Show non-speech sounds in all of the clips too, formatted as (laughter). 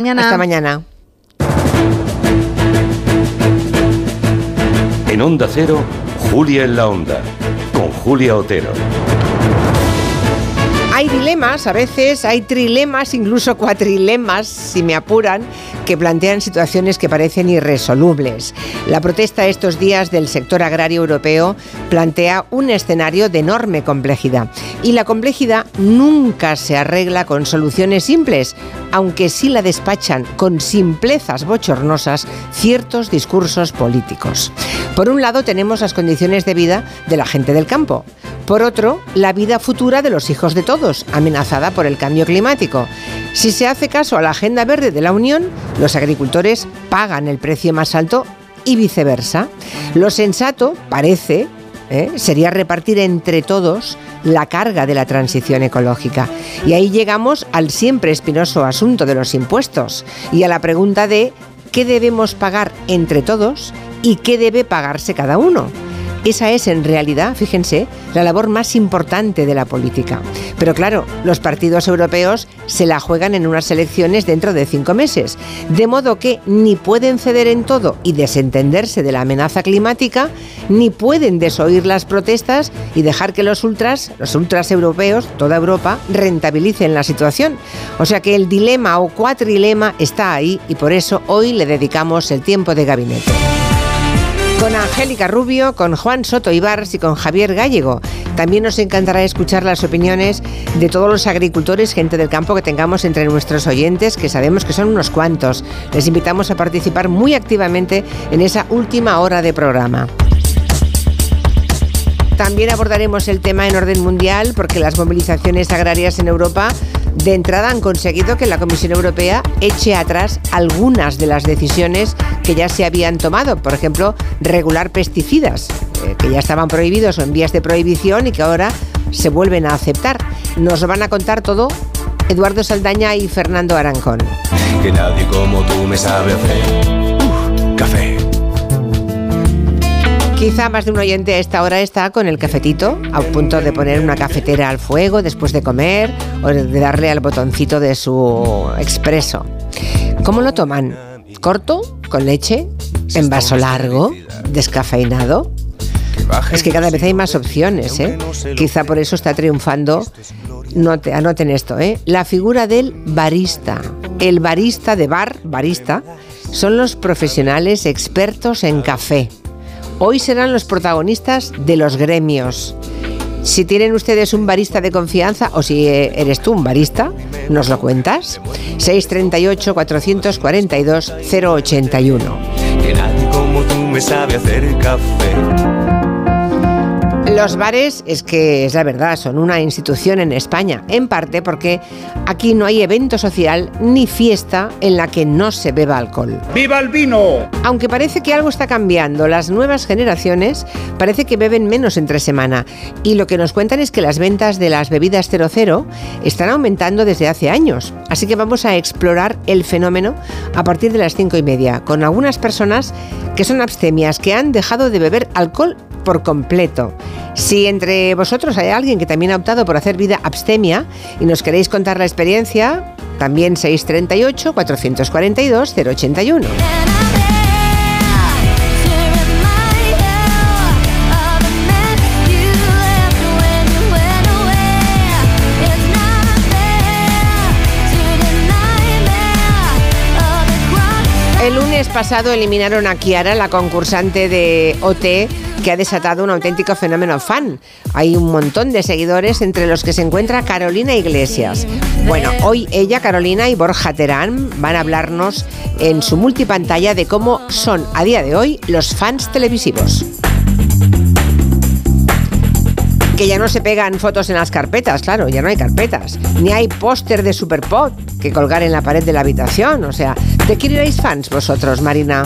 Mañana. Hasta mañana. En Onda Cero, Julia en la Onda, con Julia Otero. Hay dilemas, a veces hay trilemas, incluso cuatrilemas, si me apuran, que plantean situaciones que parecen irresolubles. La protesta estos días del sector agrario europeo plantea un escenario de enorme complejidad. Y la complejidad nunca se arregla con soluciones simples, aunque sí la despachan con simplezas bochornosas ciertos discursos políticos. Por un lado tenemos las condiciones de vida de la gente del campo. Por otro, la vida futura de los hijos de todos, amenazada por el cambio climático. Si se hace caso a la Agenda Verde de la Unión, los agricultores pagan el precio más alto y viceversa. Lo sensato, parece, ¿eh? sería repartir entre todos la carga de la transición ecológica. Y ahí llegamos al siempre espinoso asunto de los impuestos y a la pregunta de qué debemos pagar entre todos y qué debe pagarse cada uno. Esa es en realidad, fíjense, la labor más importante de la política. Pero claro, los partidos europeos se la juegan en unas elecciones dentro de cinco meses, de modo que ni pueden ceder en todo y desentenderse de la amenaza climática, ni pueden desoír las protestas y dejar que los ultras, los ultras europeos, toda Europa, rentabilicen la situación. O sea que el dilema o cuatrilema está ahí y por eso hoy le dedicamos el tiempo de gabinete con Angélica Rubio, con Juan Soto Ibars y con Javier Gallego. También nos encantará escuchar las opiniones de todos los agricultores, gente del campo que tengamos entre nuestros oyentes, que sabemos que son unos cuantos. Les invitamos a participar muy activamente en esa última hora de programa. También abordaremos el tema en orden mundial porque las movilizaciones agrarias en Europa de entrada han conseguido que la Comisión Europea eche atrás algunas de las decisiones que ya se habían tomado. Por ejemplo, regular pesticidas, eh, que ya estaban prohibidos o en vías de prohibición y que ahora se vuelven a aceptar. Nos van a contar todo Eduardo Saldaña y Fernando Arancón. Que nadie como tú me sabe hacer. café. Quizá más de un oyente a esta hora está con el cafetito, a punto de poner una cafetera al fuego después de comer o de darle al botoncito de su expreso. ¿Cómo lo toman? ¿Corto? ¿Con leche? ¿En vaso largo? ¿Descafeinado? Es que cada vez hay más opciones, ¿eh? Quizá por eso está triunfando. Note, anoten esto, ¿eh? La figura del barista. El barista de bar, barista, son los profesionales expertos en café. Hoy serán los protagonistas de los gremios. Si tienen ustedes un barista de confianza o si eh, eres tú un barista, ¿nos lo cuentas? 638-442-081. Que nadie como tú me sabe hacer café. Los bares, es que es la verdad, son una institución en España, en parte porque aquí no hay evento social ni fiesta en la que no se beba alcohol. ¡Viva el vino! Aunque parece que algo está cambiando, las nuevas generaciones parece que beben menos entre semana y lo que nos cuentan es que las ventas de las bebidas 00 están aumentando desde hace años. Así que vamos a explorar el fenómeno a partir de las cinco y media con algunas personas que son abstemias, que han dejado de beber alcohol por completo. Si entre vosotros hay alguien que también ha optado por hacer vida abstemia y nos queréis contar la experiencia, también 638 442 081. El lunes pasado eliminaron a Kiara, la concursante de OT, que ha desatado un auténtico fenómeno fan. Hay un montón de seguidores entre los que se encuentra Carolina Iglesias. Bueno, hoy ella, Carolina y Borja Terán van a hablarnos en su multipantalla de cómo son a día de hoy los fans televisivos que ya no se pegan fotos en las carpetas, claro, ya no hay carpetas. Ni hay póster de Superpod que colgar en la pared de la habitación. O sea, ¿de quién erais fans vosotros, Marina?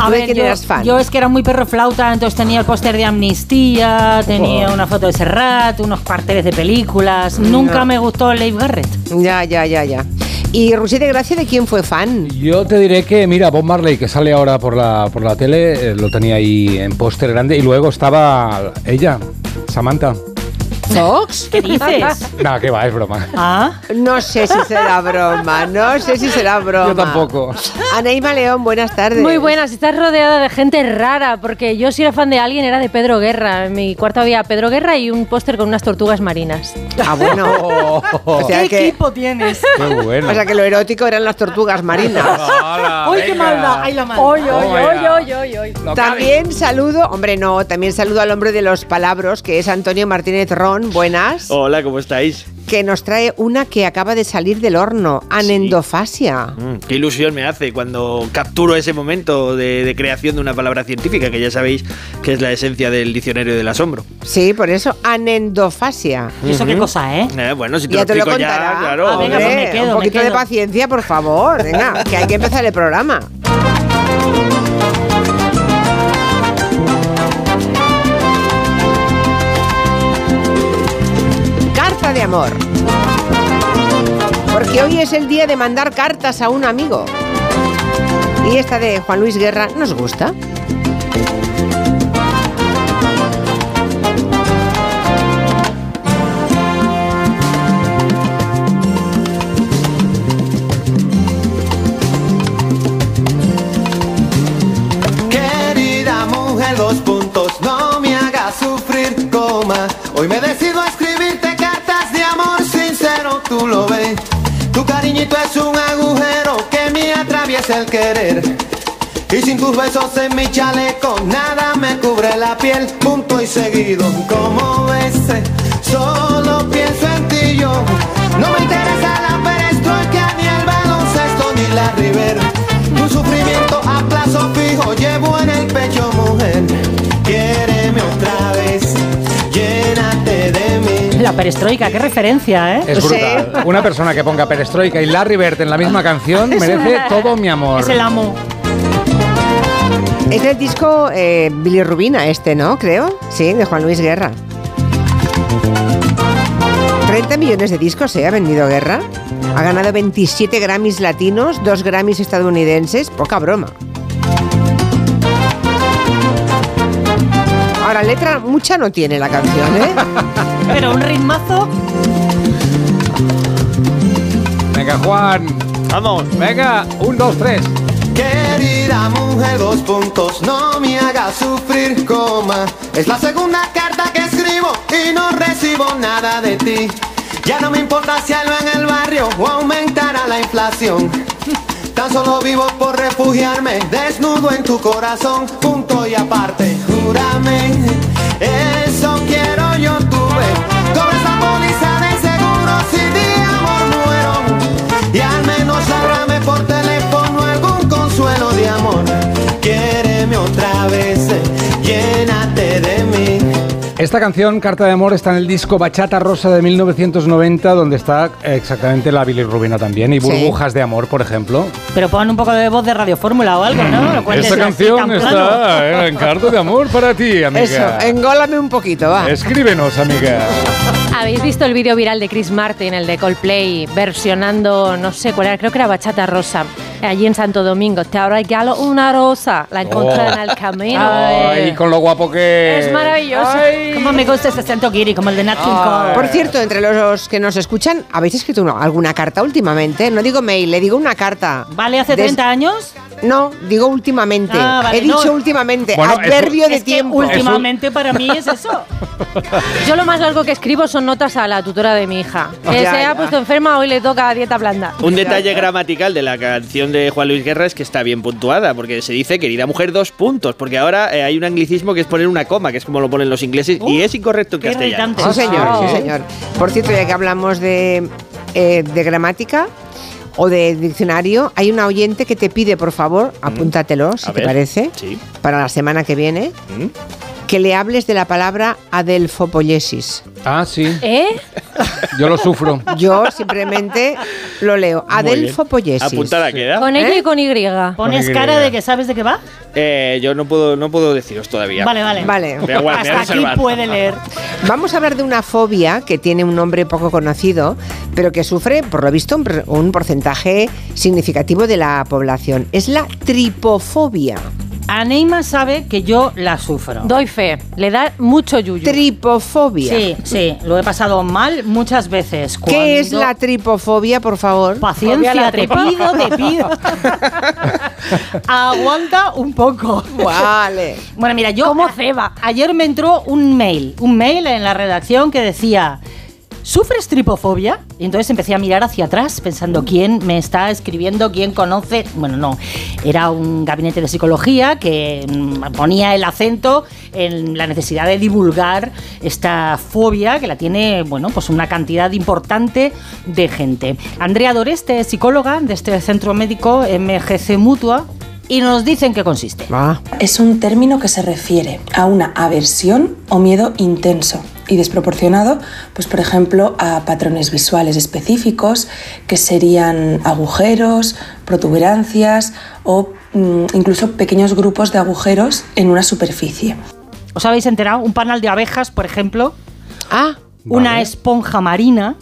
A ¿Tú de ver, quién yo, eras fan? yo es que era muy perro flauta, entonces tenía el póster de Amnistía, tenía Oh. una foto de Serrat, unos carteles de películas. Nunca me gustó Leif Garrett. Ya, ya, ya, ya. ¿Y Rusí de Gracia de quién fue fan? Yo te diré que, mira, Bob Marley, que sale ahora por la, por la tele, eh, lo tenía ahí en póster grande y luego estaba ella, Samantha. ¿Zox? ¿Qué dices? No, que va, es broma. ¿Ah? No sé si será broma, no sé si será broma. Yo tampoco. Anaíma León, buenas tardes. Muy buenas, estás rodeada de gente rara, porque yo si era fan de alguien era de Pedro Guerra. En mi cuarto había Pedro Guerra y un póster con unas tortugas marinas. Ah, bueno. (laughs) Oh, O sea ¿Qué que, equipo tienes? qué bueno. o sea que lo erótico eran las tortugas marinas. Hola, ¡Uy, qué maldad! ¡Ay, la maldad! Oy, oy, Toma oy, oy. También saludo, hombre, no, también saludo al hombre de los palabros, que es Antonio Martínez Ron, buenas, Hola, ¿cómo estáis? que nos trae una que acaba de salir del horno, anendofasia. Mm, qué ilusión me hace cuando capturo ese momento de, de creación de una palabra científica, que ya sabéis que es la esencia del diccionario del asombro. Sí, por eso, anendofasia. ¿Y eso qué cosa, eh? Eh, bueno, si te Ya lo te lo explico ya, claro. Ah, venga, Hombre, pues me quedo, un me poquito de paciencia, por favor. Venga, que hay que empezar el programa. De amor. Porque hoy es el día de mandar cartas a un amigo. Y esta de Juan Luis Guerra nos gusta. Querida mujer, dos puntos, no me hagas sufrir, coma. Hoy me decido Es un agujero que me atraviesa el querer. Y sin tus besos en mi chaleco, nada me cubre la piel, punto y seguido. Como ves, solo pienso en ti yo. No me interesa la perestroika, ni el baloncesto, ni la River. Tu sufrimiento a plazo fijo llevo en el pecho, mujer. Quiéreme otra vez, llénate de mí. La perestroika, qué referencia, ¿eh? Es Sí. brutal. Una persona que ponga Perestroika y Larry Bird en la misma canción (laughs) merece todo mi amor. Es el amo. Es del disco eh, Billy Rubina este, ¿no? Creo. Sí, de Juan Luis Guerra. 30 millones de discos, ¿eh? Ha vendido Guerra. Ha ganado 27 Grammys latinos, 2 Grammys estadounidenses. Poca broma. Ahora, letra mucha no tiene la canción, ¿eh? (laughs) Pero un ritmazo. Venga, Juan. Vamos. Venga, un, dos, tres. Querida mujer, dos puntos, no me hagas sufrir, coma. Es la segunda carta que escribo y no recibo nada de ti. Ya no me importa si algo en el barrio o aumentará la inflación. Tan solo vivo por refugiarme, desnudo en tu corazón, punto y aparte. Júrame, eso quiero yo tuve. Cobra esa póliza de seguro si de amor muero. Y al menos háblame por teléfono algún consuelo de amor. Quiéreme otra vez, mí. Esta canción, Carta de Amor, está en el disco Bachata Rosa de 1990, donde está exactamente la Billy Rubina también, y Sí. Burbujas de Amor, por ejemplo. Pero pon un poco de voz de Radio Fórmula o algo, ¿no? No Esta canción está eh, en Carta de Amor para ti, amiga. Eso, engólame un poquito, va. Escríbenos, amiga. ¿Habéis visto el vídeo viral de Chris Martin, el de Coldplay, versionando, no sé cuál era, creo que era Bachata Rosa, allí en Santo Domingo? Te regalo una rosa, la encontré Oh. en el camino. Ay, con lo guapo que Es maravilloso. Ay. Como me gusta ese acento Kiri, como el de Nat King Cole. Por cierto, entre los que nos escuchan, ¿habéis escrito una- alguna carta últimamente? No digo mail, le digo una carta. ¿Vale hace Des- 30 años? No, digo últimamente. Ah, vale, He dicho no. últimamente. Bueno, adverbio de Es que tiempo. últimamente para mí es eso. (laughs) Yo lo más largo que escribo son notas a la tutora de mi hija. Que Ya, se ya. ha puesto enferma, hoy le toca dieta blanda. Un detalle gramatical de la canción de Juan Luis Guerra es que está bien puntuada, porque se dice querida mujer dos puntos, porque ahora eh, hay un anglicismo que es poner una coma, que es como lo ponen los ingleses, y Uh, es incorrecto en castellano. Sí, señor, Ah. sí, señor. Por cierto, ya que hablamos de, eh, de gramática o de diccionario, hay una oyente que te pide, por favor, apúntatelo, si Mm. A te ver. parece, Sí. para la semana que viene, ¿Mm? Que le hables de la palabra adelfopoiesis. Ah, sí. ¿Eh? Yo lo sufro. Yo simplemente lo leo. Adelfopoiesis. Apuntada queda. Con ella ¿Eh? y con Y. ¿Pones Con Y. cara de que sabes de qué va? Eh, yo no puedo, no puedo deciros todavía. Vale, vale. Vale. Hasta aquí puede leer. Vamos a hablar de una fobia que tiene un nombre poco conocido, pero que sufre, por lo visto, un porcentaje significativo de la población. Es la tripofobia. Aneima sabe que yo la sufro. Doy fe, le da mucho yuyu. Tripofobia. Sí, sí, lo he pasado mal muchas veces. ¿Qué es la tripofobia, por favor? A Paciencia, la te pido, te pido. (laughs) Aguanta un poco. Vale. Bueno, mira, yo. ¿Cómo a- ceba? Ayer me entró un mail, un mail en la redacción que decía. ¿Sufres tripofobia? Y entonces empecé a mirar hacia atrás pensando quién me está escribiendo, quién conoce. Bueno, no. Era un gabinete de psicología que mm, ponía el acento en la necesidad de divulgar esta fobia que la tiene, bueno, pues una cantidad importante de gente. Andrea Doreste es psicóloga de este centro médico MGC Mutua y nos dicen qué consiste. Va. Es un término que se refiere a una aversión o miedo intenso y desproporcionado, pues por ejemplo, a patrones visuales específicos que serían agujeros, protuberancias o mm, incluso pequeños grupos de agujeros en una superficie. ¿Os habéis enterado? Un panal de abejas, por ejemplo, Ah, una esponja marina.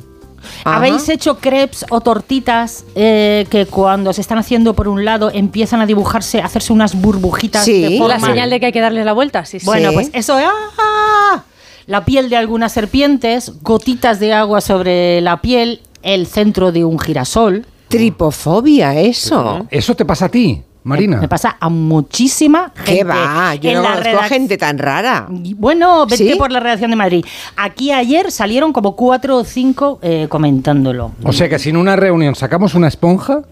Ajá. ¿Habéis hecho crepes o tortitas eh, que cuando se están haciendo por un lado empiezan a dibujarse, a hacerse unas burbujitas Sí. de La forma? señal de que hay que darle la vuelta, sí, sí. Bueno, Sí. pues eso ¡ah! La piel de algunas serpientes, gotitas de agua sobre la piel, el centro de un girasol. tripofobia, eso. ¿Eso te pasa a ti, Marina? Me pasa a muchísima gente. ¿Qué va? Yo en no la conozco a gente tan rara. Bueno, vete ¿Sí? por la redacción de Madrid. Aquí ayer salieron como cuatro o cinco eh, comentándolo. O sea que sin una reunión sacamos una esponja,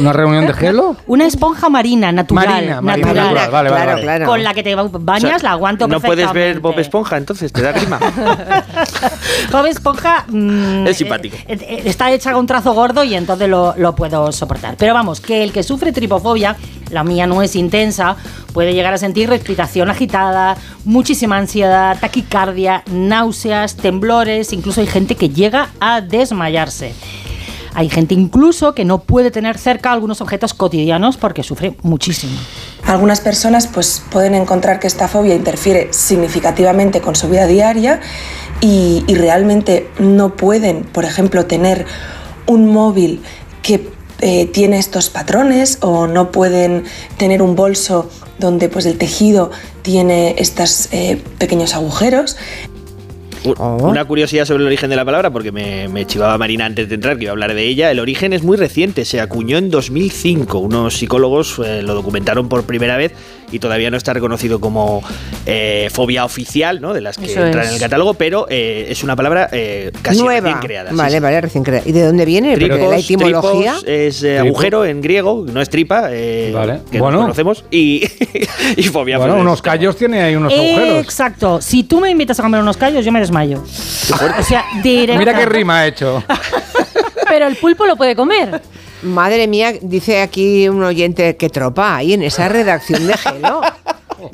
una reunión de gelo. (laughs) Una esponja marina, natural. Marina, marina, natural, natural, vale, vale, claro, vale. claro. Con la que te bañas, O sea, la aguanto No puedes ver Bob. Esponja, entonces te da grima. (laughs) Bob Esponja mm, Es simpático. eh, eh, está hecha con un trazo gordo y entonces lo, lo puedo soportar. Pero vamos, que el que sufre tripofobia, la mía no es intensa, puede llegar a sentir respiración agitada, muchísima ansiedad, taquicardia, náuseas, temblores, incluso hay gente que llega a desmayarse. Hay gente incluso que no puede tener cerca algunos objetos cotidianos porque sufre muchísimo. Algunas personas pues, pueden encontrar que esta fobia interfiere significativamente con su vida diaria y, realmente no pueden, por ejemplo, tener un móvil que eh, tiene estos patrones o no pueden tener un bolso donde pues, el tejido tiene estos pequeños agujeros. Oh. Una curiosidad sobre el origen de la palabra, porque me, me chivaba Marina antes de entrar, que iba a hablar de ella. El origen es muy reciente, se acuñó en 2005. Unos psicólogos eh, lo documentaron por primera vez y todavía no está reconocido como eh, fobia oficial, ¿no? De las que Eso entran es. en el catálogo, pero eh, es una palabra eh, casi Nueva. recién creada. sí, vale, sí. vale, recién creada. ¿Y de dónde viene? Porque Tripos, la etimología. tripos es eh, agujero en griego, no es tripa, eh, Vale. que Bueno. no conocemos, y, (laughs) y fobia. Bueno, pues, unos callos tiene ahí unos agujeros. Exacto. Si tú me invitas a comer unos callos, yo me desmayo. O sea, directa. Mira qué rima ha hecho. (laughs) Pero el pulpo lo puede comer. Madre mía, dice aquí un oyente que tropa hay en esa redacción de Gelo.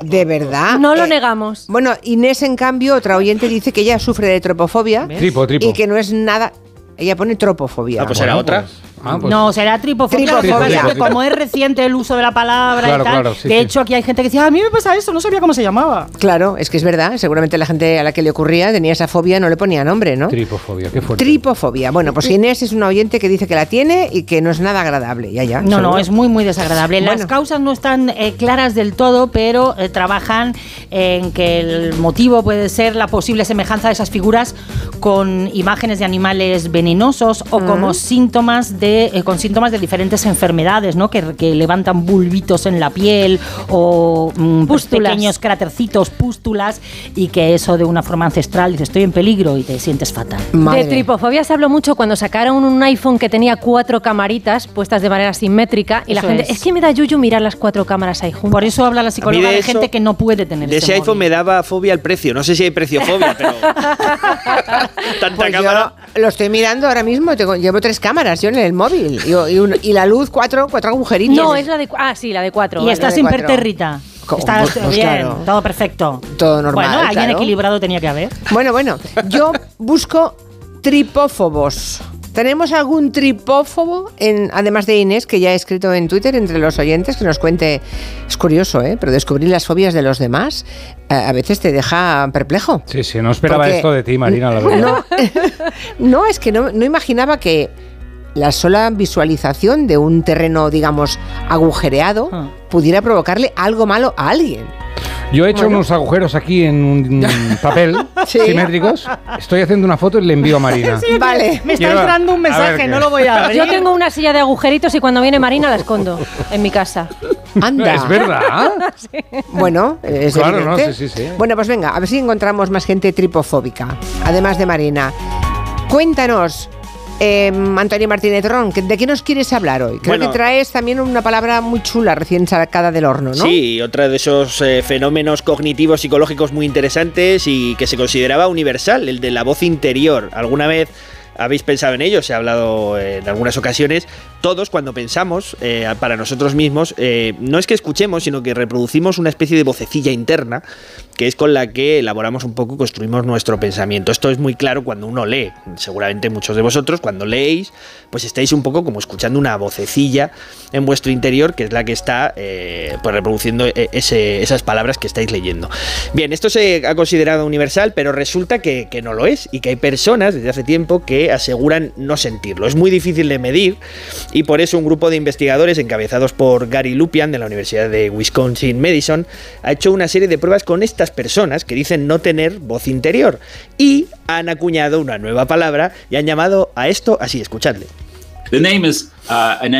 De verdad. No lo Eh, negamos. Bueno, Inés, en cambio, otra oyente dice que ella sufre de tropofobia Tripo, tripo. y que no es nada. Ella pone tropofobia. Ah, pues era otra. pues- ah, pues- No, será tripofobia. Tripofobia. Lo que pasa es que Tripo, como es reciente el uso de la palabra Claro, y tal, claro, sí, de sí. hecho aquí hay gente que dice, "Ah, a mí me pasa eso, no sabía cómo se llamaba. Claro, es que es verdad. Seguramente la gente a la que le ocurría tenía esa fobia, no le ponía nombre, ¿no? Tripofobia, qué fuerte. Tripofobia. Bueno, pues Inés es una oyente que dice que la tiene y que no es nada agradable. Ya, ya. No, no, es muy, muy desagradable. Las causas no están eh, claras del todo, pero eh, trabajan en que el motivo puede ser la posible semejanza de esas figuras con imágenes de animales venenosos o como síntomas de, eh, con síntomas de diferentes enfermedades, ¿no? Que, que levantan bulbitos en la piel o mm, pues, Pústulas. pequeños crátercitos, pústulas, y que eso de una forma ancestral, dices, estoy en peligro y te sientes fatal. Madre. De tripofobia se habló mucho cuando sacaron un iPhone que tenía cuatro camaritas puestas de manera simétrica y la gente, es. es. que me da yuyu mirar las cuatro cámaras ahí juntas. Por eso habla la psicóloga de, eso- gente que no puede tener De ese ese iPhone móvil. me daba fobia el precio. No sé si hay preciofobia, pero. (laughs) Tanta Pues cámara. yo lo estoy mirando ahora mismo. tengo- llevo tres cámaras yo en el móvil. Y, y un- y la luz, cuatro, cuatro agujeritos. no, es la de... Ah, sí, la de cuatro. Y vale. estás de cuatro. impertérrita. Co- Estás pues bien, claro. todo perfecto. Todo normal, Bueno, alguien claro. equilibrado tenía que haber. Bueno, bueno, yo busco tripófobos. ¿Tenemos algún tripófobo, en, además de Inés, que ya he escrito en Twitter entre los oyentes, que nos cuente? Es curioso, ¿eh? Pero descubrir las fobias de los demás eh, a veces te deja perplejo. Sí, sí, no esperaba Porque- esto de ti, Marina, la (laughs) verdad. No, (laughs) no es que no, no imaginaba que la sola visualización de un terreno, digamos, agujereado Ah. pudiera provocarle algo malo a alguien. Yo he hecho unos agujeros aquí en un (laughs) papel Sí. simétricos. Estoy haciendo una foto y le envío a Marina. Vale. Me está entrando un mensaje, no lo voy a (laughs) abrir. Yo tengo una silla de agujeritos y cuando viene Marina la escondo en mi casa. Anda. Es verdad. (laughs) Bueno, es Claro, no, sí, sí, sí. Bueno, pues venga, a ver si encontramos más gente tripofóbica, además de Marina. Cuéntanos, eh, Antonio Martínez Ron, ¿de qué nos quieres hablar hoy? Creo Bueno. que traes también una palabra muy chula recién sacada del horno, ¿no? Sí, otra de esos eh, fenómenos cognitivos psicológicos muy interesantes y que se consideraba universal, el de la voz interior. ¿Alguna vez habéis pensado en ello? Se ha hablado en algunas ocasiones. Todos cuando pensamos eh, para nosotros mismos, eh, no es que escuchemos, sino que reproducimos una especie de vocecilla interna que es con la que elaboramos un poco, construimos nuestro pensamiento. Esto es muy claro cuando uno lee. Seguramente muchos de vosotros cuando leéis, pues estáis un poco como escuchando una vocecilla en vuestro interior, que es la que está eh, pues reproduciendo eh, esas palabras que estáis leyendo. Bien, esto se ha considerado universal, pero resulta que, que no lo es y que hay personas desde hace tiempo que aseguran no sentirlo. Es muy difícil de medir y por eso un grupo de investigadores encabezados por Gary Lupian de la Universidad de Wisconsin-Madison ha hecho una serie de pruebas con estas personas que dicen no tener voz interior y han acuñado una nueva palabra y han llamado a esto así, escuchadle. The name is uh, an.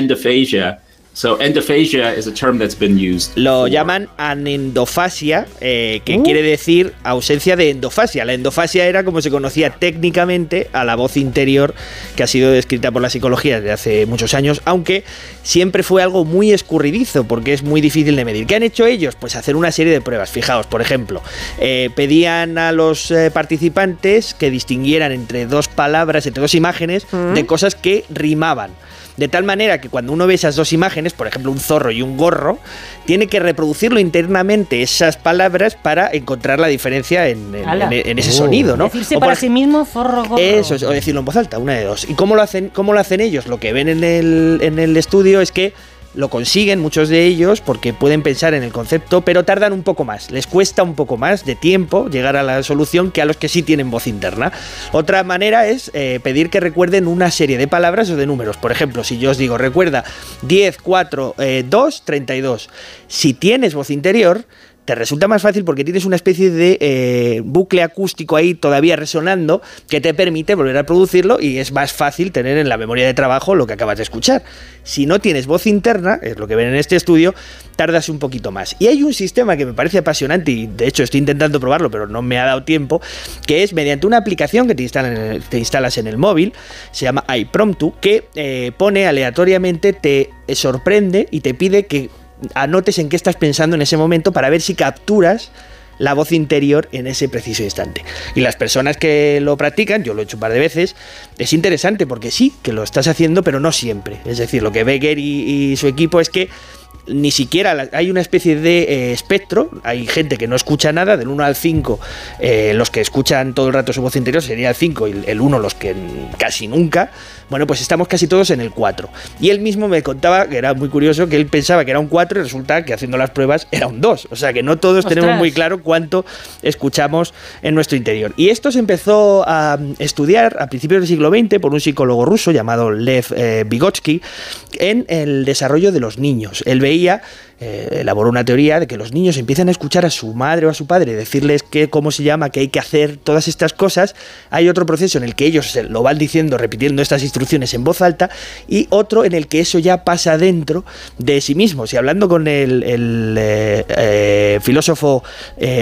So endophagia is a term that's been used. Lo for- llaman anendofasia, eh, que quiere decir ausencia de endofasia. La endofasia era como se conocía técnicamente a la voz interior que ha sido descrita por la psicología desde hace muchos años, aunque siempre fue algo muy escurridizo porque es muy difícil de medir. ¿Qué han hecho ellos? Pues hacer una serie de pruebas. Fijaos, por ejemplo, eh, pedían a los eh, participantes que distinguieran entre dos palabras, entre dos imágenes, de cosas que rimaban. De tal manera que cuando uno ve esas dos imágenes, por ejemplo un zorro y un gorro, tiene que reproducirlo internamente esas palabras para encontrar la diferencia en, en- Ala. en- en ese Oh. sonido, ¿no? Decirse O para sí mismo, forro, gorro. eso es, o decirlo en voz alta, una de dos. ¿Y cómo lo hacen, cómo lo hacen ellos? Lo que ven en el, en el estudio es que lo consiguen muchos de ellos porque pueden pensar en el concepto, pero tardan un poco más. Les cuesta un poco más de tiempo llegar a la solución que a los que sí tienen voz interna. Otra manera es eh, pedir que recuerden una serie de palabras o de números. Por ejemplo, si yo os digo, recuerda 10, 4, eh, 2, 32. Si tienes voz interior, te resulta más fácil porque tienes una especie de eh, bucle acústico ahí todavía resonando que te permite volver a producirlo y es más fácil tener en la memoria de trabajo lo que acabas de escuchar. Si no tienes voz interna, es lo que ven en este estudio, tardas un poquito más. Y hay un sistema que me parece apasionante y de hecho estoy intentando probarlo pero no me ha dado tiempo, que es mediante una aplicación que te, instalas en el móvil, se llama iPromptu, que eh, pone aleatoriamente, te sorprende y te pide que anotes en qué estás pensando en ese momento para ver si capturas la voz interior en ese preciso instante. Y las personas que lo practican, yo lo he hecho un par de veces, es interesante porque sí, que lo estás haciendo, pero no siempre. Es decir, lo que Becker y, y su equipo es que ni siquiera la- hay una especie de eh, espectro, hay gente que no escucha nada, del 1 al 5, eh, los que escuchan todo el rato su voz interior sería el 5 y el 1 los que casi nunca, bueno, pues estamos casi todos en el 4. Y él mismo me contaba, que era muy curioso, que él pensaba que era un 4 y resulta que haciendo las pruebas era un 2. O sea que no todos tenemos muy claro cuánto escuchamos en nuestro interior. Y esto se empezó a mm, estudiar a principios del siglo XX por un psicólogo ruso llamado Lev eh, Vygotsky en el desarrollo de los niños. Él veía, eh, elaboró una teoría de que los niños empiezan a escuchar a su madre o a su padre, decirles qué, cómo se llama, qué hay que hacer, todas estas cosas. Hay otro proceso en el que ellos lo van diciendo, repitiendo estas instrucciones en voz alta, y otro en el que eso ya pasa dentro de sí mismos. Y hablando con el, el, eh, eh, filósofo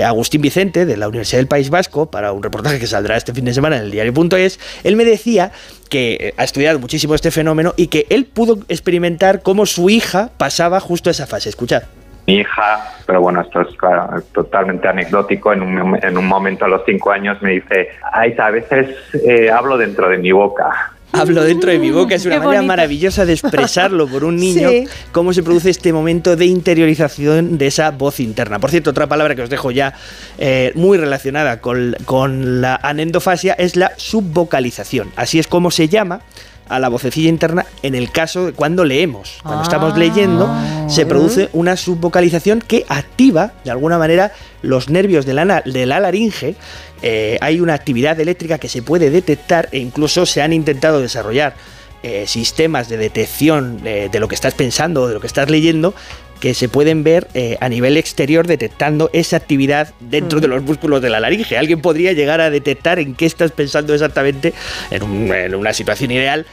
Agustín Vicente de la Universidad del País Vasco, para un reportaje que saldrá este fin de semana en el diario.es, él me decía que eh, ha estudiado muchísimo este fenómeno y que él pudo experimentar cómo su hija pasaba justo esa fase. Escuchad. mi hija, pero bueno, esto es claro, totalmente anecdótico, en un, en un momento a los cinco años me dice, Aisa, a veces eh, hablo dentro de mi boca. Hablo (laughs) dentro de mi boca, es una Qué manera bonito. maravillosa de expresarlo por un (laughs) niño, Sí. cómo se produce este momento de interiorización de esa voz interna. Por cierto, otra palabra que os dejo ya eh, muy relacionada con, con la anendofasia es la subvocalización. Así es como se llama a la vocecilla interna en el caso de cuando leemos. Cuando estamos Ah. leyendo, se produce una subvocalización que activa, de alguna manera, los nervios de la, de la laringe. Eh, hay una actividad eléctrica que se puede detectar e incluso se han intentado desarrollar eh, sistemas de detección eh, de lo que estás pensando o de lo que estás leyendo que se pueden ver eh, a nivel exterior detectando esa actividad dentro de los músculos de la laringe. Alguien podría llegar a detectar en qué estás pensando exactamente en, un- en una situación ideal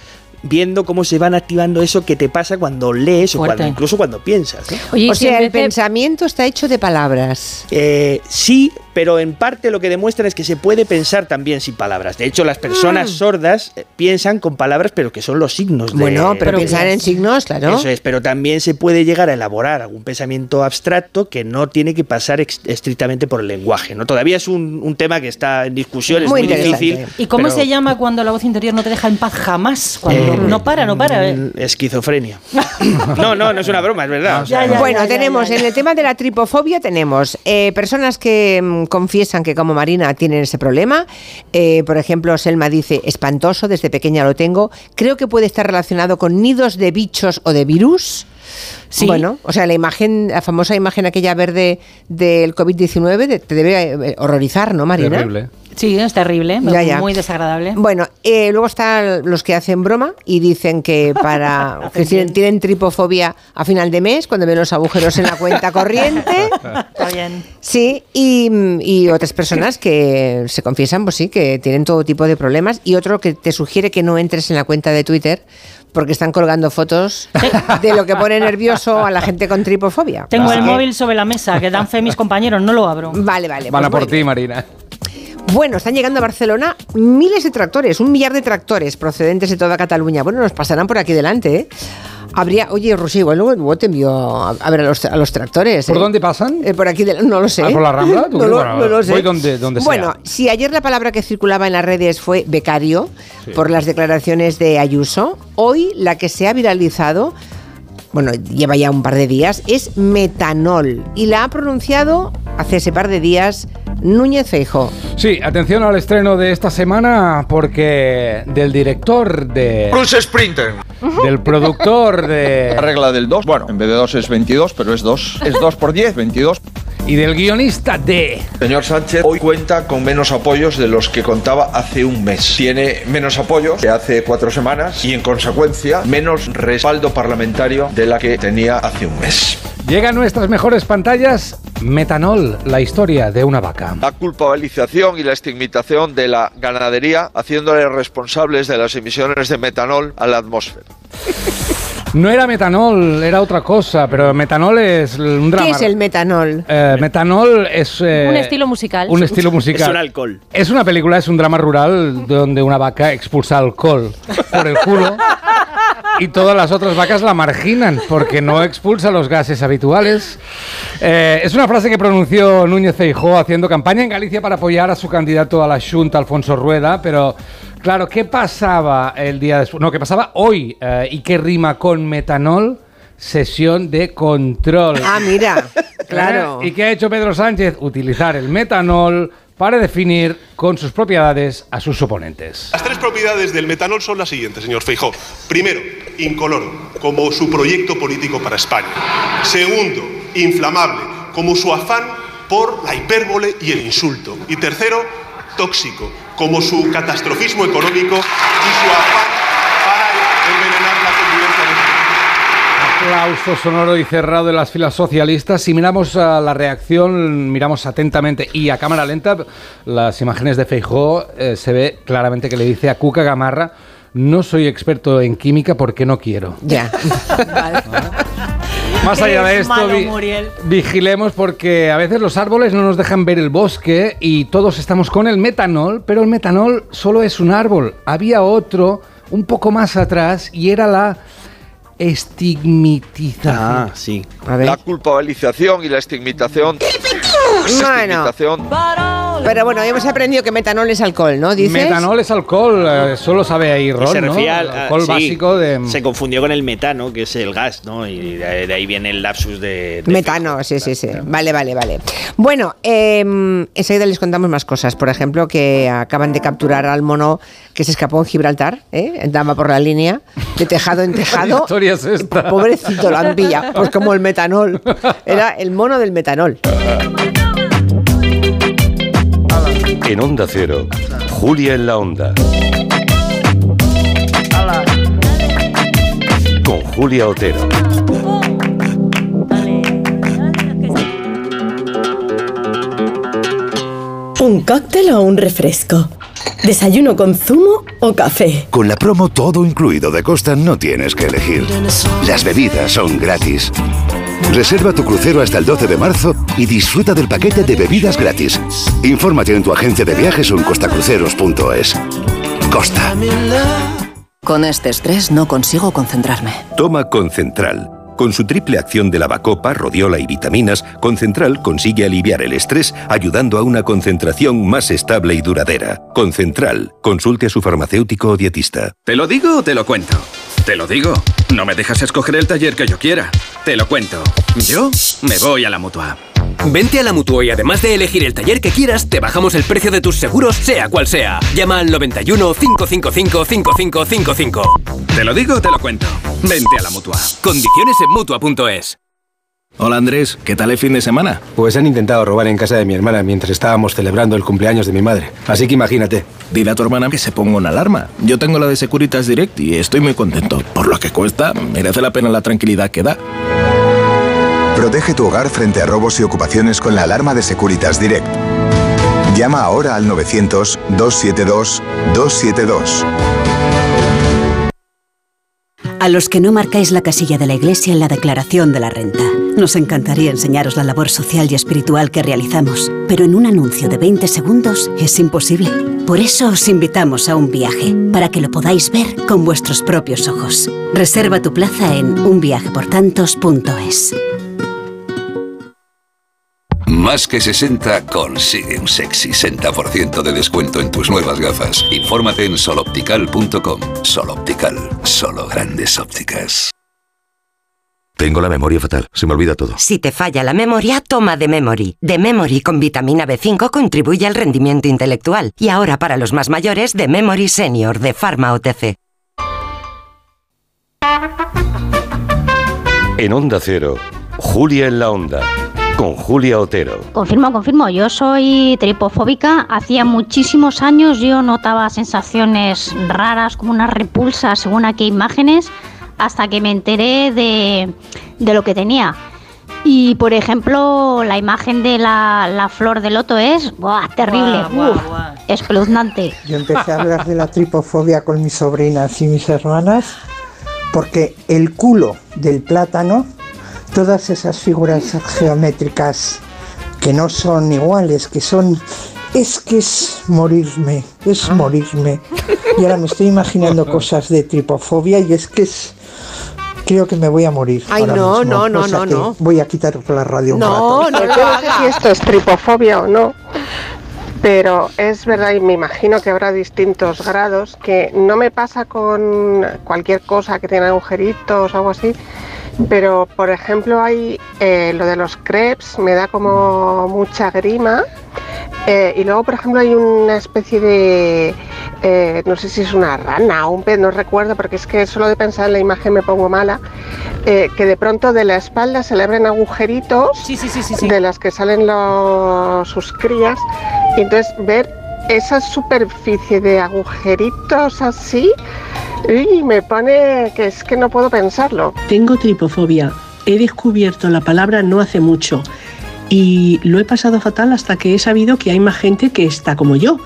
viendo cómo se van activando eso que te pasa cuando lees o cuando, incluso cuando piensas. Oye, o si sea, el pensamiento está hecho de palabras. Eh, sí, pero en parte lo que demuestran es que se puede pensar también sin palabras. De hecho, las personas sordas eh, piensan con palabras, pero que son los signos. de- Bueno, pero Pero pensar en signos, claro. Eso es, pero también se puede llegar a elaborar algún pensamiento abstracto que no tiene que pasar estrictamente por el lenguaje. ¿no? Todavía es un, un tema que está en discusión, es Muy difícil. ¿Y cómo pero, se llama cuando la voz interior no te deja en paz jamás? Cuando eh, no para, no para. ¿eh? mm, Esquizofrenia. (laughs) no, no, no es una broma, es verdad. o (laughs) sea, Ya, ya. bueno, tenemos en el tema de la tripofobia tenemos eh, personas que mm, confiesan que como Marina tienen ese problema. Eh, por ejemplo, Selma dice espantoso, desde pequeña lo tengo. Creo que puede estar relacionado con nidos de bichos o de virus. Sí. Bueno, o sea, la imagen, la famosa imagen aquella verde del COVID-19 de- te debe eh, horrorizar, ¿no, Marina? Terrible. Sí, es terrible, Ya, ya. muy desagradable. Bueno, eh, luego están los que hacen broma y dicen que para (laughs) que tienen, tienen tripofobia a final de mes cuando ven los agujeros en la cuenta corriente. (laughs) Está bien. Sí, y, y otras personas que se confiesan, pues sí, que tienen todo tipo de problemas. Y otro que te sugiere que no entres en la cuenta de Twitter porque están colgando fotos (laughs) de lo que pone nervioso a la gente con tripofobia. Tengo Así el que- móvil sobre la mesa, que dan fe mis compañeros, no lo abro. Vale, vale. Van pues a por ti. Marina. Bueno, están llegando a Barcelona miles de tractores, un millar de tractores procedentes de toda Cataluña. Bueno, nos pasarán por aquí delante, ¿eh? Habría, oye, Rosy, igual luego, te envío a, a ver a los, a los tractores. ¿Por ¿eh? dónde pasan? Eh, por aquí, del- no lo sé. Ah, ¿por la Rambla? (laughs) ¿Tú no, lo, Bueno, no lo sé. voy donde- donde sea. Bueno, si ayer la palabra que circulaba en las redes fue becario, por las declaraciones de Ayuso, hoy la que se ha viralizado, bueno, lleva ya un par de días, es metanol. Y la ha pronunciado hace ese par de días Núñez Feijo. Sí, atención al estreno de esta semana porque del director de... Bruce Sprinter. Del productor La de... regla del 2. Bueno, en vez de 2 es 22, pero es 2. Es 2 por 10, 22. Y del guionista de... Señor Sánchez hoy cuenta con menos apoyos de los que contaba hace un mes. Tiene menos apoyos que hace cuatro semanas y en consecuencia menos respaldo parlamentario de la que tenía hace un mes. Llega a nuestras mejores pantallas Metanol, la historia de una vaca. La culpabilización y la estigmatización de la ganadería haciéndole responsables de las emisiones de metanol a la atmósfera. No era metanol, era otra cosa, pero metanol es un drama. ¿Qué es el metanol? Eh, metanol es... eh, Un estilo musical. Un estilo musical. Es un alcohol. Es una película, es un drama rural donde una vaca expulsa alcohol por el culo y todas las otras vacas la marginan porque no expulsa los gases habituales. Eh, es una frase que pronunció Núñez Feijóo haciendo campaña en Galicia para apoyar a su candidato a la Junta, Alfonso Rueda, pero claro, ¿qué pasaba el día después? No, ¿qué pasaba hoy? Eh, ¿Y qué rima con metanol? Sesión de control. Ah, mira, (laughs) claro. ¿Eh? ¿Y qué ha hecho Pedro Sánchez? Utilizar el metanol para definir con sus propiedades a sus oponentes. Las tres propiedades del metanol son las siguientes, señor Feijó. Primero, incoloro, como su proyecto político para España. Segundo, inflamable, como su afán por la hipérbole y el insulto. Y tercero, tóxico, como su catastrofismo económico y su afán para envenenar la convivencia de Aplauso sonoro y cerrado de las filas socialistas. Si miramos a la reacción, miramos atentamente y a cámara lenta, las imágenes de Feijó, eh, se ve claramente que le dice a Cuca Gamarra, no soy experto en química porque no quiero. Ya. (laughs) Más allá de Es esto, malo, vi- Muriel. vigilemos porque a veces los árboles no nos dejan ver el bosque y todos estamos con el metanol, pero el metanol solo es un árbol. Había otro un poco más atrás y era la estigmatización. Ah, sí. A ver. La culpabilización y la estigmatización. Bueno, estigmatización pero bueno, hemos aprendido que metanol es alcohol, ¿no? ¿Dices? Metanol es alcohol, eh, solo sabe ahí Ron, se ¿no? refiere al El a- alcohol sí, básico de... Se confundió con el metano, que es el gas, ¿no? Y de, de ahí viene el lapsus de. de Metano, sí, sí, sí. Vale, vale, vale. Bueno, eh, enseguida les contamos más cosas. Por ejemplo, que acaban de capturar al mono que se escapó en Gibraltar, ¿eh? Andaba por la línea, de tejado en (laughs) ¿Qué tejado. historia es esta? Pobrecito, lo han pillado. Pues como el metanol. Era el mono del metanol. (laughs) En Onda Cero, Julia en la Onda. con Julia Otero. ¿Un cóctel o un refresco? ¿Desayuno con zumo o café? Con la promo todo incluido de Costa no tienes que elegir. Las bebidas son gratis. Reserva tu crucero hasta el 12 de marzo y disfruta del paquete de bebidas gratis. Infórmate en tu agencia de viajes o en costacruceros.es. Costa. Con este estrés no consigo concentrarme. Toma Concentral. Con su triple acción de lavacopa, rodiola y vitaminas, Concentral consigue aliviar el estrés ayudando a una concentración más estable y duradera. Concentral. Consulte a su farmacéutico o dietista. ¿Te lo digo o te lo cuento? Te lo digo. No me dejas escoger el taller que yo quiera. Te lo cuento. Yo me voy a la mutua. Vente a la Mutua y además de elegir el taller que quieras, te bajamos el precio de tus seguros, sea cual sea. Llama al 91 555 5555. Te lo digo o te lo cuento. Vente a la Mutua. Condiciones en Mutua.es. Hola Andrés, ¿qué tal el fin de semana? Pues han intentado robar en casa de mi hermana mientras estábamos celebrando el cumpleaños de mi madre. Así que imagínate. Dile a tu hermana que se ponga una alarma. Yo tengo la de Securitas Direct y estoy muy contento. Por lo que cuesta, merece la pena la tranquilidad que da. Protege tu hogar frente a robos y ocupaciones con la alarma de Securitas Direct. Llama ahora al 900-272-272. A los que no marcáis la casilla de la iglesia en la declaración de la renta. Nos encantaría enseñaros la labor social y espiritual que realizamos, pero en un anuncio de 20 segundos es imposible. Por eso os invitamos a un viaje, para que lo podáis ver con vuestros propios ojos. Reserva tu plaza en unviajeportantos.es. Más que 60 consigue un sexy 60% de descuento en tus nuevas gafas. Infórmate en soloptical.com. Soloptical, solo grandes ópticas. Tengo la memoria fatal, se me olvida todo. Si te falla la memoria, toma de Memory. De Memory con vitamina B5 contribuye al rendimiento intelectual. Y ahora para los más mayores, de Memory Senior de Pharma OTC. En Onda Cero, Julia en la Onda, con Julia Otero. Confirmo, confirmo, yo soy tripofóbica. Hacía muchísimos años yo notaba sensaciones raras, como una repulsa según a qué imágenes, hasta que me enteré de, de lo que tenía. Y por ejemplo, la imagen de la, la flor de loto es ¡buah, terrible, Guau, guau, uf, espeluznante. (laughs) Yo empecé a hablar de la tripofobia con mis sobrinas y mis hermanas porque el culo del plátano, todas esas figuras geométricas que no son iguales, que son... Es que es morirme, es morirme. Y ahora me estoy imaginando (laughs) cosas de tripofobia y es que es... Creo que me voy a morir. Ay, ahora no, mismo, no, no, o sea no, no. Voy a quitar la radio un No, rato. no lo no sé si esto es tripofobia o no, pero es verdad y me imagino que habrá distintos grados, que no me pasa con cualquier cosa que tenga agujeritos o algo así, pero por ejemplo hay eh, lo de los crepes, me da como mucha grima. eh, y luego, por ejemplo, hay una especie de, eh, no sé si es una rana o un pez, no recuerdo, porque es que solo de pensar en la imagen me pongo mala, eh, que de pronto de la espalda se le abren agujeritos de las que salen los, sus crías, y entonces ver esa superficie de agujeritos así, y me pone que es que no puedo pensarlo. Tengo tripofobia. He descubierto la palabra no hace mucho y lo he pasado fatal hasta que he sabido que hay más gente que está como yo.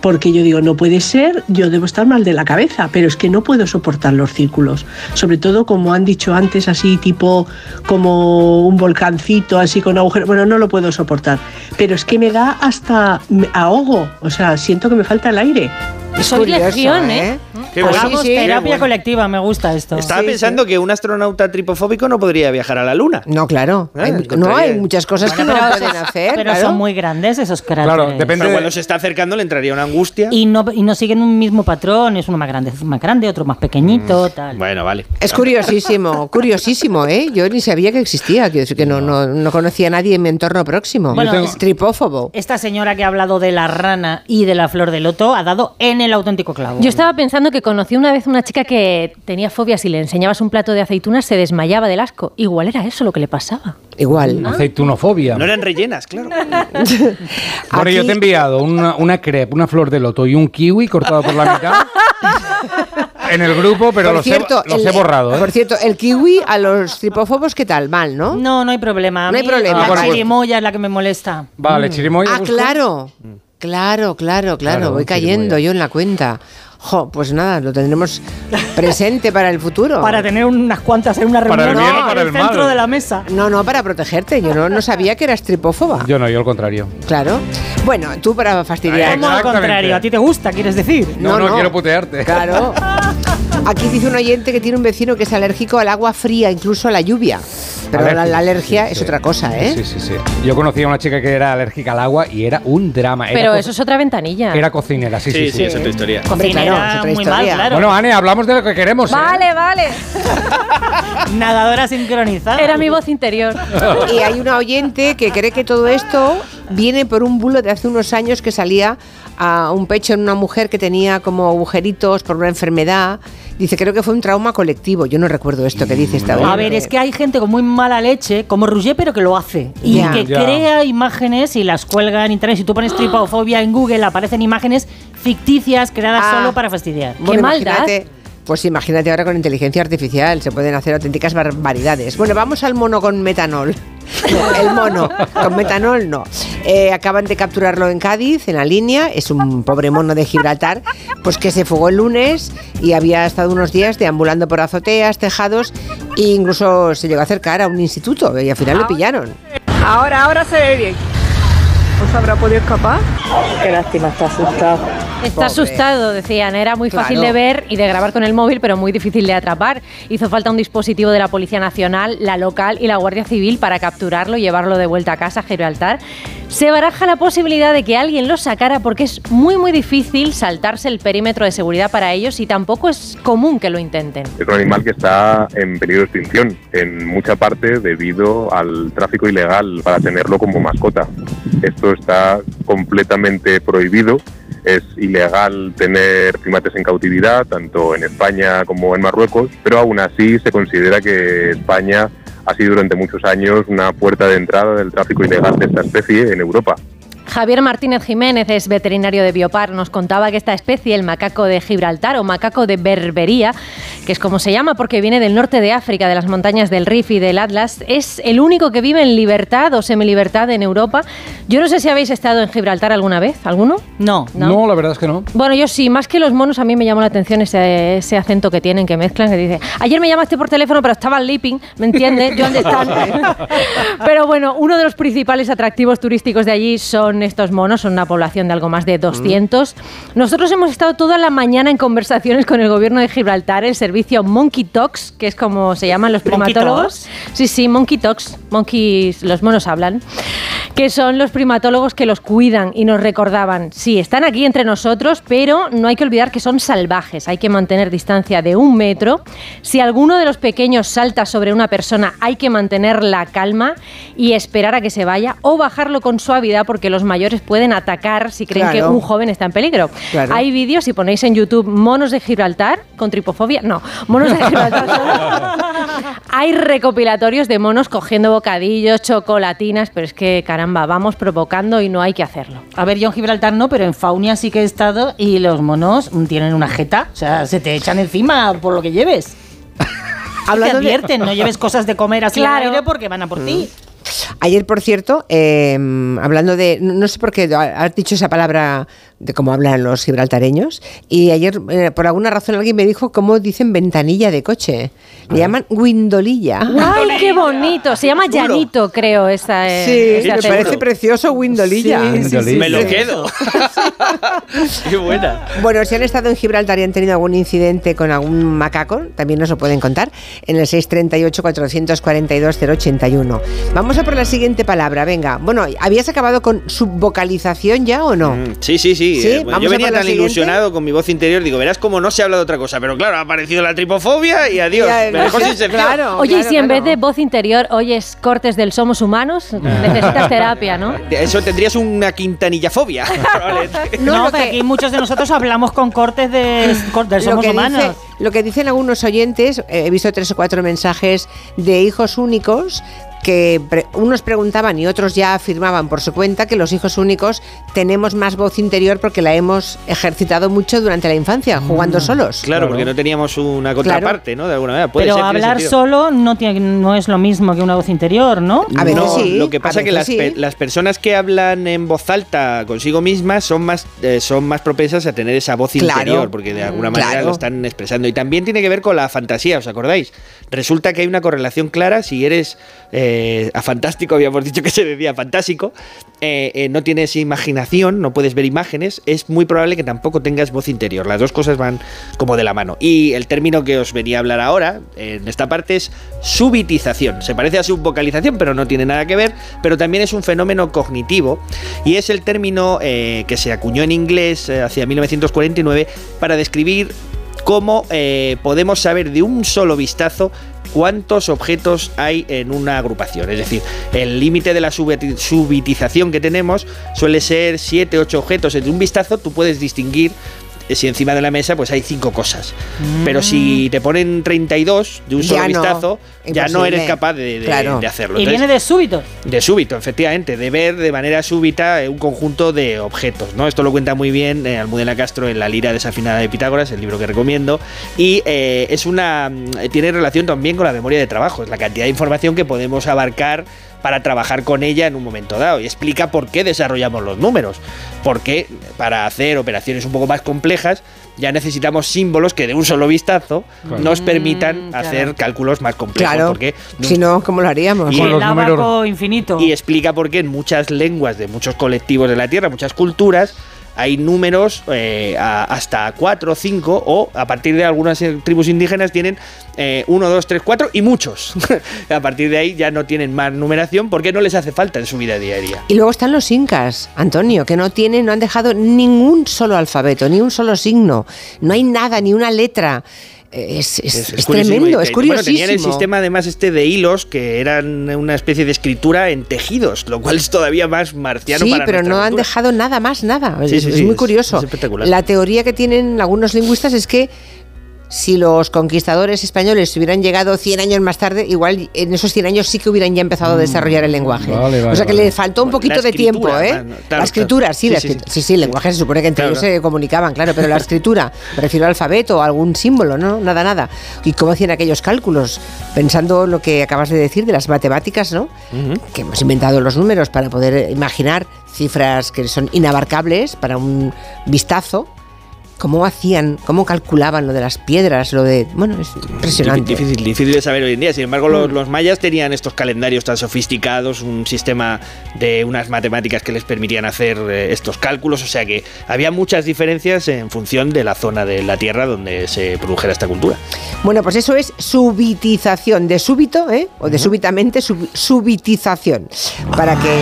Porque yo digo, no puede ser, yo debo estar mal de la cabeza, pero es que no puedo soportar los círculos. Sobre todo, como han dicho antes, así tipo como un volcancito, así con agujeros. Bueno, no lo puedo soportar. Pero es que me da hasta me ahogo. O sea, siento que me falta el aire. Soy curioso, lección, ¿eh? ¿eh? Qué bueno. Sí, sí, qué terapia bueno. colectiva, me gusta esto. Estaba pensando que un astronauta tripofóbico no podría viajar a la Luna. No, claro. Ah, Hay- no, hay muchas cosas que no pero- pueden hacer. Pero claro. son muy grandes esos cráteres. Pero cuando se está acercando le entraría una angustia. Y no, y no siguen un mismo patrón, es uno más grande, más grande, otro más pequeñito, tal. Bueno, vale. Es curiosísimo, (laughs) curiosísimo, ¿eh? Yo ni sabía que existía, quiero decir que no, no, no conocía a nadie en mi entorno próximo. Bueno, es tripófobo. Esta señora que ha hablado de la rana y de la flor de loto ha dado en el auténtico clavo. Yo estaba pensando que conocí una vez una chica que tenía fobias y le enseñabas un plato de aceitunas, se desmayaba del asco. Igual era eso lo que le pasaba. Igual. Aceitunofobia. No eran rellenas, claro. (laughs) Bueno, yo te he enviado una, una crepe, una flor de loto y un kiwi cortado por la mitad. en el grupo, pero Por los, cierto, he, los el- he borrado. ¿eh? Por cierto, el kiwi a los tripófobos, ¿qué tal? Mal, ¿no? No, no hay problema. A No hay problema. La Ah, chirimoya es la que me molesta. Vale, chirimoya. Ah, busco. claro. Claro, claro, claro. Claro, Voy cayendo chirimoya. yo en la cuenta. Jo, pues nada, lo tendremos presente para el futuro. (laughs) Para tener unas cuantas en una Para reunión el bien o en para el centro mal. de la mesa. No, no, para protegerte. Yo no, no sabía que eras tripófoba. Yo no, yo al contrario. Claro. Bueno, tú para fastidiar. ¿Cómo al Exactamente. contrario? ¿A ti te gusta, quieres decir? No, No, no, no. quiero putearte. Claro. (laughs) Aquí dice un oyente que tiene un vecino que es alérgico al agua fría, incluso a la lluvia. Pero la, alergia sí, es sí. otra cosa, ¿eh? Sí, sí, sí. Yo conocí a una chica que era alérgica al agua y era un drama. Era Pero co- eso es otra ventanilla. Era cocinera, sí, sí, Sí, sí, es otra historia. Hombre, claro, Cocinera, es otra muy mal, historia. claro. Bueno, Ane, hablamos de lo que queremos. ¿eh? Vale, vale. (laughs) Nadadora sincronizada. Era mi voz interior. Y hay una oyente que cree que todo esto viene por un bulo de hace unos años que salía a un pecho en una mujer que tenía como agujeritos por una enfermedad. Dice, creo que fue un trauma colectivo. Yo no recuerdo esto que dice esta A oyente. ver, es que hay gente con muy mala leche, como Rouget, pero que lo hace. Y que crea imágenes y las cuelga en internet. Si tú pones tripofobia en Google, aparecen imágenes ficticias creadas Ah. solo para fastidiar. Bueno, Qué maldad. Pues imagínate ahora con inteligencia artificial, se pueden hacer auténticas barbaridades. Bueno, vamos al mono con metanol. No, (laughs) el mono, con metanol no. Eh, acaban de capturarlo en Cádiz, en la línea. Es un pobre mono de Gibraltar, pues que se fugó el lunes y había estado unos días deambulando por azoteas, tejados e incluso se llegó a acercar a un instituto y al final lo pillaron. Ahora, ahora se ve bien. ¿Os habrá podido escapar? Qué lástima, está asustado. Está Pobre. asustado, decían. Era muy fácil de ver y de grabar con el móvil, pero muy difícil de atrapar. Hizo falta un dispositivo de la Policía Nacional, la local y la Guardia Civil para capturarlo y llevarlo de vuelta a casa, a Gibraltar. Se baraja la posibilidad de que alguien lo sacara porque es muy, muy difícil saltarse el perímetro de seguridad para ellos y tampoco es común que lo intenten. Es un animal que está en peligro de extinción, en mucha parte debido al tráfico ilegal para tenerlo como mascota. Esto está completamente prohibido. Es ilegal tener primates en cautividad, tanto en España como en Marruecos, pero aún así se considera que España ha sido durante muchos años una puerta de entrada del tráfico ilegal de esta especie en Europa. Javier Martínez Jiménez es veterinario de Biopar. Nos contaba que esta especie, el macaco de Gibraltar o macaco de Berbería, que es como se llama porque viene del norte de África, de las montañas del Rif y del Atlas, es el único que vive en libertad o semilibertad en Europa. Yo no sé si habéis estado en Gibraltar alguna vez, ¿alguno? No. No, la verdad es que no. Bueno, yo sí, más que los monos, a mí me llamó la atención ese, ese acento que tienen, que mezclan, que dice, ayer me llamaste por teléfono, pero estaba sleeping, ¿me entiendes? (laughs) Yo dónde están. pero bueno, uno de los principales atractivos turísticos de allí son estos monos, son una población de algo más de 200. Nosotros hemos estado toda la mañana en conversaciones con el gobierno de Gibraltar, el servicio Monkey Talks, que es como se llaman los ¿Monkey primatólogos. Sí, sí, Monkey Talks, monkeys, los monos hablan, que son los primatólogos que los cuidan y nos recordaban, sí, están aquí entre nosotros, pero no hay que olvidar que son salvajes, hay que mantener distancia de un metro. Si alguno de los pequeños salta sobre una persona, hay que mantener la calma y esperar a que se vaya o bajarlo con suavidad porque los mayores pueden atacar si creen Claro. que un joven está en peligro. Claro. Hay vídeos, si ponéis en YouTube monos de Gibraltar con tripofobia, no, monos de Gibraltar solo. (laughs) Hay recopilatorios de monos cogiendo bocadillos, chocolatinas, pero es que caramba, vamos provocando y no hay que hacerlo. A ver, yo en Gibraltar no, pero en Faunia sí que he estado y los monos mm, tienen una jeta. O sea, se te echan encima por lo que lleves. (laughs) Hablando te de- advierten, no lleves cosas de comer así Claro. al aire porque van a por ti. Ayer, por cierto, eh, hablando de. No sé por qué has dicho esa palabra de cómo hablan los gibraltareños. Y ayer, eh, por alguna razón, alguien me dijo cómo dicen ventanilla de coche. Le llaman windolilla. ¡Ay, qué bonito! Se llama Llanito, creo, esa eh, Sí, me parece precioso windolilla. Sí, sí, sí, Me lo quedo. (laughs) Qué buena. Bueno, si han estado en Gibraltar y han tenido algún incidente con algún macaco, también nos lo pueden contar en el 638-442-081. Vamos a por la siguiente palabra, venga. Bueno, ¿habías acabado con subvocalización ya o no? Mm, Sí, sí, sí. ¿Sí? Eh, Vamos yo venía tan siguiente. ilusionado con mi voz interior, digo, verás cómo no se habla de otra cosa. Pero claro, ha aparecido la tripofobia y adiós. Ya, me dejó sin claro. Oye, y si en claro. vez de voz interior oyes cortes del Somos Humanos, necesitas terapia, ¿no? (laughs) Eso tendrías una quintanillafobia. (laughs) (laughs) No, lo pero que- aquí muchos de nosotros hablamos con cortes de, cor- de lo Somos Humanos. dice- lo que dicen algunos oyentes, eh, he visto tres o cuatro mensajes de hijos únicos que pre- unos preguntaban y otros ya afirmaban por su cuenta que los hijos únicos tenemos más voz interior porque la hemos ejercitado mucho durante la infancia, jugando solos. Claro, porque no teníamos una contraparte, ¿no? De alguna manera. Puede Pero ser, hablar solo no, tiene, no es lo mismo que una voz interior, ¿no? no, lo que pasa es que las, pe- las personas que hablan en voz alta consigo mismas son más, eh, son más propensas a tener esa voz Claro. interior, porque de alguna manera Claro. lo están expresando. Y también tiene que ver con la fantasía, ¿os acordáis? Resulta que hay una correlación clara si eres eh, a fantástico, habíamos dicho que se decía fantástico, eh, eh, no tienes imaginación, no puedes ver imágenes, es muy probable que tampoco tengas voz interior. Las dos cosas van como de la mano. Y el término que os venía a hablar ahora, en esta parte, es subitización. Se parece a subvocalización, pero no tiene nada que ver, pero también es un fenómeno cognitivo y es el término eh, que se acuñó en inglés eh, hacia 1949 para describir cómo eh, podemos saber de un solo vistazo cuántos objetos hay en una agrupación. Es decir, el límite de la subitización que tenemos suele ser 7, 8 objetos. En un vistazo tú puedes distinguir si encima de la mesa pues hay cinco cosas. Pero si te ponen 32 de un Ya solo no, vistazo, ya no eres capaz de, de- Claro. de hacerlo. Y Entonces, viene de súbito. de súbito, efectivamente, de ver de manera súbita eh, un conjunto de objetos, ¿no? Esto lo cuenta muy bien eh, Almudena Castro en La lira desafinada de Pitágoras, el libro que recomiendo, y eh, es una mm, tiene relación también con la memoria de trabajo, es la cantidad de información que podemos abarcar para trabajar con ella en un momento dado y explica por qué desarrollamos los números, porque para hacer operaciones un poco más complejas ya necesitamos símbolos que de un solo vistazo Claro. nos permitan hacer cálculos más complejos, Claro, porque si no, ¿cómo lo haríamos? Y el abaco infinito. y explica por qué en muchas lenguas de muchos colectivos de la Tierra, muchas culturas, hay números eh, hasta 4 o 5 o a partir de algunas tribus indígenas tienen 1, 2, 3, 4 y muchos. (laughs) a partir de ahí ya no tienen más numeración porque no les hace falta en su vida diaria. Y luego están los incas, Antonio, que no tienen, no han dejado ningún solo alfabeto, ni un solo signo, no hay nada, ni una letra. Es, es- es curiosísimo. tremendo, es curiosísimo. Bueno, tenían el sistema además este de hilos que eran una especie de escritura en tejidos, lo cual es todavía más marciano Sí, para pero no han dejado nada más, nada. Sí, es, sí, es muy es- curioso. es espectacular. La teoría que tienen algunos lingüistas es que si los conquistadores españoles hubieran llegado 100 años más tarde, igual en esos 100 años sí que hubieran ya empezado a desarrollar el lenguaje. Mm. Vale, vale, o sea que vale. le faltó un poquito la de tiempo, ¿eh? bueno, claro, la escritura, sí, Sí, la sí, escrit- sí, sí, el lenguaje se supone que entre Claro, ellos se comunicaban, claro, pero la (laughs) escritura, me refiero al alfabeto o algún símbolo, ¿no? Nada, nada. ¿Y cómo hacían aquellos cálculos? Pensando lo que acabas de decir de las matemáticas, ¿no? que hemos inventado los números para poder imaginar cifras que son inabarcables para un vistazo. ¿Cómo hacían, cómo calculaban lo de las piedras, lo de... Bueno, es impresionante. Difícil, difícil de saber hoy en día. Sin embargo, los, Mm. los mayas tenían estos calendarios tan sofisticados, un sistema de unas matemáticas que les permitían hacer eh, estos cálculos. O sea que había muchas diferencias en función de la zona de la Tierra donde se produjera esta cultura. Bueno, pues eso es subitización, de súbito, ¿eh? O de súbitamente, sub- subitización. Para que...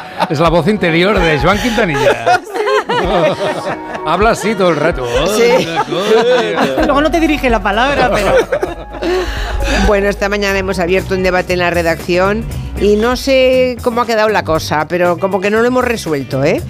(laughs) Es la voz interior de Joan Quintanilla. Habla así todo el rato. Sí. Luego no te dirige la palabra, pero. Bueno, esta mañana hemos abierto un debate en la redacción y no sé cómo ha quedado la cosa, pero como que no lo hemos resuelto, ¿eh?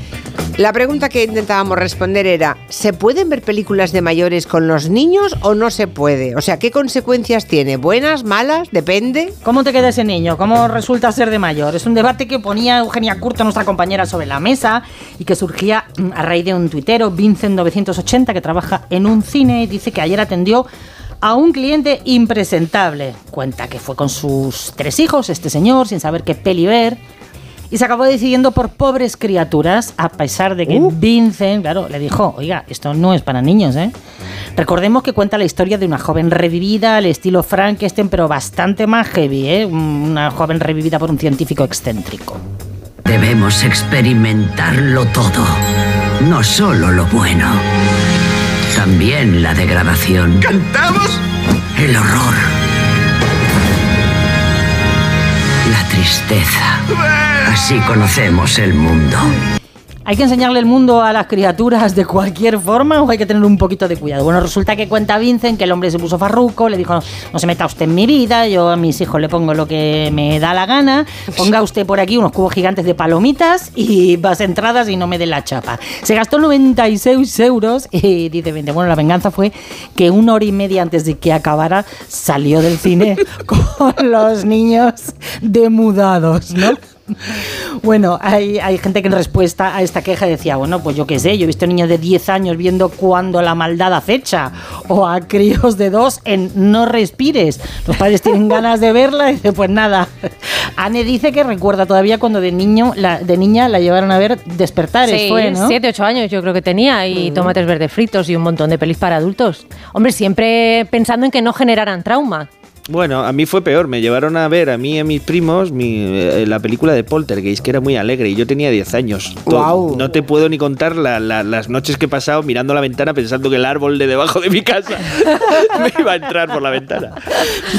La pregunta que intentábamos responder era, ¿se pueden ver películas de mayores con los niños o no se puede? O sea, ¿qué consecuencias tiene? ¿Buenas, malas? ¿Depende? ¿Cómo te queda ese niño? ¿Cómo resulta ser de mayor? Es un debate que ponía Eugenia Curto, nuestra compañera, sobre la mesa y que surgía mm, a raíz de un tuitero, Vincent980, que trabaja en un cine y dice que ayer atendió a un cliente impresentable. Cuenta que fue con sus tres hijos, este señor, sin saber qué peli ver. Y se acabó decidiendo por pobres criaturas, a pesar de que Vincent, claro, le dijo, oiga, esto no es para niños, ¿eh? Recordemos que cuenta la historia de una joven revivida al estilo Frankenstein, pero bastante más heavy, ¿eh? Una joven revivida por un científico excéntrico. Debemos experimentarlo todo, no solo lo bueno, también la degradación. ¿Cantamos? El horror. La tristeza. Así conocemos el mundo. ¿Hay que enseñarle el mundo a las criaturas de cualquier forma o hay que tener un poquito de cuidado? Bueno, resulta que cuenta Vincent que el hombre se puso farruco, le dijo, no se meta usted en mi vida, yo a mis hijos le pongo lo que me da la gana, ponga usted por aquí unos cubos gigantes de palomitas y vas entradas y no me dé la chapa. Se gastó 96 euros y dice bueno, la venganza fue que una hora y media antes de que acabara salió del cine (laughs) con los niños demudados, ¿no? (laughs) Bueno, hay, hay gente que en respuesta a esta queja decía, bueno, pues yo qué sé, yo he visto niños de 10 años viendo cuando la maldad acecha, o a críos de 2 en No respires. Los padres tienen (laughs) ganas de verla y dice, pues nada. Anne dice que recuerda todavía cuando de niño, la, de niña la llevaron a ver Despertares, Sí, fue, ¿no? 7, 8 años yo creo que tenía y tomates verdes fritos y un montón de pelis para adultos. Hombre, siempre pensando en que no generaran trauma. Bueno, a mí fue peor. Me llevaron a ver a mí y a mis primos mi, eh, la película de Poltergeist, que era muy alegre, y yo tenía 10 años. Guau. No te puedo ni contar la- la- las noches que he pasado mirando la ventana pensando que el árbol de debajo de mi casa (laughs) me iba a entrar por la ventana.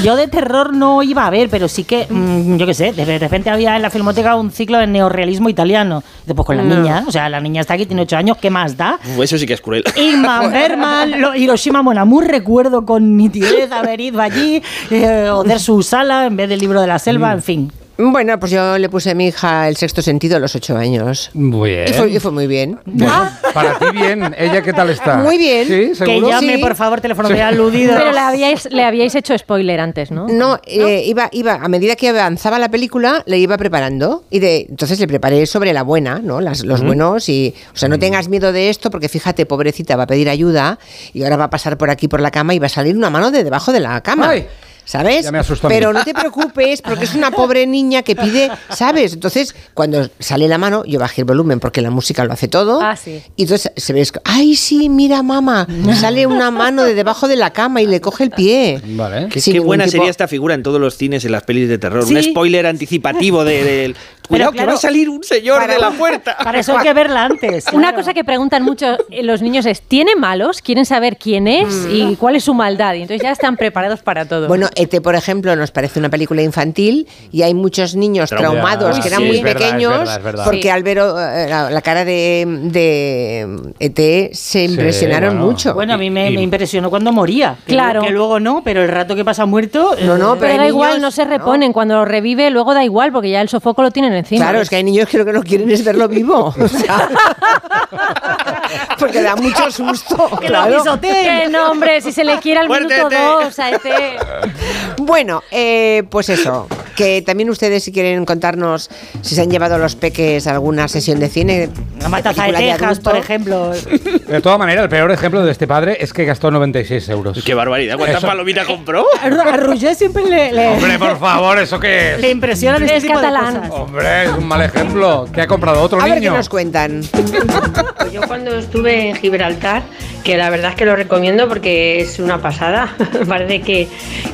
Yo de terror no iba a ver, pero sí que, mm, yo qué sé, de repente había en la filmoteca un ciclo de neorrealismo italiano. Después con la No. niña, o sea, la niña está aquí, tiene 8 años, ¿qué más da? Uf, eso sí que es cruel. Ingmar (laughs) Bergman, lo- Hiroshima Mon Amour, recuerdo con nitidez haber ido allí, eh, o Der su sala en vez del libro de la selva, en fin. Bueno, pues yo le puse a mi hija el sexto sentido a los ocho años. Muy bien. Y fue, y fue muy bien. Bueno, para ti bien. ¿Ella qué tal está? Muy bien. ¿Sí? Que ¿Seguro? llame, Sí. por favor, teléfono de aludido. Pero le habíais, le habíais hecho spoiler antes, ¿no? No, eh, iba, iba, a medida que avanzaba la película, le iba preparando. Y de, entonces le preparé sobre la buena, ¿no? Las, los buenos. Y, o sea, no tengas miedo de esto, porque fíjate, pobrecita, va a pedir ayuda y ahora va a pasar por aquí por la cama y va a salir una mano de debajo de la cama. Ay. ¿Sabes? Ya me asustó a mí. Pero no te (laughs) preocupes, porque es una pobre niña que pide, ¿sabes? Entonces, cuando sale la mano, yo bajé el volumen porque la música lo hace todo. Ah, sí. Y entonces se ve, ay, sí, mira, mamá, (laughs) sale una mano de debajo de la cama y le coge el pie. Vale. Qué, buena tipo- sería esta figura en todos los cines, en las pelis de terror. Sí. Un spoiler anticipativo de- del... Cuidado, que va a salir un señor de la puerta. (laughs) Para eso hay que verla antes. Una cosa que preguntan mucho eh, los niños es, ¿tiene malos? Quieren saber quién es y cuál es su maldad. Y entonces ya están preparados para todo. Bueno, ET, por ejemplo, nos parece una película infantil y hay muchos niños Trauma. traumados Uy, que eran sí, muy es verdad, es pequeños verdad, es verdad. porque Sí. al ver eh, la, la cara de, de ET se impresionaron bueno. mucho. Bueno, a mí me, Y- me impresionó cuando moría. Claro. Que luego no, pero el rato que pasa muerto. No, no, eh, pero Pero da igual, no se reponen. Cuando lo revive, luego da igual, porque ya el sofoco lo tienen encima. Claro, es que hay niños que lo que no quieren es verlo vivo. O sea, (laughs) porque da mucho susto. Que lo claro. pisoteen. Que no, hombre, si se le quiere al minuto Muértete. dos a este... (laughs) Bueno, eh, pues eso, que también ustedes si quieren contarnos si se han llevado los peques a alguna sesión de cine. La matanza de película Texas, por ejemplo. De todas maneras, el peor ejemplo de este padre es que gastó 96 euros. Qué barbaridad. ¿Cuántas Eso- palomitas compró? A a Roger siempre le, le, Hombre, por favor, ¿eso qué le es? impresionan este Es tipo catalán. de cosas. Hombre, es un mal ejemplo. ¿Qué ha comprado otro A ver qué niño? nos cuentan. Pues yo cuando estuve en Gibraltar, que la verdad es que lo recomiendo porque es una pasada, (laughs) parece que,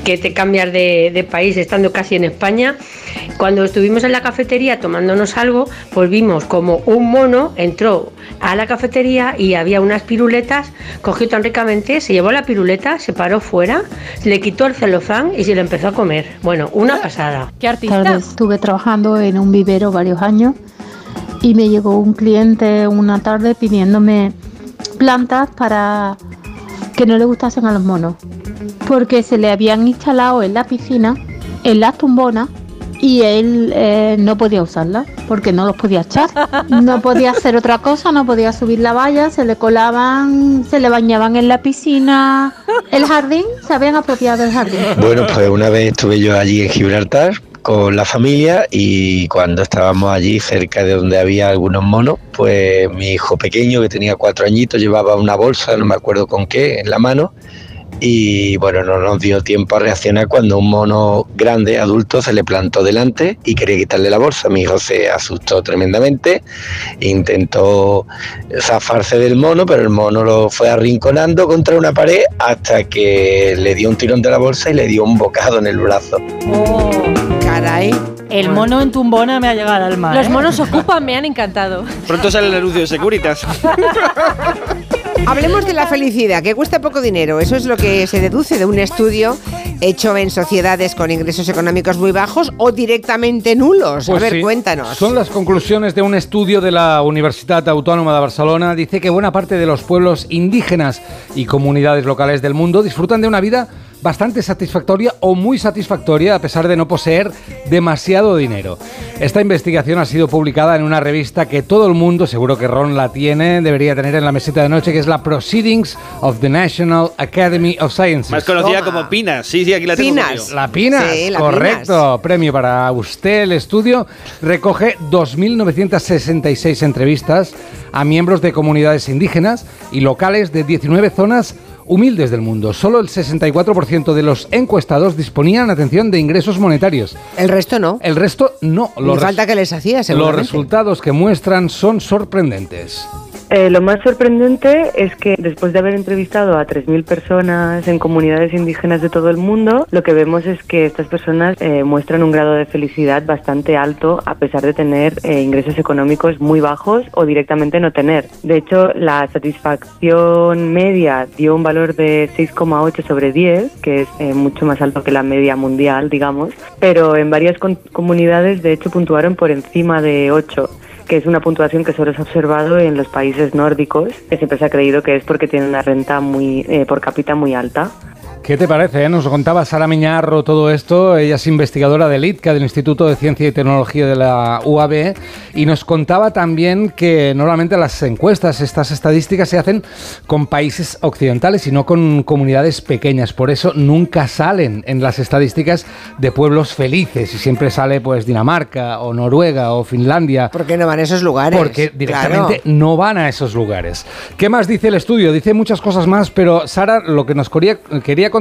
que te cambias de, de país estando casi en España. Cuando estuvimos en la cafetería tomándonos algo, pues vimos como un mono entró a la cafetería y había unas piruletas, cogió tan ricamente, se llevó la piruleta, se paró fuera, le quitó el celofán y se lo empezó a comer. Bueno, una (gasps) pasada. ¿Qué artista? Tarde estuve trabajando en un vivero varios años y me llegó un cliente una tarde pidiéndome plantas para que no le gustasen a los monos, porque se le habían instalado en la piscina, en las tumbonas, y él eh, no podía usarlas porque no los podía echar. No podía hacer otra cosa, no podía subir la valla, se le colaban, se le bañaban en la piscina, el jardín, se habían apropiado del jardín. Bueno, pues una vez estuve yo allí en Gibraltar con la familia y cuando estábamos allí cerca de donde había algunos monos, pues mi hijo pequeño que tenía cuatro añitos llevaba una bolsa, no me acuerdo con qué, en la mano y bueno, no nos dio tiempo a reaccionar cuando un mono grande, adulto, se le plantó delante y quería quitarle la bolsa. Mi hijo se asustó tremendamente, intentó zafarse del mono, pero el mono lo fue arrinconando contra una pared hasta que le dio un tirón de la bolsa y le dio un bocado en el brazo. Oh, Caray. el mono en tumbona me ha llegado al alma. Los ¿eh? monos ocupan, me han encantado. Pronto sale el anuncio de Securitas. (laughs) Hablemos de la felicidad, que cuesta poco dinero. Eso es lo que se deduce de un estudio hecho en sociedades con ingresos económicos muy bajos o directamente nulos. a Pues ver, sí, cuéntanos. Son las conclusiones de un estudio de la Universidad Autónoma de Barcelona. Dice que buena parte de los pueblos indígenas y comunidades locales del mundo disfrutan de una vida bastante satisfactoria o muy satisfactoria a pesar de no poseer demasiado dinero. Esta investigación ha sido publicada en una revista que todo el mundo, seguro que Ron la tiene, debería tener en la mesita de noche, que es la Proceedings of the National Academy of Sciences. Más conocida como Pinas. Sí, sí, aquí la tengo. Pinas. La Pinas, Sí, la correcto. Premio para usted. El estudio recoge 2.966 entrevistas a miembros de comunidades indígenas y locales de 19 zonas humildes del mundo. Solo el 64% de los encuestados disponían, atención, de ingresos monetarios. El resto no. El resto no. Ni falta que les hacía, los resultados que muestran son sorprendentes. Eh, lo más sorprendente es que después de haber entrevistado a 3.000 personas en comunidades indígenas de todo el mundo, lo que vemos es que estas personas eh, muestran un grado de felicidad bastante alto a pesar de tener eh, ingresos económicos muy bajos o directamente no tener. De hecho, la satisfacción media dio un valor de 6,8 sobre 10, que es eh, mucho más alto que la media mundial, digamos, pero en varias comunidades de hecho puntuaron por encima de 8 que es una puntuación que solo se ha observado en los países nórdicos, que siempre se ha creído que es porque tienen una renta muy eh, por cápita muy alta. ¿Qué te parece? eh? Nos contaba Sara Miñarro todo esto. Ella es investigadora del ITCA, del Instituto de Ciencia y Tecnología de la UAB, y nos contaba también que normalmente las encuestas, estas estadísticas, se hacen con países occidentales y no con comunidades pequeñas. Por eso nunca salen en las estadísticas de pueblos felices y siempre sale pues Dinamarca o Noruega o Finlandia. ¿Por qué no van a esos lugares? Porque directamente Claro. no van a esos lugares. ¿Qué más dice el estudio? Dice muchas cosas más, pero Sara lo que nos quería, quería contar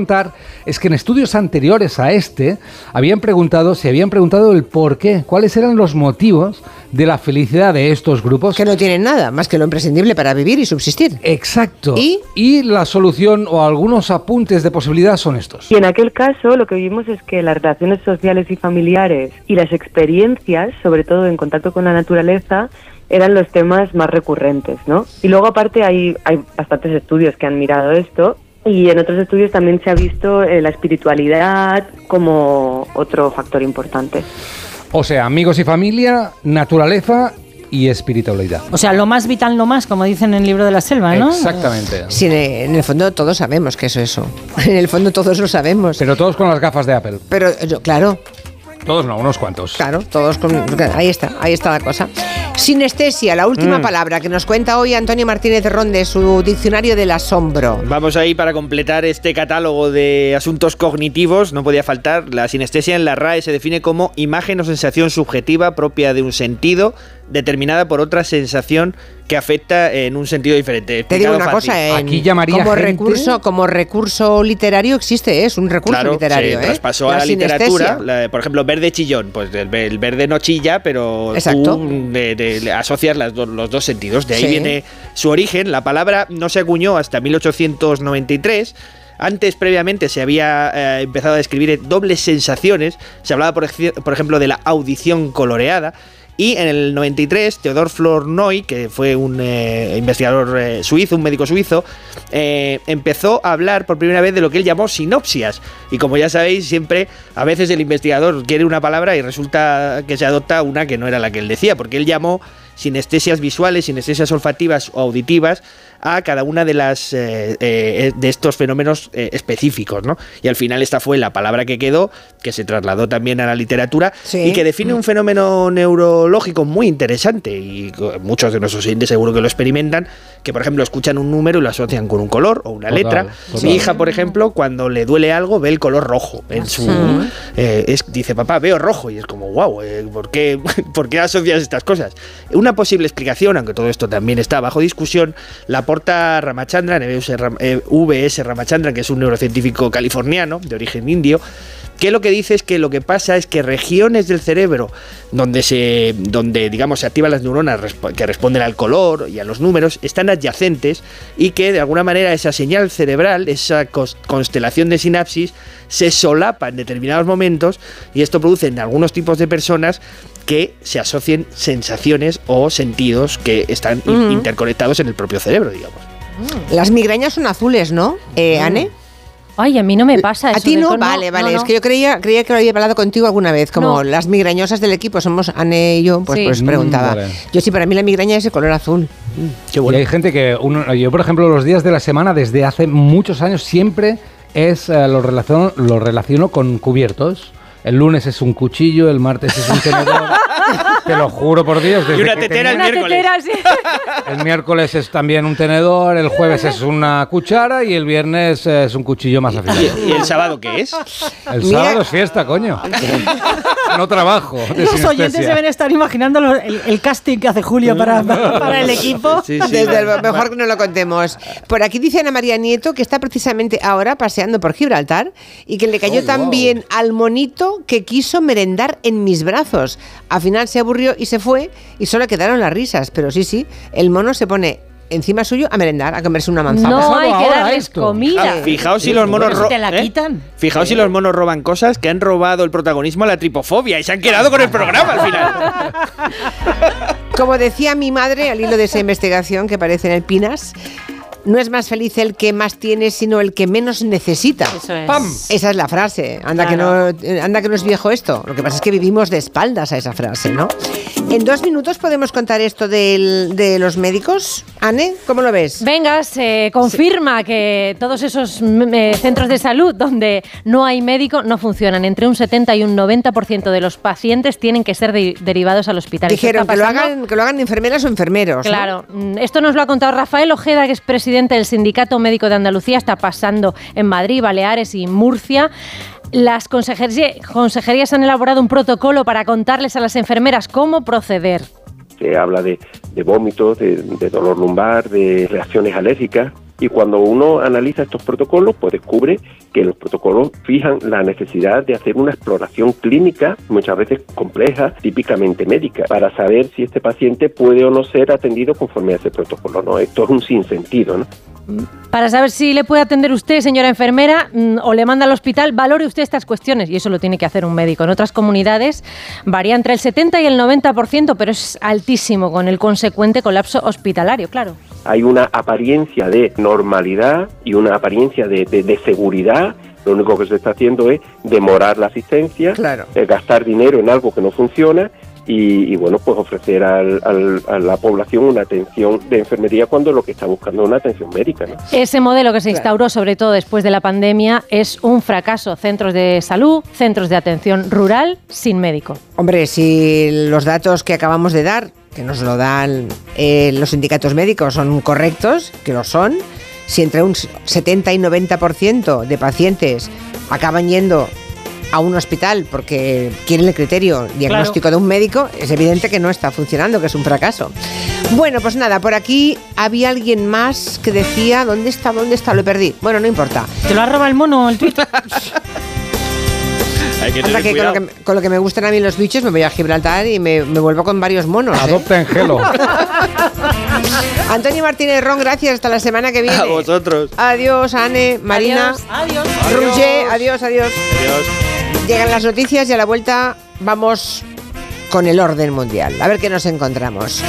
es que en estudios anteriores a este habían preguntado, se habían preguntado el por qué, cuáles eran los motivos de la felicidad de estos grupos. Que no tienen nada, más que lo imprescindible para vivir y subsistir. Exacto. ¿Y? Y la solución o algunos apuntes de posibilidad son estos. Y en aquel caso lo que vimos es que las relaciones sociales y familiares y las experiencias, sobre todo en contacto con la naturaleza, eran los temas más recurrentes, ¿no? Y luego aparte hay, hay bastantes estudios que han mirado esto y en otros estudios también se ha visto eh, la espiritualidad como otro factor importante. O sea, amigos y familia, naturaleza y espiritualidad. O sea, lo más vital, lo más, como dicen en el libro de la selva, ¿no? Exactamente. Sí, en el- en el fondo todos sabemos que eso es eso. (laughs) En el fondo todos lo sabemos. Pero todos con las gafas de Apple. Pero yo- claro, Todos no, unos cuantos. claro, todos con... Ahí está, ahí está la cosa. Sinestesia, la última Mm. palabra que nos cuenta hoy Antonio Martínez Ron de su diccionario del asombro. Vamos ahí para completar este catálogo de asuntos cognitivos. No podía faltar. La sinestesia en la RAE se define como imagen o sensación subjetiva propia de un sentido determinada por otra sensación que afecta en un sentido diferente. Te digo una fácil. cosa, en- Aquí llamaría como gente- recurso, como recurso literario existe, ¿eh? es un recurso Claro, literario. se ¿eh? traspasó a la literatura. la- por ejemplo, verde chillón. Pues el, ve- el verde no chilla, pero Exacto. tú de- de- le asocias las do- los dos sentidos. De ahí Sí. viene su origen. La palabra no se acuñó hasta 1893. Antes, previamente, se había eh, empezado a describir dobles sensaciones. Se hablaba, por ejemplo, de la audición coloreada. Y en el 93, Theodor Flournoy, que fue un eh, investigador eh, suizo, un médico suizo, eh, empezó a hablar por primera vez de lo que él llamó sinopsias. Y como ya sabéis, siempre a veces el investigador quiere una palabra y resulta que se adopta una que no era la que él decía, porque él llamó sinestesias visuales, sinestesias olfativas o auditivas a cada una de las eh, eh, de estos fenómenos eh, específicos, ¿no? Y al final esta fue la palabra que quedó, que se trasladó también a la literatura Sí. y que define un fenómeno neurológico muy interesante y muchos de nuestros oyentes seguro que lo experimentan, que por ejemplo escuchan un número y lo asocian con un color o una Total, letra. total. Mi hija, por ejemplo, cuando le duele algo ve el color rojo en su eh, es, dice papá veo rojo y es como wow ¿por, qué, (laughs) ¿por qué asocias estas cosas? Una posible explicación, aunque todo esto también está bajo discusión, la aporta Ramachandran, Ram- eh, VS Ramachandran, que es un neurocientífico californiano de origen indio, que lo que dice es que lo que pasa es que regiones del cerebro donde se donde digamos se activan las neuronas que responden al color y a los números están adyacentes y que de alguna manera esa señal cerebral, esa constelación de sinapsis se solapa en determinados momentos y esto produce en algunos tipos de personas que se asocien sensaciones o sentidos que están Ujú. interconectados en el propio cerebro, digamos. Las migrañas son azules, ¿no, eh, Anne? Ay, a mí no me pasa A ti no, con- vale, vale. no, Es que yo creía, creía que lo había hablado contigo alguna vez, como No. las migrañosas del equipo somos Anne y yo, pues, Sí. pues Mm, preguntaba. vale. Yo sí, para mí la migraña es de color azul. Y hay gente que, uno- yo por ejemplo, los días de la semana desde hace muchos años siempre es eh, lo, relaciono, lo relaciono con cubiertos. El lunes es un cuchillo, el martes es un tenedor. (laughs) Te lo juro por Dios. desde Y una tetera el miércoles. tetera, sí. (laughs) El miércoles es también un tenedor, el jueves es una cuchara y el viernes es un cuchillo más afilado. ¿Y el sábado qué es? El Mira- sábado es fiesta, coño. (laughs) No trabajo. de Los oyentes deben estar imaginando el, el casting que hace Julio para, para el equipo. Sí, sí. Desde lo mejor que no lo contemos. Por aquí dice Ana María Nieto que está precisamente ahora paseando por Gibraltar y que le cayó Oh, tan wow. bien al monito que quiso merendar en mis brazos. Al final se aburrió y se fue y solo quedaron las risas. Pero sí, sí, el mono se pone encima suyo a merendar, a comerse una manzana. No hay que darles esto. comida. Fijaos si los monos te la ¿eh? quitan. Fijaos si los monos roban cosas que han robado el protagonismo a la tripofobia y se han quedado con el programa al final. Como decía mi madre al hilo de esa investigación que aparece en el Pinas, no es más feliz el que más tiene, sino el que menos necesita. Eso es. ¡Pam! Esa es la frase. Anda, Claro. que no, eh, anda que no es viejo esto. Lo que pasa es que vivimos de espaldas a esa frase, ¿no? En dos minutos podemos contar esto del- de los médicos. Anne, ¿cómo lo ves? Venga, se confirma que todos esos mm, eh, centros de salud donde no hay médico no funcionan. Entre un 70 y un 90% de los pacientes tienen que ser de- derivados al hospital. Dijeron que lo, hagan, que lo hagan enfermeras o enfermeros. Claro, mm, esto nos lo ha contado Rafael Ojeda, que es presidente del Sindicato Médico de Andalucía, está pasando en Madrid, Baleares y Murcia. Las consejería- consejerías han elaborado un protocolo para contarles a las enfermeras cómo proceder. se habla de, vómitos, de dolor lumbar, de reacciones alérgicas. Y cuando uno analiza estos protocolos, pues descubre que los protocolos fijan la necesidad de hacer una exploración clínica, muchas veces compleja, típicamente médica, para saber si este paciente puede o no ser atendido conforme a ese protocolo. ¿no? Esto es un sinsentido. ¿no? Para saber si le puede atender usted, señora enfermera, mm, o le manda al hospital, valore usted estas cuestiones. Y eso lo tiene que hacer un médico. En otras comunidades varía entre el 70 y el 90%, pero es altísimo con el consecuente colapso hospitalario, claro. hay una apariencia de normalidad y una apariencia de, de- de seguridad. Lo único que se está haciendo es demorar la asistencia, Claro. eh, gastar dinero en algo que no funciona y, y, bueno, pues ofrecer al- al- a la población una atención de enfermería cuando lo que está buscando es una atención médica. ¿no? Ese modelo que se instauró, sobre todo después de la pandemia, es un fracaso. Centros de salud, centros de atención rural, sin médico. Hombre, si los datos que acabamos de dar, que nos lo dan eh, los sindicatos médicos, son correctos, que lo son, si entre un 70 y 90% de pacientes acaban yendo a un hospital porque quieren el criterio diagnóstico de un médico, es evidente que no está funcionando, que es un fracaso. Bueno, pues nada, por aquí había alguien más que decía, ¿dónde está? ¿Dónde está? Lo perdí. Bueno, no importa. ¿Te lo ha robado el mono el tweet? (laughs) Hay que tener que con, lo que con lo que me gustan a mí los bichos me voy a Gibraltar y me, me vuelvo con varios monos. ¿eh? Adopta en gelo. (laughs) Antonio Martínez Ron, gracias. Hasta la semana que viene. A vosotros. Adiós, Anne, Marina. Adiós. Roger, adiós, adiós. Adiós. Llegan las noticias y a la vuelta vamos con el orden mundial. A ver qué nos encontramos.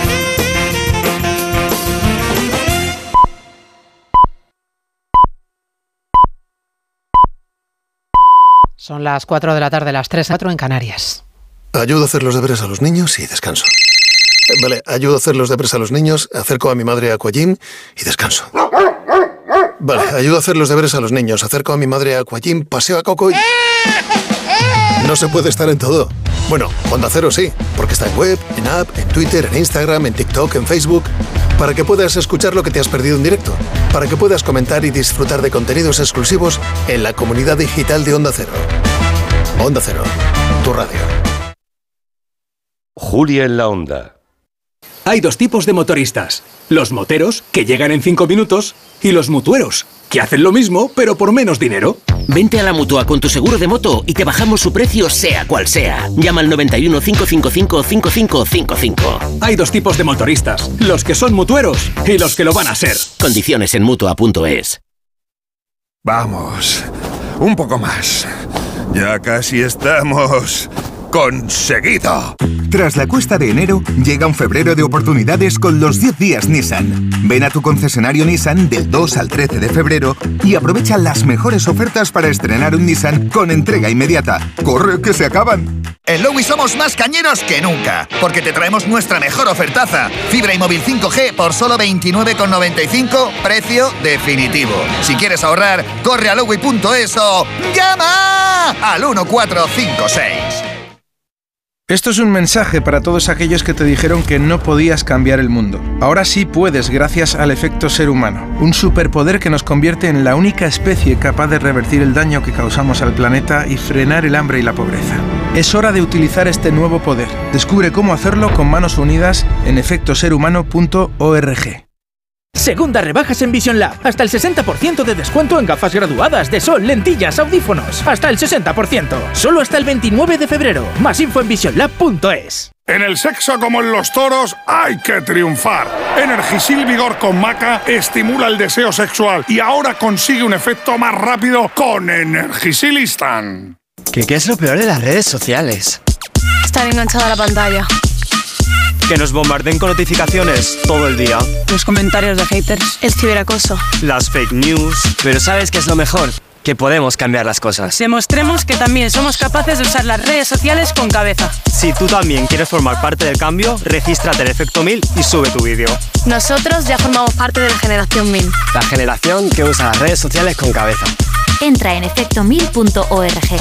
Son las 4 de la tarde, las 3, 4 en Canarias. Ayudo a hacer los deberes a los niños y descanso. Eh, Vale, ayudo a hacer los deberes a los niños, acerco a mi madre a Aquagym y descanso. Vale, ayudo a hacer los deberes a los niños, acerco a mi madre a Aquagym, paseo a Coco y... No se puede estar en todo. Bueno, Onda Cero sí, porque está en web, en app, en Twitter, en Instagram, en TikTok, en Facebook, para que puedas escuchar lo que te has perdido en directo, para que puedas comentar y disfrutar de contenidos exclusivos en la comunidad digital de Onda Cero. Onda Cero, tu radio. Julia en la onda. Hay dos tipos de motoristas. Los moteros, que llegan en 5 minutos, y los mutueros, que hacen lo mismo, pero por menos dinero. Vente a la mutua con tu seguro de moto y te bajamos su precio, sea cual sea. Llama al 91 555 5555. Hay dos tipos de motoristas. Los que son mutueros y los que lo van a ser. Condiciones en mutua.es. Vamos, un poco más. Ya casi estamos conseguido. Tras la cuesta de enero, llega un febrero de oportunidades con los 10 días Nissan. Ven a tu concesionario Nissan del 2 al 13 de febrero y aprovecha las mejores ofertas para estrenar un Nissan con entrega inmediata. ¡Corre, que se acaban! En Lowy somos más cañeros que nunca, porque te traemos nuestra mejor ofertaza. Fibra y móvil 5G por solo 29,95, precio definitivo. Si quieres ahorrar, corre a lowy.es o llama al 1456. Esto es un mensaje para todos aquellos que te dijeron que no podías cambiar el mundo. Ahora sí puedes gracias al efecto ser humano, un superpoder que nos convierte en la única especie capaz de revertir el daño que causamos al planeta y frenar el hambre y la pobreza. Es hora de utilizar este nuevo poder. Descubre cómo hacerlo con manos unidas en efectoserhumano.org. Segunda rebajas en Vision Lab. Hasta el 60% de descuento en gafas graduadas de sol, lentillas, audífonos. Hasta el 60%. Solo hasta el 29 de febrero. Más info en visionlab.es. En el sexo como en los toros hay que triunfar. Energisil Vigor con Maca estimula el deseo sexual y ahora consigue un efecto más rápido con Energisil Instant. ¿Qué, ¿Qué es lo peor de las redes sociales? Estar enganchada a la pantalla. Que nos bombarden con notificaciones todo el día. Los comentarios de haters. El ciberacoso. Las fake news. Pero ¿sabes qué es lo mejor? Que podemos cambiar las cosas. Demostremos que también somos capaces de usar las redes sociales con cabeza. Si tú también quieres formar parte del cambio, regístrate en Efecto 1000 y sube tu vídeo. Nosotros ya formamos parte de la generación 1000. La generación que usa las redes sociales con cabeza. Entra en efecto1000.org.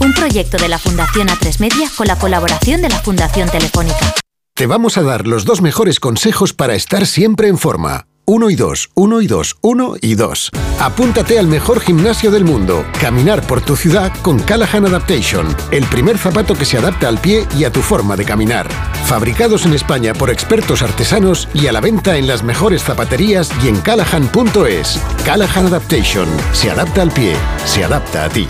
Un proyecto de la Fundación A3 Media con la colaboración de la Fundación Telefónica. Te vamos a dar los dos mejores consejos para estar siempre en forma. Uno y dos, uno y dos, uno y dos. Apúntate al mejor gimnasio del mundo. Caminar por tu ciudad con Callahan Adaptation. El primer zapato que se adapta al pie y a tu forma de caminar. Fabricados en España por expertos artesanos y a la venta en las mejores zapaterías y en callahan.es. Callahan Adaptation. Se adapta al pie. Se adapta a ti.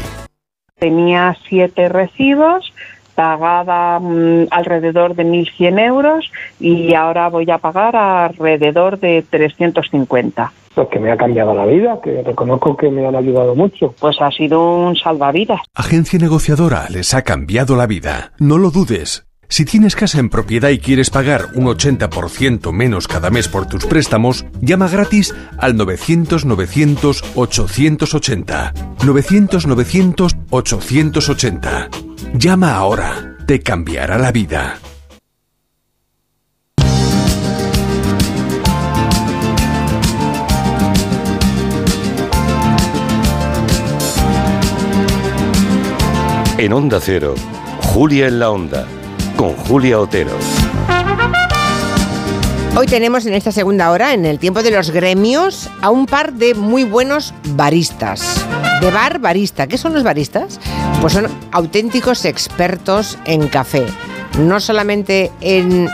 Tenía siete recibos pagaba mm, alrededor de 1.100 euros y ahora voy a pagar alrededor de 350. Pues que me ha cambiado la vida, que reconozco que me han ayudado mucho. Pues ha sido un salvavidas. Agencia negociadora les ha cambiado la vida. No lo dudes. Si tienes casa en propiedad y quieres pagar un 80% menos cada mes por tus préstamos, llama gratis al 900-900-880. 900-900-880. Llama ahora, te cambiará la vida. En Onda Cero, Julia en la Onda, con Julia Otero. Hoy tenemos en esta segunda hora, en el tiempo de los gremios, a un par de muy buenos baristas. De bar barista. ¿Qué son los baristas? Pues son auténticos expertos en café. No solamente en,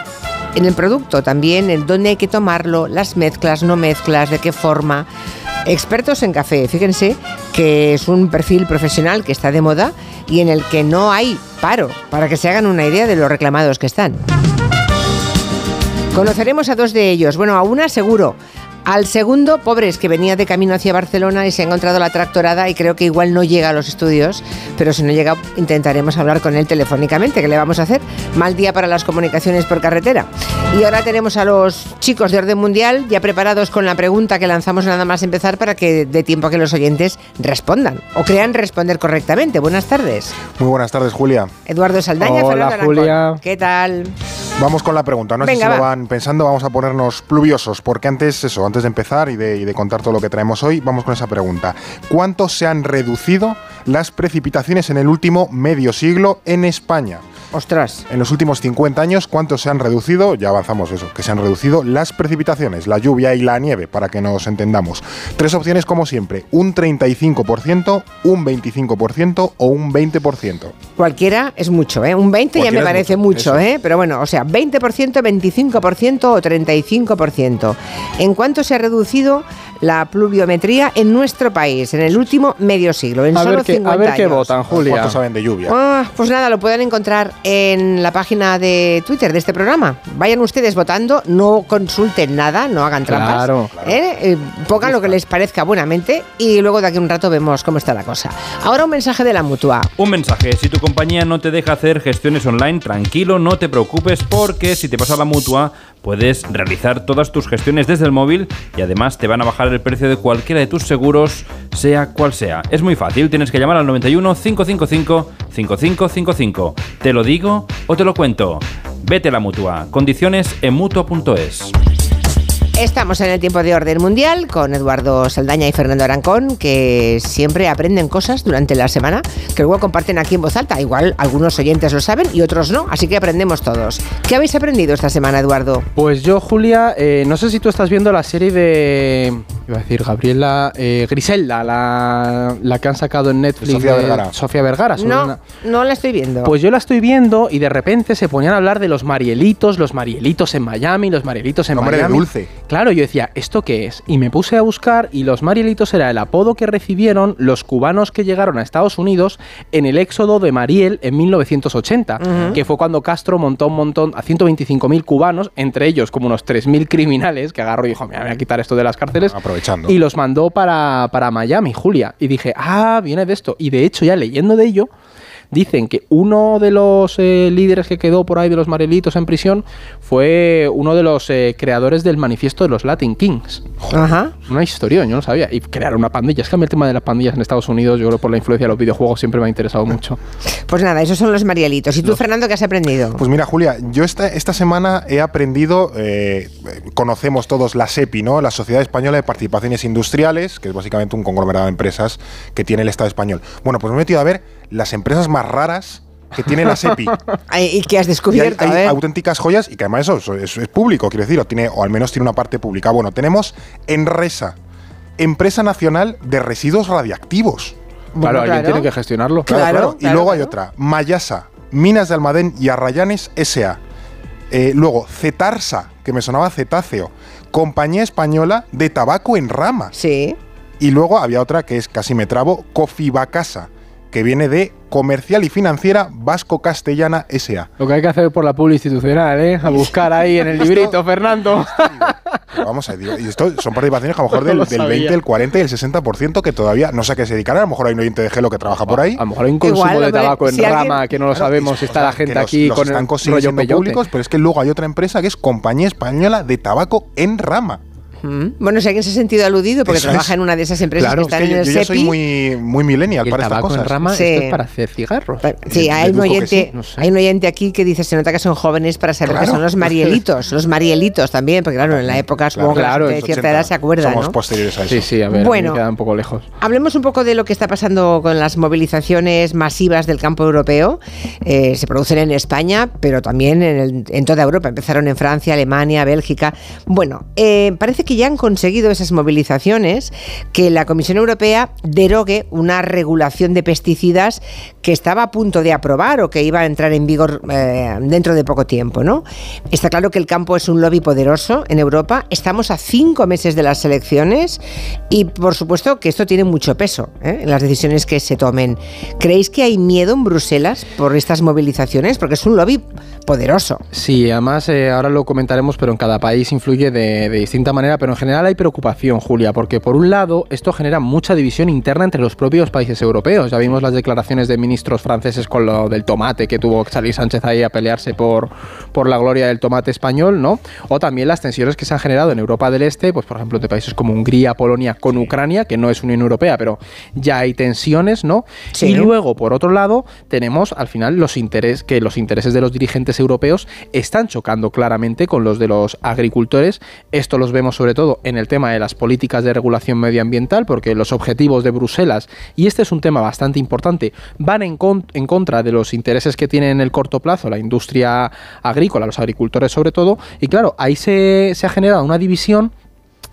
en el producto, también en dónde hay que tomarlo, las mezclas, no mezclas, de qué forma. Expertos en café, fíjense que es un perfil profesional que está de moda y en el que no hay paro, para que se hagan una idea de lo reclamados que están. Conoceremos a dos de ellos, bueno, a una seguro. Al segundo, pobres, que venía de camino hacia Barcelona y se ha encontrado la tractorada y creo que igual no llega a los estudios, pero si no llega intentaremos hablar con él telefónicamente, ¿qué le vamos a hacer? Mal día para las comunicaciones por carretera. Y ahora tenemos a los chicos de orden mundial ya preparados con la pregunta que lanzamos nada más empezar para que dé tiempo a que los oyentes respondan o crean responder correctamente. Buenas tardes. Muy buenas tardes, Julia. Eduardo Saldaña, Hola, Fernando Julia. ¿Qué tal? Vamos con la pregunta, no sé si lo va. van pensando, vamos a ponernos pluviosos, porque antes, eso, antes de empezar y de, y de contar todo lo que traemos hoy, vamos con esa pregunta. ¿Cuánto se han reducido las precipitaciones en el último medio siglo en España? Ostras. En los últimos 50 años, ¿cuánto se han reducido? Ya avanzamos eso, que se han reducido las precipitaciones, la lluvia y la nieve, para que nos entendamos. Tres opciones como siempre, un 35%, un 25% o un 20%. Cualquiera es mucho, ¿eh? Un 20 ya me parece mucho, mucho. ¿eh? Pero bueno, o sea, 20%, 25% o 35%. ¿En cuánto se ha reducido la pluviometría en nuestro país en el último medio siglo, en A solo ver qué- 50 a ver qué años. votan, Julia. ¿Cuánto saben de lluvia? Ah, pues nada, lo pueden encontrar en la página de Twitter de este programa. Vayan ustedes votando, no consulten nada, no hagan trampas. Claro. ¿eh? Eh, pongan lo que les parezca buenamente y luego de aquí a un rato vemos cómo está la cosa. Ahora un mensaje de la mutua. Un mensaje, si tu compañía no te deja hacer gestiones online, tranquilo, no te preocupes porque si te pasa la mutua puedes realizar todas tus gestiones desde el móvil y además te van a bajar el precio de cualquiera de tus seguros, sea cual sea. Es muy fácil, tienes que llamar al 91 555 5555. ¿Te lo digo o te lo cuento? Vete a la mutua. Condiciones en mutua.es. Estamos en el tiempo de orden mundial con Eduardo Saldaña y Fernando Arancón, que siempre aprenden cosas durante la semana que luego comparten aquí en voz alta. Igual algunos oyentes lo saben y otros no, así que aprendemos todos. ¿Qué habéis aprendido esta semana, Eduardo? Pues yo, Julia, eh, no sé si tú estás viendo la serie de. Iba a decir Gabriela. eh, Griselda, la, la que han sacado en Netflix. Sofía Vergara. Sofía Vergara. No, una- no la estoy viendo. Pues yo la estoy viendo y de repente se ponían a hablar de los marielitos, los marielitos en Miami, los marielitos en Nombre de Miami. dulce. Claro, yo decía, ¿esto qué es? Y me puse a buscar y los marielitos era el apodo que recibieron los cubanos que llegaron a Estados Unidos en el éxodo de Mariel en 1980, Ujú. que fue cuando Castro montó un montón a 125.000 cubanos, entre ellos como unos 3.000 criminales, que agarró y dijo, "Mira, me voy a quitar esto de las cárceles. Aprovechando. Y los mandó para, para Miami, Julia. Y dije, ah, viene de esto. Y de hecho, ya leyendo de ello, dicen que uno de los eh, líderes que quedó por ahí de los Marelitos en prisión fue uno de los eh, creadores del manifiesto de los Latin Kings. Ajá. Una historia, yo no sabía. Y crearon una pandilla. Es que a mí el tema de las pandillas en Estados Unidos, yo creo por la influencia de los videojuegos, siempre me ha interesado mucho. Pues nada, esos son los marielitos. ¿Y tú, Fernando, qué has aprendido? Pues mira, Julia, yo esta, esta semana he aprendido, eh, conocemos todos la SEPI, ¿no? La Sociedad Española de Participaciones Industriales, que es básicamente un conglomerado de empresas que tiene el Estado español. Bueno, pues me he metido a ver las empresas más raras que tiene la SEPI. (laughs) ¿Y qué has Y hay, descubierto? hay ver. auténticas joyas y que además eso, eso es, es público, quiero decir, o, tiene, o al menos tiene una parte pública. Bueno, tenemos Enresa, Empresa Nacional de Residuos Radiactivos. claro, alguien tiene que gestionarlo. Claro, claro. y luego hay otra, Mayasa, Minas de Almadén y Arrayanes S.A. Eh, luego, Cetarsa, que me sonaba cetáceo, Compañía Española de Tabaco en Rama. Sí. Y luego había otra que es casi me trabo, Cofibacasa, que viene de Comercial y Financiera Vasco-Castellana S.A. Lo que hay que hacer por la publi institucional, ¿eh? A buscar ahí en el (laughs) librito, Fernando. Pero vamos a decir, y esto son participaciones que a lo mejor (laughs) No del, lo del sabía. 20, el 40 y el 60% que todavía no sé a qué se dedicarán. A lo mejor hay un oyente de Gelo que trabaja por ahí. A lo mejor hay un consumo de tabaco en rama que no lo sabemos. y- está o la sea, gente que los- aquí los con el rollo públicos, pero es que luego hay otra empresa que es Compañía Española de Tabaco en Rama. Mm. Bueno, si alguien se ha sentido aludido porque Eso trabaja es. en una de esas empresas Claro, que es están que en yo, el yo ya SEPI. soy muy, muy millennial Y para estas en cosas. rama Sí. esto es para hacer cigarros. Sí, hay un, oyente, sí, no sé. hay un oyente aquí que dice, se nota que son jóvenes para saber que son los marielitos, los marielitos también, porque claro, en la época supongo claro, de cierta 80. edad se acuerda, Somos ¿no? posteriores a eso. Sí, sí, a ver, Bueno. me queda un poco lejos. Hablemos un poco de lo que está pasando con las movilizaciones masivas del campo europeo. Eh, se producen en España, pero también en, el- en toda Europa. Empezaron en Francia, Alemania, Bélgica. Bueno, eh, parece que ya han conseguido esas movilizaciones que la Comisión Europea derogue una regulación de pesticidas que estaba a punto de aprobar o que iba a entrar en vigor eh, dentro de poco tiempo, ¿no? Está claro que el campo es un lobby poderoso en Europa. Estamos a cinco meses de las elecciones y, por supuesto, que esto tiene mucho peso ¿eh? en las decisiones que se tomen. ¿Creéis que hay miedo en Bruselas por estas movilizaciones? Porque es un lobby poderoso. Sí, además eh, ahora lo comentaremos, pero en cada país influye de distinta manera, pero en general hay preocupación, Julia, porque por un lado esto genera mucha división interna entre los propios países europeos. Ya vimos las declaraciones de ministros franceses con lo del tomate, que tuvo que salir Sánchez ahí a pelearse por, por la gloria del tomate español, ¿no? O también las tensiones que se han generado en Europa del Este, pues por ejemplo de países como Hungría, Polonia con Ucrania, que no es Unión Europea, pero ya hay tensiones, ¿no? Sí. Y luego, por otro lado, tenemos al final los intereses que los intereses de los dirigentes europeos están chocando claramente con los de los agricultores. Esto los vemos sobre todo en el tema de las políticas de regulación medioambiental, porque los objetivos de Bruselas, y este es un tema bastante importante, van en contra de los intereses que tiene en el corto plazo la industria agrícola, los agricultores sobre todo, y claro, ahí se, se ha generado una división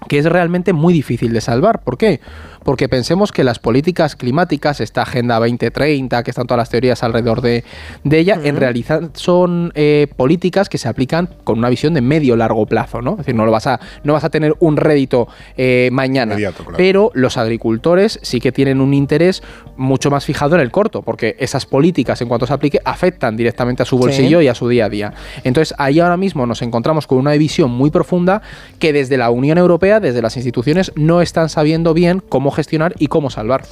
que es realmente muy difícil de salvar. ¿Por qué? Porque pensemos que las políticas climáticas, esta Agenda 2030, que están todas las teorías alrededor de, de ella, en realidad son eh, políticas que se aplican con una visión de medio-largo plazo, ¿no? Es decir, no, lo vas, a, no vas a tener un rédito eh, mañana. Inmediato, claro. Pero los agricultores sí que tienen un interés mucho más fijado en el corto, porque esas políticas, en cuanto se aplique, afectan directamente a su bolsillo Sí. y a su día a día. Entonces, ahí ahora mismo nos encontramos con una división muy profunda que desde la Unión Europea, desde las instituciones, no están sabiendo bien cómo gestionar y cómo salvar.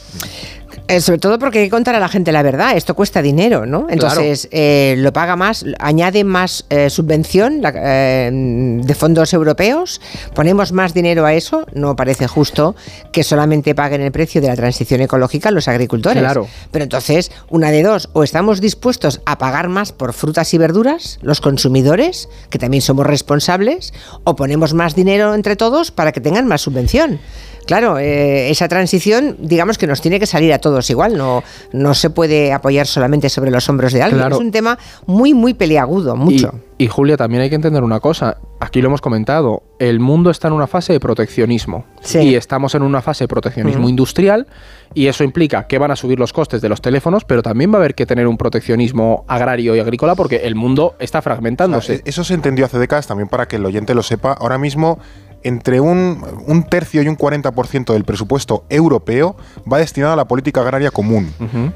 Eh, sobre todo porque hay que contar a la gente la verdad. Esto cuesta dinero, ¿no? Entonces, eh, lo paga más, añade más eh, subvención la- eh, de fondos europeos, ponemos más dinero a eso. No parece justo que solamente paguen el precio de la transición ecológica los agricultores. Claro. Pero entonces, una de dos, o estamos dispuestos a pagar más por frutas y verduras, los consumidores, que también somos responsables, o ponemos más dinero entre todos para que tengan más subvención. Claro, esa transición, digamos que nos tiene que salir a todos igual, no, no se puede apoyar solamente sobre los hombros de alguien. Claro. Es un tema muy, muy peliagudo, mucho. Y, y, Julia, también hay que entender una cosa. Aquí lo hemos comentado. El mundo está en una fase de proteccionismo. Y estamos en una fase de proteccionismo industrial. Y eso implica que van a subir los costes de los teléfonos, pero también va a haber que tener un proteccionismo agrario y agrícola porque el mundo está fragmentándose. E-, Eso se entendió hace décadas también para que el oyente lo sepa. Ahora mismo, entre un, un tercio y un 40% del presupuesto europeo va destinado a la política agraria común.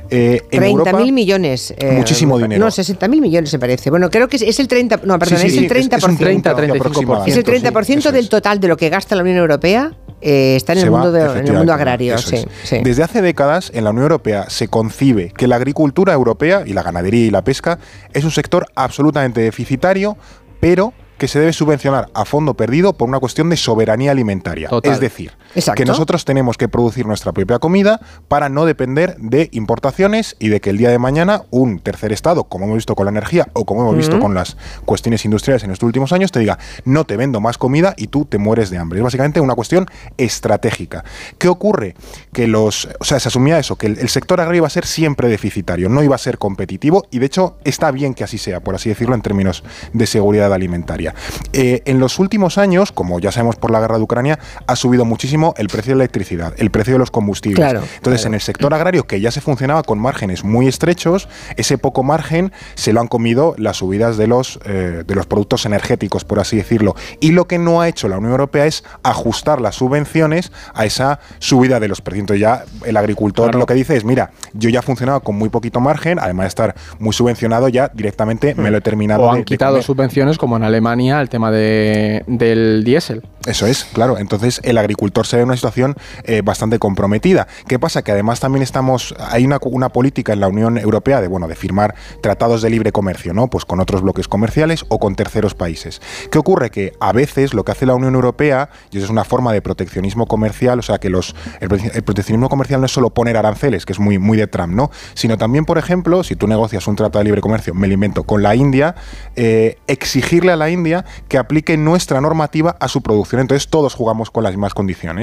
Eh, en 30.000 Europa, millones. eh, Muchísimo dinero. No, 60.000 millones me parece. Bueno, creo que es, es el 30%. No, perdón, Sí, sí, es el sí, es- 30%. es un 30, 35%. Es el 30% del total de lo que gasta la Unión Europea eh, está en el, se va, mundo de- en el mundo efectivamente, agrario. Sí, sí. Desde hace décadas en la Unión Europea se concibe que la agricultura europea y la ganadería y la pesca es un sector absolutamente deficitario, pero que se debe subvencionar a fondo perdido por una cuestión de soberanía alimentaria. Total. Es decir, Exacto. que nosotros tenemos que producir nuestra propia comida para no depender de importaciones y de que el día de mañana un tercer estado, como hemos visto con la energía o como hemos visto con las cuestiones industriales en estos últimos años, te diga, no te vendo más comida y tú te mueres de hambre. Es básicamente una cuestión estratégica. ¿Qué ocurre? Que los, o sea, se asumía eso, que el, el sector agrario iba a ser siempre deficitario, no iba a ser competitivo y de hecho está bien que así sea, por así decirlo, en términos de seguridad alimentaria. Eh, en los últimos años, como ya sabemos por la guerra de Ucrania, ha subido muchísimo el precio de la electricidad, el precio de los combustibles. Claro, Entonces, en el sector agrario, que ya se funcionaba con márgenes muy estrechos, ese poco margen se lo han comido las subidas de los, eh, de los productos energéticos, por así decirlo. Y lo que no ha hecho la Unión Europea es ajustar las subvenciones a esa subida de los precios. Entonces ya el agricultor lo que dice es, mira, yo ya funcionaba con muy poquito margen, además de estar muy subvencionado, ya directamente me lo he terminado o han de quitado subvenciones como en Alemania el tema de, del diésel. Eso es, claro. Entonces el agricultor se ve en una situación eh, bastante comprometida. ¿Qué pasa? Que además también estamos, hay una, política en la Unión Europea de bueno de firmar tratados de libre comercio, ¿no? Pues con otros bloques comerciales o con terceros países. ¿Qué ocurre? Que a veces lo que hace la Unión Europea, y eso es una forma de proteccionismo comercial, o sea que los el proteccionismo comercial no es solo poner aranceles, que es muy, muy de Trump, ¿no? Sino también, por ejemplo, si tú negocias un tratado de libre comercio, me lo invento, con la India, eh, exigirle a la India que aplique nuestra normativa a su producción. Entonces todos jugamos con las mismas condiciones.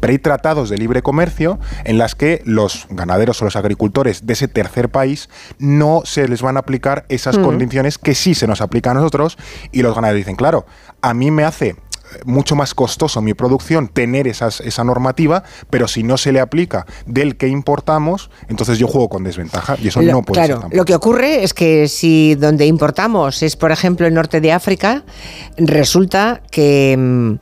Pero hay tratados de libre comercio en las que los ganaderos o los agricultores de ese tercer país no se les van a aplicar esas condiciones que sí se nos aplican a nosotros y los ganaderos dicen, claro, a mí me hace mucho más costoso mi producción tener esas, esa normativa, pero si no se le aplica del que importamos, entonces yo juego con desventaja y eso Lo- no puede claro, ser tampoco. lo que ocurre es que si donde importamos es, por ejemplo, el norte de África, resulta que mm,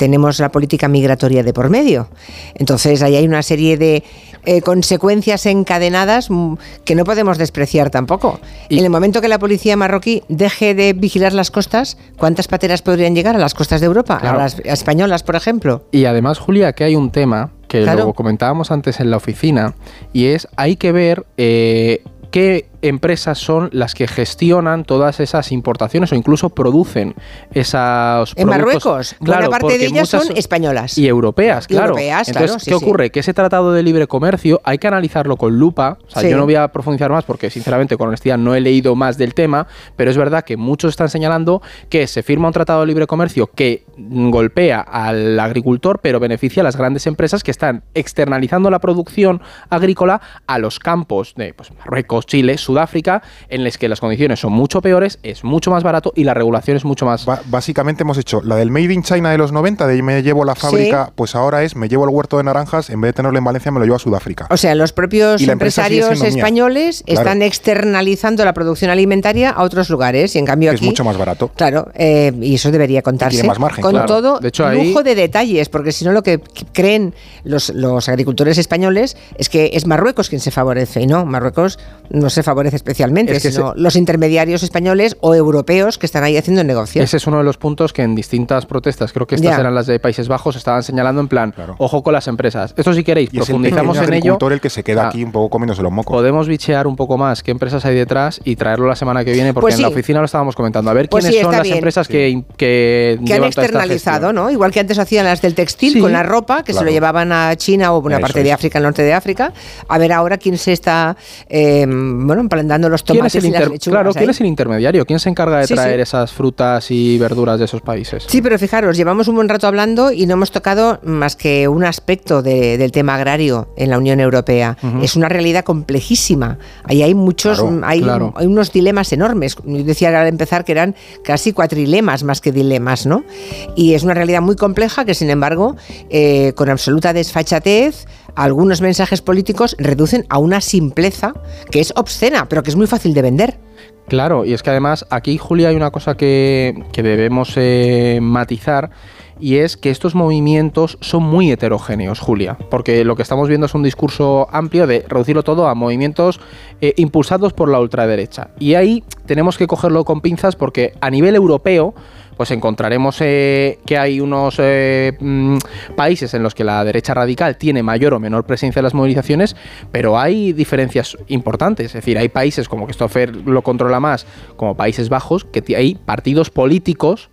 tenemos la política migratoria de por medio. Entonces, ahí hay una serie de eh, consecuencias encadenadas mm, que no podemos despreciar tampoco. en el momento que la policía marroquí deje de vigilar las costas, ¿cuántas pateras podrían llegar a las costas de Europa? Claro. A las españolas, por ejemplo. Y además, Julia, que hay un tema que Claro. lo comentábamos antes en la oficina, y es hay que ver eh, qué empresas son las que gestionan todas esas importaciones o incluso producen esos En productos. Marruecos, buena Claro, parte porque de ellas son españolas. y europeas, claro. europeas, Entonces, claro, ¿qué sí. ocurre? Que ese tratado de libre comercio hay que analizarlo con lupa. O sea, Sí. yo no voy a profundizar más porque, sinceramente, con honestidad no he leído más del tema, pero es verdad que muchos están señalando que se firma un tratado de libre comercio que golpea al agricultor, pero beneficia a las grandes empresas que están externalizando la producción agrícola a los campos de pues, Marruecos, Chile, Sudáfrica, en las que las condiciones son mucho peores, es mucho más barato y la regulación es mucho más... básicamente hemos hecho la del Made in China de los 90, de me llevo la fábrica, pues ahora es me llevo el huerto de naranjas, en vez de tenerlo en Valencia me lo llevo a Sudáfrica. O sea, los propios empresarios españoles están externalizando la producción alimentaria a otros lugares y en cambio aquí... Es mucho más barato. Claro, eh, y eso debería contarse. más margen, con todo de hecho, lujo de detalles, porque si no lo que creen los, los agricultores españoles es que es Marruecos quien se favorece y no, Marruecos no se favorece especialmente, sino los intermediarios españoles o europeos que están ahí haciendo negocios. Ese es uno de los puntos que en distintas protestas, creo que estas eran las de Países Bajos, estaban señalando en plan, ojo con las empresas. Esto si queréis, profundizamos en ello. el que se queda aquí un poco comiéndose los mocos. Podemos bichear un poco más qué empresas hay detrás y traerlo la semana que viene, porque pues en la oficina lo estábamos comentando. A ver pues quiénes son las empresas que, que, han externalizado, ¿no? Igual que antes hacían las del textil con la ropa, que se lo llevaban a China o una parte de África, el norte de África. A ver ahora quién se está, eh, bueno, plantando los tomates y las lechugas. Claro, ¿quién es el intermediario? ¿Quién se encarga de traer esas frutas y verduras de esos países? Sí, pero fijaros, llevamos un buen rato hablando y no hemos tocado más que un aspecto del tema agrario en la Unión Europea. Es una realidad complejísima. Ahí hay muchos, hay, hay, unos dilemas enormes. Yo decía al empezar que eran casi cuatrilemas más que dilemas, ¿no? Y es una realidad muy compleja que, sin embargo, eh, con absoluta desfachatez, algunos mensajes políticos reducen a una simpleza que es obscena, pero que es muy fácil de vender. Claro, y es que además aquí, Julia, hay una cosa que, debemos eh, matizar y es que estos movimientos son muy heterogéneos, Julia, porque lo que estamos viendo es un discurso amplio de reducirlo todo a movimientos eh, impulsados por la ultraderecha. Y ahí tenemos que cogerlo con pinzas porque a nivel europeo pues encontraremos eh, que hay unos eh, mm, países en los que la derecha radical tiene mayor o menor presencia en las movilizaciones, pero hay diferencias importantes. Es decir, hay países como que Stoffer lo controla más, como Países Bajos, que hay partidos políticos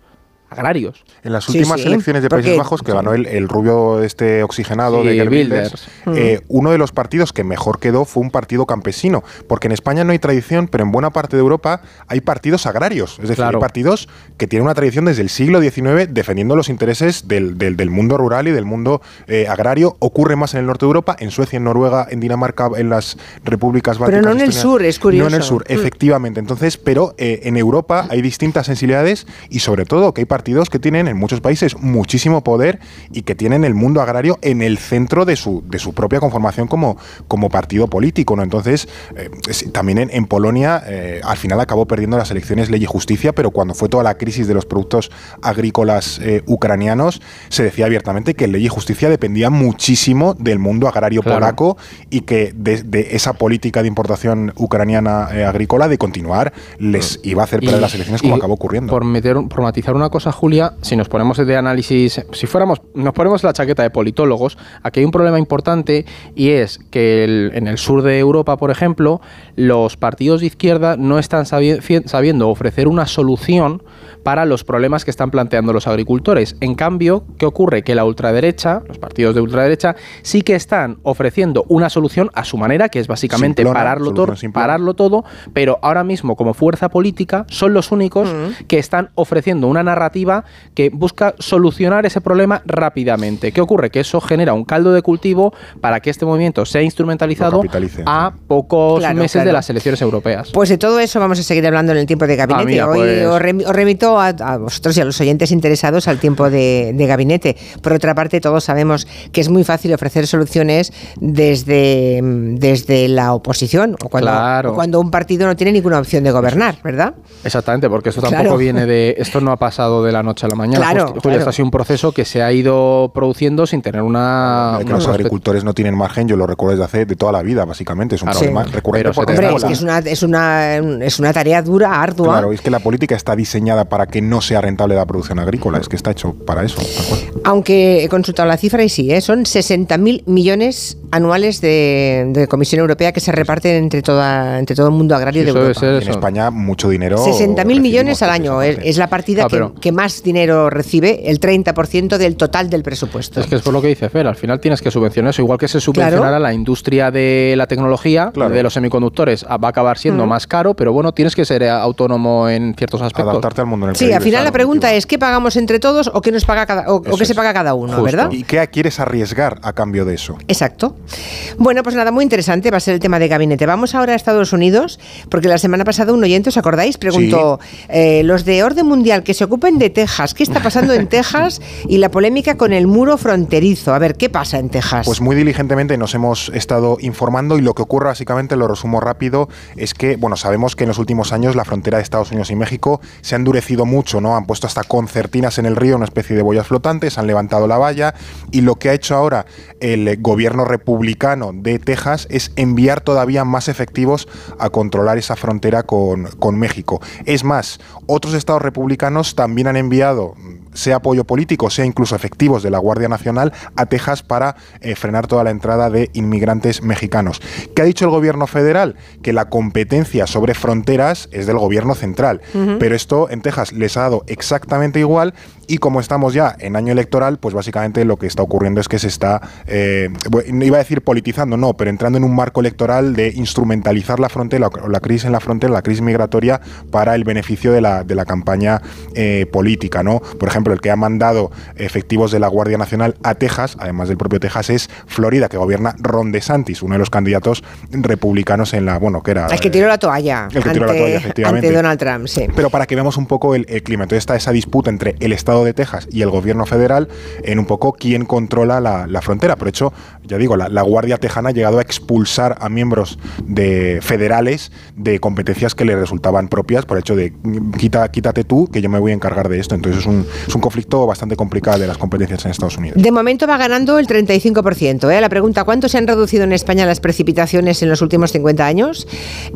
agrarios. En las últimas elecciones de Países Bajos, que ganó el, rubio este oxigenado de Gerbilders, eh, uno de los partidos que mejor quedó fue un partido campesino, porque en España no hay tradición, pero en buena parte de Europa hay partidos agrarios, es decir, hay partidos que tienen una tradición desde el siglo XIX defendiendo los intereses del, del, mundo rural y del mundo eh, agrario. Ocurre más en el norte de Europa, en Suecia, en Noruega, en Dinamarca, en las repúblicas bálticas. Pero no en el sur, es curioso. No en el sur, mm. efectivamente. Entonces, pero eh, en Europa hay distintas sensibilidades y sobre todo que hay partidos que tienen en muchos países muchísimo poder y que tienen el mundo agrario en el centro de su, de su propia conformación como, como partido político. ¿no? Entonces, eh, también en, Polonia eh, al final acabó perdiendo las elecciones Ley y Justicia, pero cuando fue toda la crisis de los productos agrícolas eh, ucranianos, se decía abiertamente que Ley y Justicia dependía muchísimo del mundo agrario polaco y que de, esa política de importación ucraniana agrícola de continuar les iba a hacer perder las elecciones como acabó ocurriendo. Por, meter, por matizar una cosa, Julia, si nos ponemos de análisis, si fuéramos, nos ponemos la chaqueta de politólogos, aquí hay un problema importante y es que en el sur de Europa, por ejemplo, los partidos de izquierda no están sabiendo ofrecer una solución para los problemas que están planteando los agricultores. En cambio, ¿qué ocurre? Que la ultraderecha, los partidos de ultraderecha, sí que están ofreciendo una solución a su manera, que es básicamente pararlo, todo, pararlo todo, pero ahora mismo como fuerza política son los únicos que están ofreciendo una narrativa que busca solucionar ese problema rápidamente. ¿Qué ocurre? Que eso genera un caldo de cultivo para que este movimiento sea instrumentalizado a pocos meses de las elecciones europeas. Pues de todo eso vamos a seguir hablando en el tiempo de gabinete. Ah, Hoy pues os, remito a, vosotros y a los oyentes interesados al tiempo de, gabinete. Por otra parte, todos sabemos que es muy fácil ofrecer soluciones desde, desde la oposición o cuando, cuando un partido no tiene ninguna opción de gobernar, ¿verdad? Exactamente, porque esto tampoco viene de. Esto no ha pasado de la noche a la mañana. Claro, esto ha sido un proceso que se ha ido produciendo sin tener una. los agricultores no tienen margen, yo lo recuerdo desde hace de toda la vida, básicamente. Es un problema recurrente. Hombre, es, que es, una, es, una, es una tarea dura, ardua. Claro, es que la política está diseñada para que no sea rentable la producción agrícola, es que está hecho para eso. Aunque he consultado la cifra y sí, ¿eh? son 60.000 millones anuales de, Comisión Europea que se reparten entre, toda, entre todo el mundo agrario de Europa. En España, mucho dinero. 60.000 millones al año. Es, la partida ah, que, más dinero recibe, el 30% del total del presupuesto. Es que es por lo que dice Fer, al final tienes que subvencionar eso, igual que se subvencionará la industria de la tecnología, de los semiconductores, ah, va a acabar siendo más caro, pero bueno, tienes que ser autónomo en ciertos aspectos. Adaptarte al mundo en el Sí, al final la pregunta es, ¿qué pagamos entre todos o qué nos paga cada, o, qué se paga cada uno, verdad? ¿Y qué quieres arriesgar a cambio de eso? Exacto. Bueno, pues nada, muy interesante va a ser el tema de gabinete. Vamos ahora a Estados Unidos, porque la semana pasada un oyente, ¿os acordáis? Preguntó, eh, los de orden mundial que se ocupen de Texas, ¿qué está pasando en Texas? Y la polémica con el muro fronterizo. A ver, ¿qué pasa en Texas? Pues muy diligentemente nos hemos estado informando y lo que ocurre básicamente, lo resumo rápido, es que, bueno, sabemos que en los últimos años la frontera de Estados Unidos y México se ha endurecido mucho, ¿no? Han puesto hasta concertinas en el río, una especie de boyas flotantes, han levantado la valla y lo que ha hecho ahora el gobierno republicano de Texas es enviar todavía más efectivos a controlar esa frontera con, con México. Es más, otros estados republicanos también han enviado sea apoyo político, sea incluso efectivos de la Guardia Nacional a Texas para eh, frenar toda la entrada de inmigrantes mexicanos. ¿Qué ha dicho el gobierno federal? Que la competencia sobre fronteras es del gobierno central, pero esto en Texas les ha dado exactamente igual y como estamos ya en año electoral, pues básicamente lo que está ocurriendo es que se está, eh, no iba a decir politizando, no, pero entrando en un marco electoral de instrumentalizar la frontera, la crisis en la frontera, la crisis migratoria, para el beneficio de la, de la campaña eh, política, ¿no? Por ejemplo, el que ha mandado efectivos de la Guardia Nacional a Texas, además del propio Texas, es Florida, que gobierna Ron DeSantis, uno de los candidatos republicanos en la, bueno, que era... El que tiró la toalla. El que tiró la toalla, efectivamente. Ante Donald Trump, sí. Pero para que veamos un poco el, el clima. Entonces está esa disputa entre el Estado de Texas y el gobierno federal en un poco quién controla la, la frontera. Por hecho, ya digo, la, la, Guardia Tejana ha llegado a expulsar a miembros de federales de competencias que le resultaban propias por hecho de quita, quítate tú, que yo me voy a encargar de esto. Entonces es un, es un conflicto bastante complicado de las competencias en Estados Unidos. De momento va ganando el 35%. ¿eh? La pregunta, ¿cuánto se han reducido en España las precipitaciones en los últimos 50 años?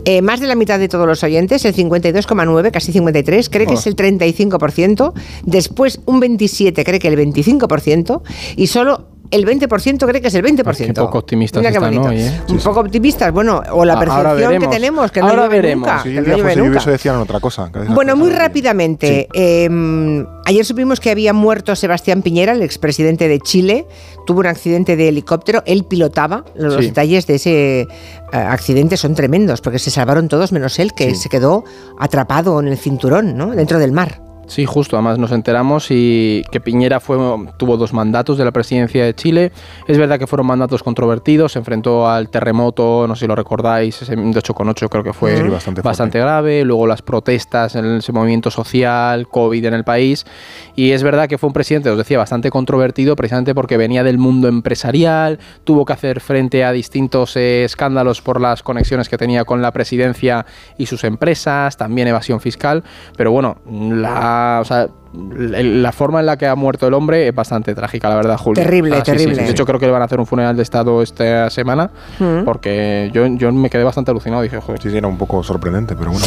Eh, más de la mitad de todos los oyentes, el 52,9, casi 53, cree que Oh. es el 35%. Después un 27 cree que el 25%. Y solo el 20% cree que es el 20%. Qué poco optimistas Mira qué están hoy, ¿eh? Un poco optimistas, bueno, o la Ah, percepción que tenemos, que no Ahora llueve veremos. nunca. Si que el no día llueve fuese nunca. lluvioso decían otra cosa. Bueno, muy rápidamente. eh, ayer supimos que había muerto Sebastián Piñera, el expresidente de Chile. Tuvo un accidente de helicóptero. Él pilotaba. Los Sí. detalles de ese eh, accidente son tremendos, porque se salvaron todos menos él, que se quedó atrapado en el cinturón, ¿no? Dentro del mar. Sí, justo. Además nos enteramos y que Piñera fue, tuvo dos mandatos de la presidencia de Chile. Es verdad que fueron mandatos controvertidos. Se enfrentó al terremoto, no sé si lo recordáis, de 8,8 creo que fue Sí, bastante bastante, grave. Luego las protestas en ese movimiento social, COVID en el país. Y es verdad que fue un presidente, os decía, bastante controvertido precisamente porque venía del mundo empresarial, tuvo que hacer frente a distintos eh, escándalos por las conexiones que tenía con la presidencia y sus empresas, también evasión fiscal. Pero bueno, la o sea, el- la forma en la que ha muerto el hombre es bastante trágica, la verdad, Julio. Terrible, Ah, sí, sí, terrible. sí. De hecho, creo que le van a hacer un funeral de Estado esta semana, Mm. porque yo, yo me quedé bastante alucinado. Dije, joder. Sí, sí, era un poco sorprendente, pero bueno.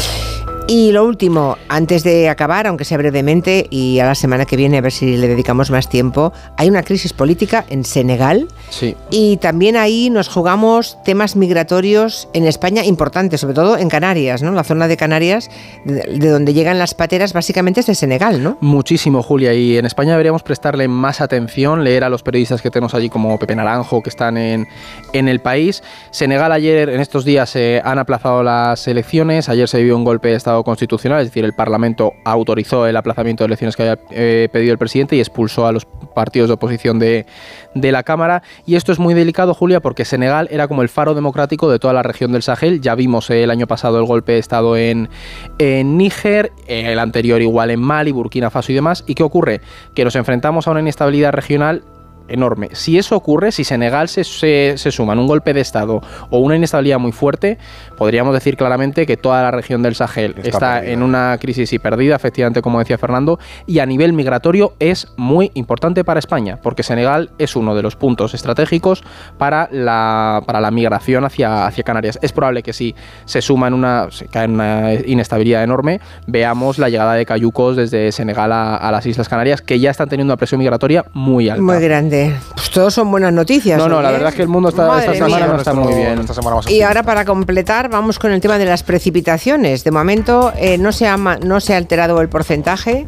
Y lo último, antes de acabar, aunque sea brevemente, y a la semana que viene a ver si le dedicamos más tiempo, hay una crisis política en Senegal Sí. y también ahí nos jugamos temas migratorios en España importantes, sobre todo en Canarias, ¿no? La zona de Canarias, de, de donde llegan las pateras, básicamente es de Senegal, ¿no? Muchísimo, Julia. Y en España deberíamos prestarle más atención, leer a los periodistas que tenemos allí, como Pepe Naranjo, que están en, en el país. Senegal ayer, en estos días, se han aplazado las elecciones. Ayer se vivió un golpe de Estado constitucional, es decir, el Parlamento autorizó el aplazamiento de elecciones que había eh, pedido el presidente y expulsó a los partidos de oposición de, de la Cámara. Y esto es muy delicado, Julia, porque Senegal era como el faro democrático de toda la región del Sahel. Ya vimos eh, el año pasado el golpe de Estado en, en Níger, el anterior igual en Mali, Burkina Faso y demás. ¿Y qué ocurre? Que nos enfrentamos a una inestabilidad regional enorme. Si eso ocurre, si Senegal se, se, se suma en un golpe de Estado o una inestabilidad muy fuerte, podríamos decir claramente que toda la región del Sahel está, Está en una crisis y perdida, efectivamente, como decía Fernando, y a nivel migratorio es muy importante para España, porque Senegal es uno de los puntos estratégicos para la, para la migración hacia, hacia Canarias. Es probable que si se suma en una, se cae en una inestabilidad enorme, veamos la llegada de cayucos desde Senegal a, a las Islas Canarias, que ya están teniendo una presión migratoria muy alta. Muy grande. Pues todos son buenas noticias. No, no, la ¿eh? verdad es que el mundo está, esta semana no está muy bien. Esta semana más Y ahora para completar vamos con el tema de las precipitaciones. De momento eh, no, se ha, no se ha alterado el porcentaje.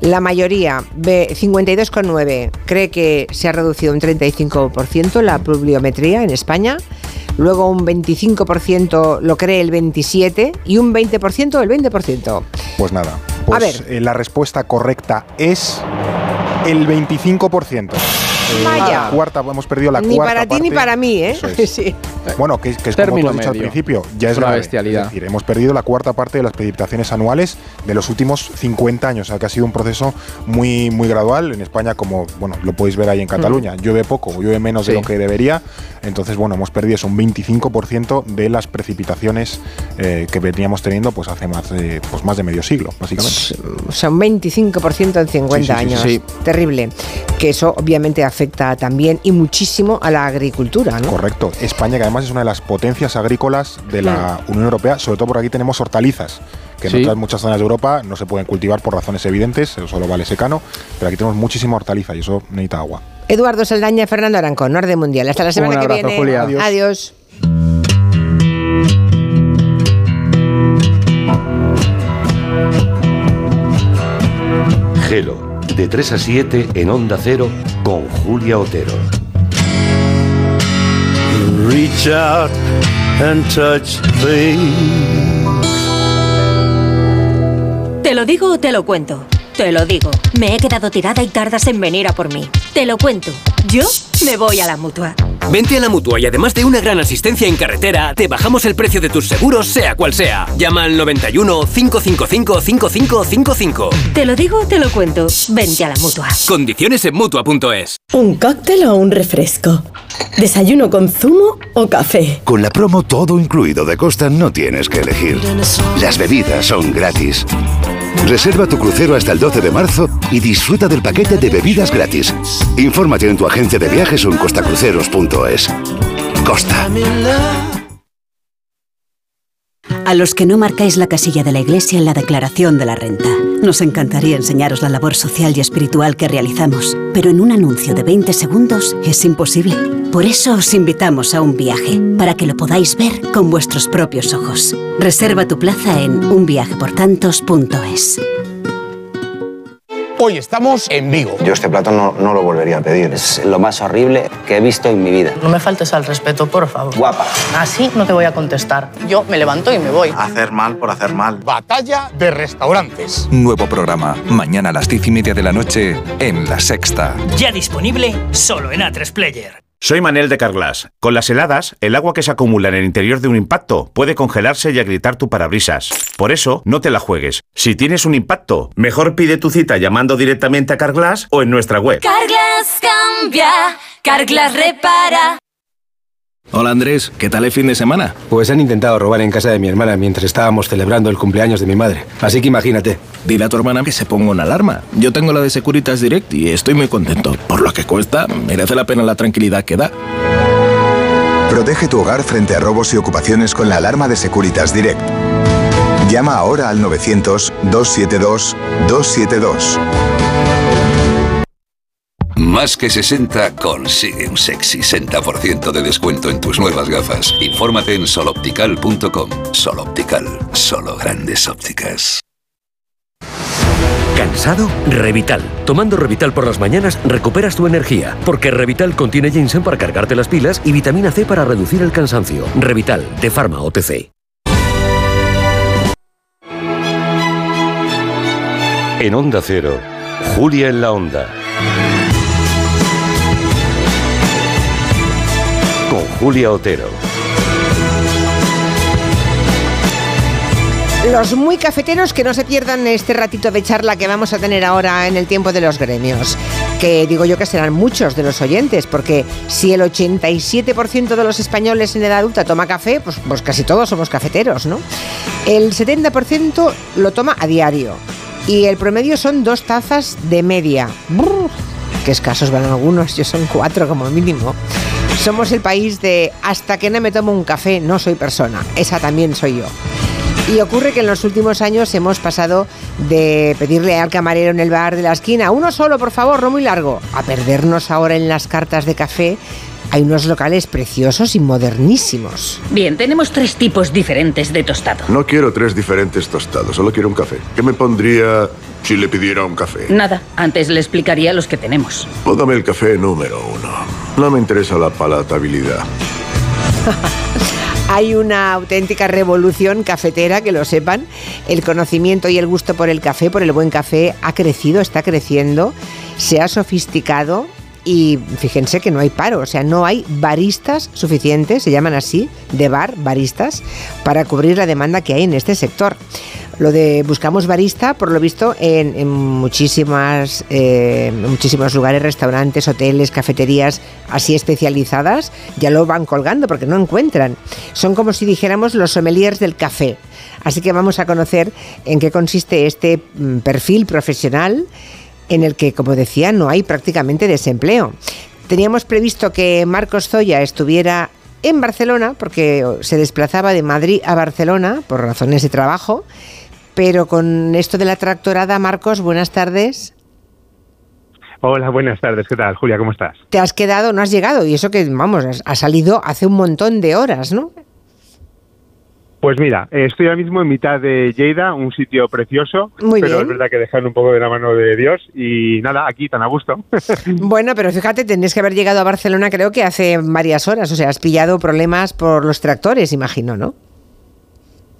La mayoría, ve- 52,9, cree que se ha reducido un 35% la pluviometría en España. Luego un 25% lo cree el 27% y un 20% el 20%. Pues nada. Pues ver. eh, la respuesta correcta es el 25%. Vaya. cuarta, hemos perdido la Ni cuarta para ti ni para mí, ¿eh? Es. (laughs) Sí. Bueno, que, que es como tú has dicho al principio, ya es Una grave. bestialidad. Es decir, hemos perdido la cuarta parte de las precipitaciones anuales de los últimos 50 años, o sea que ha sido un proceso muy, muy gradual. En España, como bueno, lo podéis ver ahí en Cataluña, llueve poco, llueve menos de lo que debería. Entonces, bueno, hemos perdido eso, un 25% de las precipitaciones eh, que veníamos teniendo pues hace más de, pues, más de medio siglo, básicamente. O sea, un 25% en 50 Sí, sí, sí, años. sí. Terrible. Que eso obviamente afecta también y muchísimo a la agricultura, ¿no? Correcto. España, que además es una de las potencias agrícolas de la Unión Europea, sobre todo porque aquí tenemos hortalizas, que en Sí. otras muchas zonas de Europa no se pueden cultivar por razones evidentes, eso solo vale secano, pero aquí tenemos muchísima hortaliza y eso necesita agua. Eduardo Saldaña, Fernando Arancón, Norte Mundial. Hasta la semana Un que abrazo, viene. Julia. Adiós. Adiós. Gelo, de 3 a 7 en Onda Cero con Julia Otero. Reach out and touch ¿Te lo digo o te lo cuento? Te lo digo. Me he quedado tirada y tardas en venir a por mí. Te lo cuento. Yo me voy a la mutua. Vente a la mutua y además de una gran asistencia en carretera, te bajamos el precio de tus seguros, sea cual sea. Llama al 91 555 5555. Te lo digo o te lo cuento. Vente a la mutua. Condiciones en mutua.es. ¿Un cóctel o un refresco? ¿Desayuno con zumo o café? Con la promo todo incluido de Costa no tienes que elegir. Las bebidas son gratis. Reserva tu crucero hasta el 12 de marzo y disfruta del paquete de bebidas gratis. Infórmate en tu agencia de viajes o en costacruceros.es. Costa. A los que no marcáis la casilla de la iglesia en la declaración de la renta. Nos encantaría enseñaros la labor social y espiritual que realizamos, pero en un anuncio de 20 segundos es imposible. Por eso os invitamos a un viaje, para que lo podáis ver con vuestros propios ojos. Reserva tu plaza en unviajeportantos.es. Hoy estamos en Vigo. Yo este plato no, no lo volvería a pedir. Es lo más horrible que he visto en mi vida. No me faltes al respeto, por favor. Guapa. Así no te voy a contestar. Yo me levanto y me voy. Hacer mal por hacer mal. Batalla de restaurantes. Nuevo programa, mañana a las diez y media de la noche en La Sexta. Ya disponible solo en A3 Player. Soy Manel de Carglass. Con las heladas, el agua que se acumula en el interior de un impacto puede congelarse y agrietar tu parabrisas. Por eso, no te la juegues. Si tienes un impacto, mejor pide tu cita llamando directamente a Carglass o en nuestra web. Carglass cambia, Carglass repara. Hola Andrés, ¿qué tal el fin de semana? Pues han intentado robar en casa de mi hermana mientras estábamos celebrando el cumpleaños de mi madre. Así que imagínate. Dile a tu hermana que se ponga una alarma. Yo tengo la de Securitas Direct y estoy muy contento. Por lo que cuesta, merece la pena la tranquilidad que da. Protege tu hogar frente a robos y ocupaciones con la alarma de Securitas Direct. Llama ahora al 900-272-272. Más que 60 consigue un sexy 60% de descuento en tus nuevas gafas. Infórmate en soloptical.com. Soloptical, solo grandes ópticas. ¿Cansado? Revital. Tomando Revital por las mañanas recuperas tu energía, porque Revital contiene ginseng para cargarte las pilas y vitamina C para reducir el cansancio. Revital, de Pharma OTC. En Onda Cero, Julia en la Onda. Julia Otero. Los muy cafeteros que no se pierdan este ratito de charla que vamos a tener ahora en el tiempo de los gremios. Que digo yo que serán muchos de los oyentes, porque si el 87% de los españoles en edad adulta toma café, pues, pues casi todos somos cafeteros, ¿no? El 70% lo toma a diario y el promedio son dos tazas de media. Qué escasos van algunos, yo son cuatro como mínimo. Somos el país de hasta que no me tomo un café no soy persona. Esa también soy yo. Y ocurre que en los últimos años hemos pasado de pedirle al camarero en el bar de la esquina, uno solo, por favor, no muy largo, a perdernos ahora en las cartas de café. Hay unos locales preciosos y modernísimos. Bien, tenemos tres tipos diferentes de tostado. No quiero tres diferentes tostados, solo quiero un café. ¿Qué me pondría si le pidiera un café? Nada, antes le explicaría los que tenemos. Póngame el café número uno. No me interesa la palatabilidad. (laughs) Hay una auténtica revolución cafetera, que lo sepan. El conocimiento y el gusto por el café, por el buen café, ha crecido, está creciendo, se ha sofisticado y fíjense que no hay paro, o sea, no hay baristas suficientes, se llaman así, de bar, baristas, para cubrir la demanda que hay en este sector. Lo de buscamos barista, por lo visto, en, muchísimas, eh, muchísimos lugares, restaurantes, hoteles, cafeterías así especializadas, ya lo van colgando porque no encuentran. Son como si dijéramos los sommeliers del café. Así que vamos a conocer en qué consiste este mm, perfil profesional en el que, como decía, no hay prácticamente desempleo. Teníamos previsto que Marcos Zoya estuviera en Barcelona, porque se desplazaba de Madrid a Barcelona por razones de trabajo, pero con esto de la tractorada, Marcos, buenas tardes. Hola, buenas tardes. ¿Qué tal, Julia? ¿Cómo estás? Te has quedado, no has llegado, y eso que, vamos, ha salido hace un montón de horas, ¿no? Pues mira, estoy ahora mismo en mitad de Lleida, un sitio precioso, pero es verdad que dejan un poco de la mano de Dios y nada, aquí tan a gusto. (laughs) Bueno, pero fíjate, tenés que haber llegado a Barcelona creo que hace varias horas, o sea, has pillado problemas por los tractores, imagino, ¿no?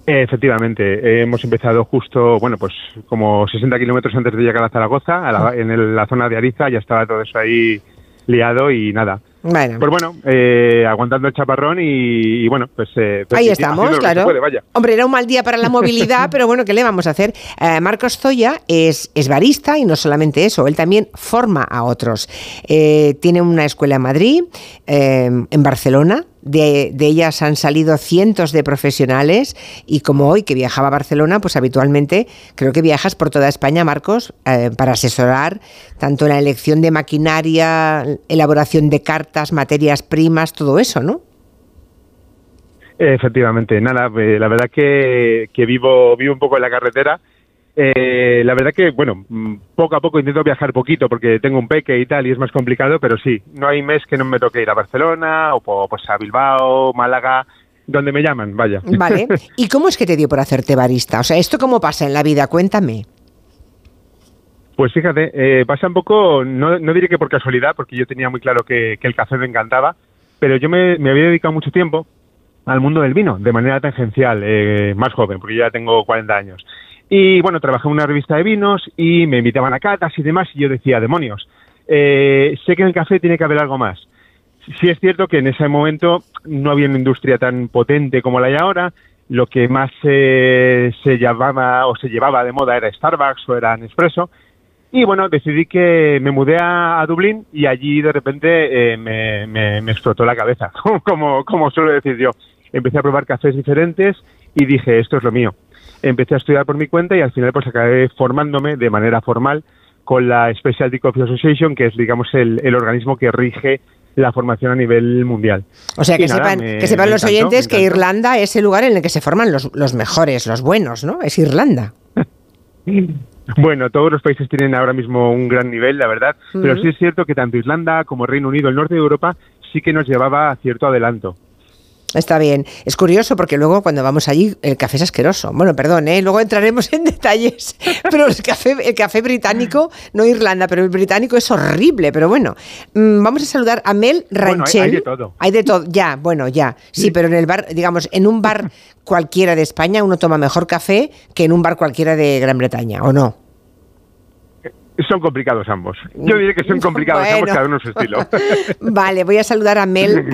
Efectivamente, hemos empezado justo, bueno, pues como 60 kilómetros antes de llegar a Zaragoza, en la zona de Ariza, ya estaba todo eso ahí liado y nada. Bueno. Pues bueno, eh, aguantando el chaparrón y, bueno, pues... Eh, Ahí estamos, claro. Hombre, era un mal día para la (laughs) movilidad, pero bueno, ¿qué le vamos a hacer? Eh, Marcos Zoya es, es, barista y no solamente eso, él también forma a otros. tiene una escuela en Madrid, en Barcelona, de, de, ellas han salido cientos de profesionales y como hoy que viajaba a Barcelona, pues habitualmente creo que viajas por toda España, Marcos, para asesorar tanto en la elección de maquinaria, elaboración de cartas, materias primas, todo eso, ¿no? Efectivamente, nada, eh, la verdad que, que vivo, vivo un poco en la carretera. Eh, la verdad que, bueno, mm, poco a poco intento viajar poquito porque tengo un peque y tal y es más complicado, pero sí, no hay mes que no me toque ir a Barcelona o pues a Bilbao, Málaga, donde me llaman, vaya. Vale. (laughs) ¿Y cómo es que te dio por hacerte barista? O sea, ¿esto cómo pasa en la vida? Cuéntame. Pues fíjate, eh, pasa un poco, no, no, diré que por casualidad, porque yo tenía muy claro que, el café me encantaba, pero yo me, había dedicado mucho tiempo al mundo del vino, de manera tangencial, eh, más joven, porque yo ya tengo 40 años. Y bueno, trabajé en una revista de vinos y me invitaban a catas y demás, y yo decía, demonios, eh, sé que en el café tiene que haber algo más. Sí es cierto que en ese momento no había una industria tan potente como la hay ahora, lo que más se llamaba o se llevaba de moda era Starbucks o era Nespresso, y bueno, decidí que me mudé a, Dublín y allí de repente eh, me, me, explotó la cabeza, (laughs) como, como suelo decir yo. Empecé a probar cafés diferentes y dije, esto es lo mío. Empecé a estudiar por mi cuenta y al final pues acabé formándome de manera formal con la Specialty Coffee Association, que es digamos el, el organismo que rige la formación a nivel mundial. O sea, que, sepan, que sepan los oyentes que Irlanda es el lugar en el que se forman los, los mejores, los buenos, ¿no? Es Irlanda. (laughs) Bueno, todos los países tienen ahora mismo un gran nivel, la verdad, pero sí es cierto que tanto Irlanda como Reino Unido, el norte de Europa, sí que nos llevaba a cierto adelanto. Está bien. Es curioso porque luego cuando vamos allí el café es asqueroso. Bueno, perdón, ¿eh? luego entraremos en (laughs) detalles. Pero el café, el café británico, no Irlanda, pero el británico es horrible. Pero bueno, mm, vamos a saludar a Mel Ranchel. hay, de todo. Hay de todo, ya, bueno, ya. Sí, pero en el bar, digamos, en un bar (laughs) cualquiera de España uno toma mejor café que en un bar cualquiera de Gran Bretaña, ¿o no? Son complicados ambos. Yo diré que son complicados ambos, cada uno su estilo. (laughs) vale, voy a saludar a Mel.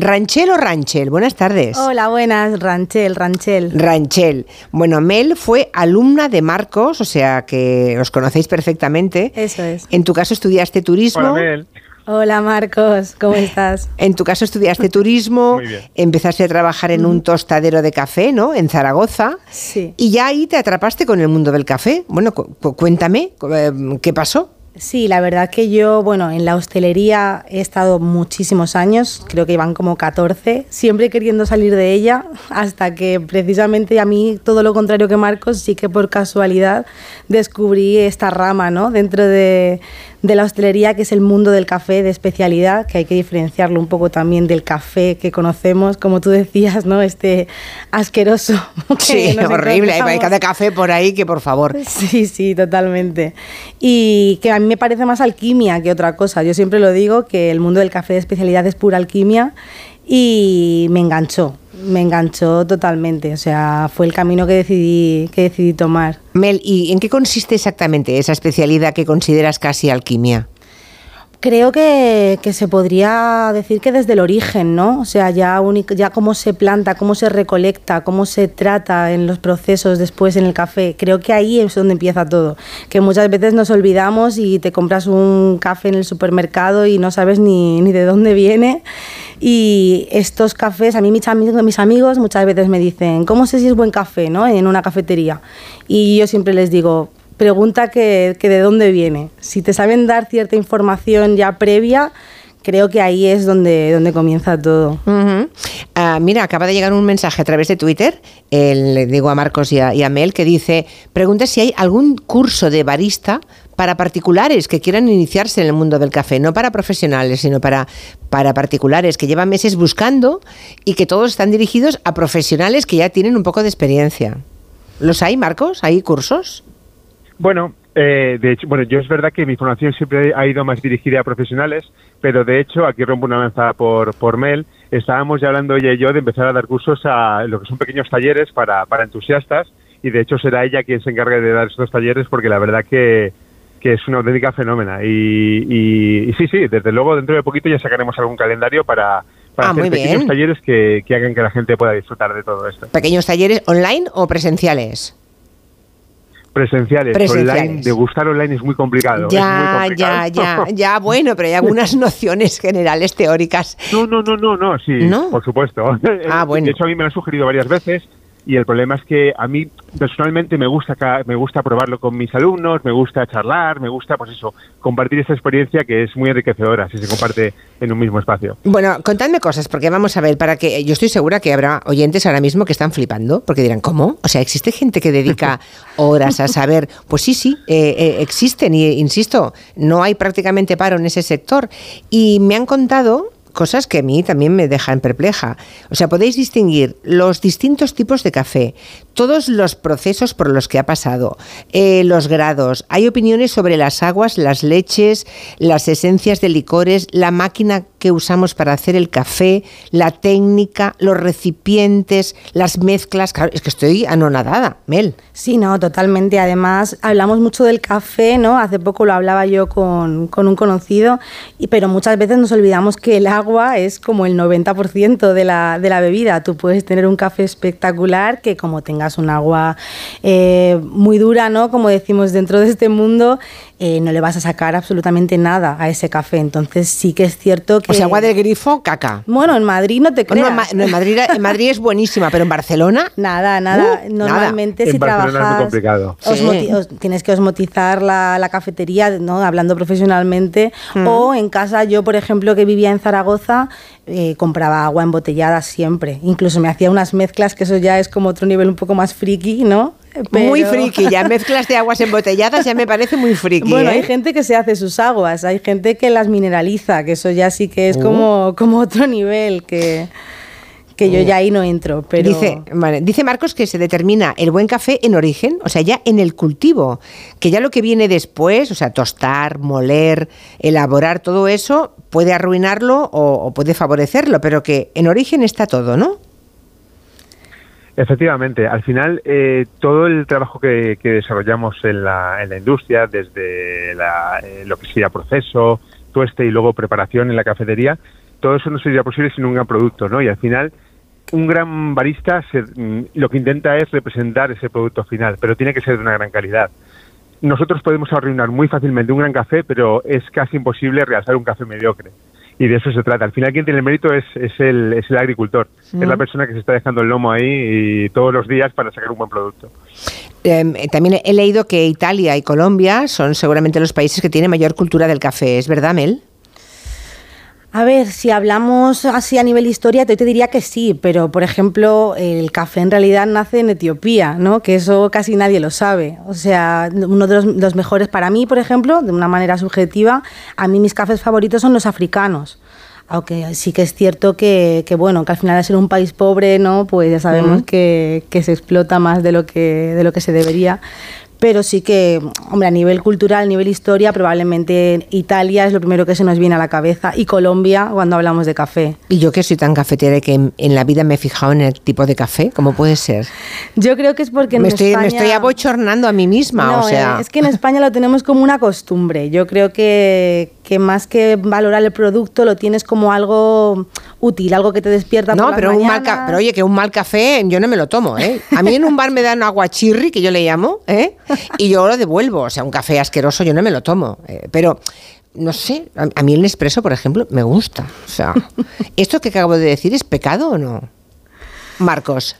¿Ranchel o Ranchel? Buenas tardes. Hola, buenas. Ranchel, Ranchel. Ranchel. Bueno, Mel fue alumna de Marcos, o sea que os conocéis perfectamente. Eso es. En tu caso estudiaste turismo. Hola, Mel. Hola Marcos, ¿cómo estás? En tu caso estudiaste turismo, (laughs) empezaste a trabajar en un tostadero de café, ¿no? En Zaragoza. Sí. Y ya ahí te atrapaste con el mundo del café. Bueno, cuéntame, eh, ¿qué pasó? Sí, la verdad que yo, bueno, en la hostelería he estado muchísimos años, creo que iban como 14, siempre queriendo salir de ella, (laughs) hasta que precisamente a mí, todo lo contrario que Marcos, sí que por casualidad descubrí esta rama, ¿no? Dentro de, de la hostelería, que es el mundo del café de especialidad, que hay que diferenciarlo un poco también del café que conocemos, como tú decías, ¿no? Este asqueroso. (laughs) Sí, (laughs) horrible. Hay cada café por ahí que, por favor. Sí, sí, totalmente. Y que a mí me parece más alquimia que otra cosa. Yo siempre lo digo, que el mundo del café de especialidad es pura alquimia y me enganchó, me enganchó totalmente, o sea, fue el camino que decidí, que decidí tomar. Mel, ¿y en qué consiste exactamente esa especialidad que consideras casi alquimia? Creo que, que, se podría decir que desde el origen, ¿no? O sea, ya, ya cómo se planta, cómo se recolecta, cómo se trata en los procesos después en el café. Creo que ahí es donde empieza todo. Que muchas veces nos olvidamos y te compras un café en el supermercado y no sabes ni, ni de dónde viene. Y estos cafés, a mí mis amigos, mis muchas veces me dicen, ¿cómo sé si es buen café, ¿no? En una cafetería. Y yo siempre les digo, pregunta que, de dónde viene. Si te saben dar cierta información ya previa, creo que ahí es donde, donde comienza todo. Ah, mira, acaba de llegar un mensaje a través de Twitter, le digo a Marcos y a, Mel, que dice, pregunta si hay algún curso de barista para particulares que quieran iniciarse en el mundo del café, no para profesionales, sino para, para particulares que llevan meses buscando y que todos están dirigidos a profesionales que ya tienen un poco de experiencia. ¿Los hay, Marcos? ¿Hay cursos? Bueno, eh, de hecho, bueno, yo es verdad que mi formación siempre ha ido más dirigida a profesionales, pero de hecho, aquí rompo una lanza por, por Mel, estábamos ya hablando ella y yo de empezar a dar cursos a lo que son pequeños talleres para, para entusiastas y de hecho será ella quien se encargue de dar estos talleres porque la verdad que, que es una auténtica fenómena. Y, sí, sí, desde luego dentro de poquito ya sacaremos algún calendario para, para ah, hacer pequeños talleres que, que hagan que la gente pueda disfrutar de todo esto. ¿Pequeños talleres online o presenciales? Presenciales, online, degustar online es muy complicado. Ya, ya, ya, ya, bueno, pero hay algunas (laughs) nociones generales teóricas. No, no, no, no, no, sí, por supuesto. Ah, (laughs) bueno. De hecho, a mí me lo han sugerido varias veces y el problema es que a mí personalmente me gusta me gusta probarlo con mis alumnos, me gusta charlar, me gusta pues eso, compartir esa experiencia que es muy enriquecedora si se comparte en un mismo espacio. Bueno, contadme cosas porque vamos a ver, para que yo estoy segura que habrá oyentes ahora mismo que están flipando porque dirán, ¿cómo? O sea, existe gente que dedica (laughs) horas a saber, pues sí, sí, eh, eh, existen y insisto, no hay prácticamente paro en ese sector y me han contado cosas que a mí también me dejan perpleja. O sea, podéis distinguir los distintos tipos de café, todos los procesos por los que ha pasado, eh, los grados. Hay opiniones sobre las aguas, las leches, las esencias de licores, la máquina que usamos para hacer el café, la técnica, los recipientes, las mezclas. Claro, es que estoy anonadada, Mel. Sí, no, totalmente. Además, hablamos mucho del café, ¿no? Hace poco lo hablaba yo con, un conocido, pero muchas veces nos olvidamos que el agua es como el 90% de la, de la bebida. Tú puedes tener un café espectacular que como tengas un agua eh, muy dura, ¿no? Como decimos dentro de este mundo, eh, no le vas a sacar absolutamente nada a ese café. Entonces sí que es cierto que... O sea, agua del grifo, caca. Bueno, en Madrid no te creas. en, Madrid, en Madrid es buenísima, pero en Barcelona... Nada, nada. Uh, Normalmente si trabajas... tienes que osmotizar la, cafetería, ¿no? hablando profesionalmente. Mm. O en casa, yo por ejemplo que vivía en Zaragoza, eh, compraba agua embotellada siempre. Incluso me hacía unas mezclas, que eso ya es como otro nivel un poco más friki, ¿no? Muy friki, ya (laughs) mezclas de aguas embotelladas ya me parece muy friki. Bueno, hay ¿eh? gente que se hace sus aguas, hay gente que las mineraliza, que eso ya sí que es como, uh. como otro nivel que que yo uh. ya ahí no entro. Pero... Dice, dice Marcos que se determina el buen café en origen, o sea, ya en el cultivo, que ya lo que viene después, o sea, tostar, moler, elaborar, todo eso puede arruinarlo o puede favorecerlo, pero que en origen está todo, ¿no? Efectivamente, al final eh, todo el trabajo que, desarrollamos en la, en la, industria, desde eh, lo que sería proceso, tueste y luego preparación en la cafetería, todo eso no sería posible sin un gran producto, ¿no? Y al final, un gran barista mm, lo que intenta es representar ese producto final, pero tiene que ser de una gran calidad. Nosotros podemos arruinar muy fácilmente un gran café, pero es casi imposible realzar un café mediocre y de eso se trata. Al final quien tiene el mérito es, es, el, es el agricultor, es la persona que se está dejando el lomo ahí y todos los días para sacar un buen producto. Em, también he leído que Italia y Colombia son seguramente los países que tienen mayor cultura del café, ¿es verdad, Mel? A ver, si hablamos así a nivel historia, te, te diría que sí, pero por ejemplo, el café en realidad nace en Etiopía, ¿no? Que eso casi nadie lo sabe. O sea, uno de los, mejores para mí, por ejemplo, de una manera subjetiva, a mí mis cafés favoritos son los africanos aunque sí que es cierto que, que, bueno que al final de ser un país pobre no pues ya sabemos que, que, se explota más de lo que de lo que se debería pero sí que, hombre, a nivel cultural, a nivel historia, probablemente Italia es lo primero que se nos viene a la cabeza y Colombia cuando hablamos de café. Y yo que soy tan cafetera que en, la vida me he fijado en el tipo de café, ¿cómo puede ser? Yo creo que es porque me estoy, Me estoy abochornando a mí misma, o sea... Es que en España lo tenemos como una costumbre. Yo creo que que más que valorar el producto lo tienes como algo útil, algo que te despierta No, por las pero, un mal pero oye, que un mal café yo no me lo tomo, ¿eh? A mí en un bar me dan aguachirri, que yo le llamo, ¿eh? Y yo lo devuelvo. O sea, un café asqueroso yo no me lo tomo. eh, pero, no sé, a, a mí el Nespresso, por ejemplo, me gusta. O sea, ¿esto que acabo de decir es pecado o no? Marcos.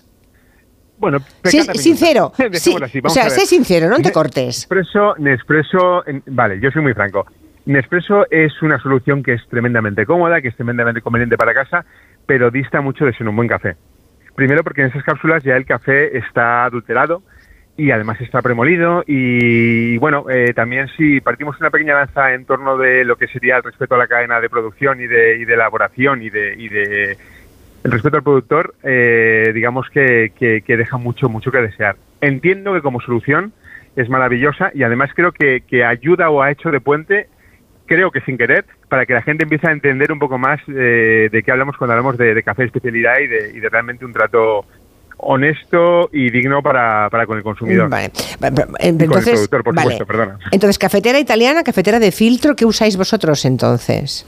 Bueno, Sí, sincero. (laughs) Sí, así, o sea, sé sincero, no te cortes. Nespresso, Nespresso, vale, yo soy muy franco. Nespresso es una solución que es tremendamente cómoda, que es tremendamente conveniente para casa, pero dista mucho de ser un buen café. Primero porque en esas cápsulas ya el café está adulterado y además está premolido y bueno, eh, también si partimos una pequeña lanza en torno de lo que sería el respeto a la cadena de producción y de, y de elaboración y de, y de el respeto al productor, eh, digamos que, deja mucho, mucho que desear. Entiendo que como solución es maravillosa y además creo que, que ayuda o ha hecho de puente, creo que sin querer, para que la gente empiece a entender un poco más eh, de qué hablamos cuando hablamos de, de café de especialidad y de, y de realmente un trato honesto y digno para, para con el consumidor. Vale. Y con el Entonces, productor, por vale. supuesto, perdona. Entonces, cafetera italiana, cafetera de filtro, ¿qué usáis vosotros entonces?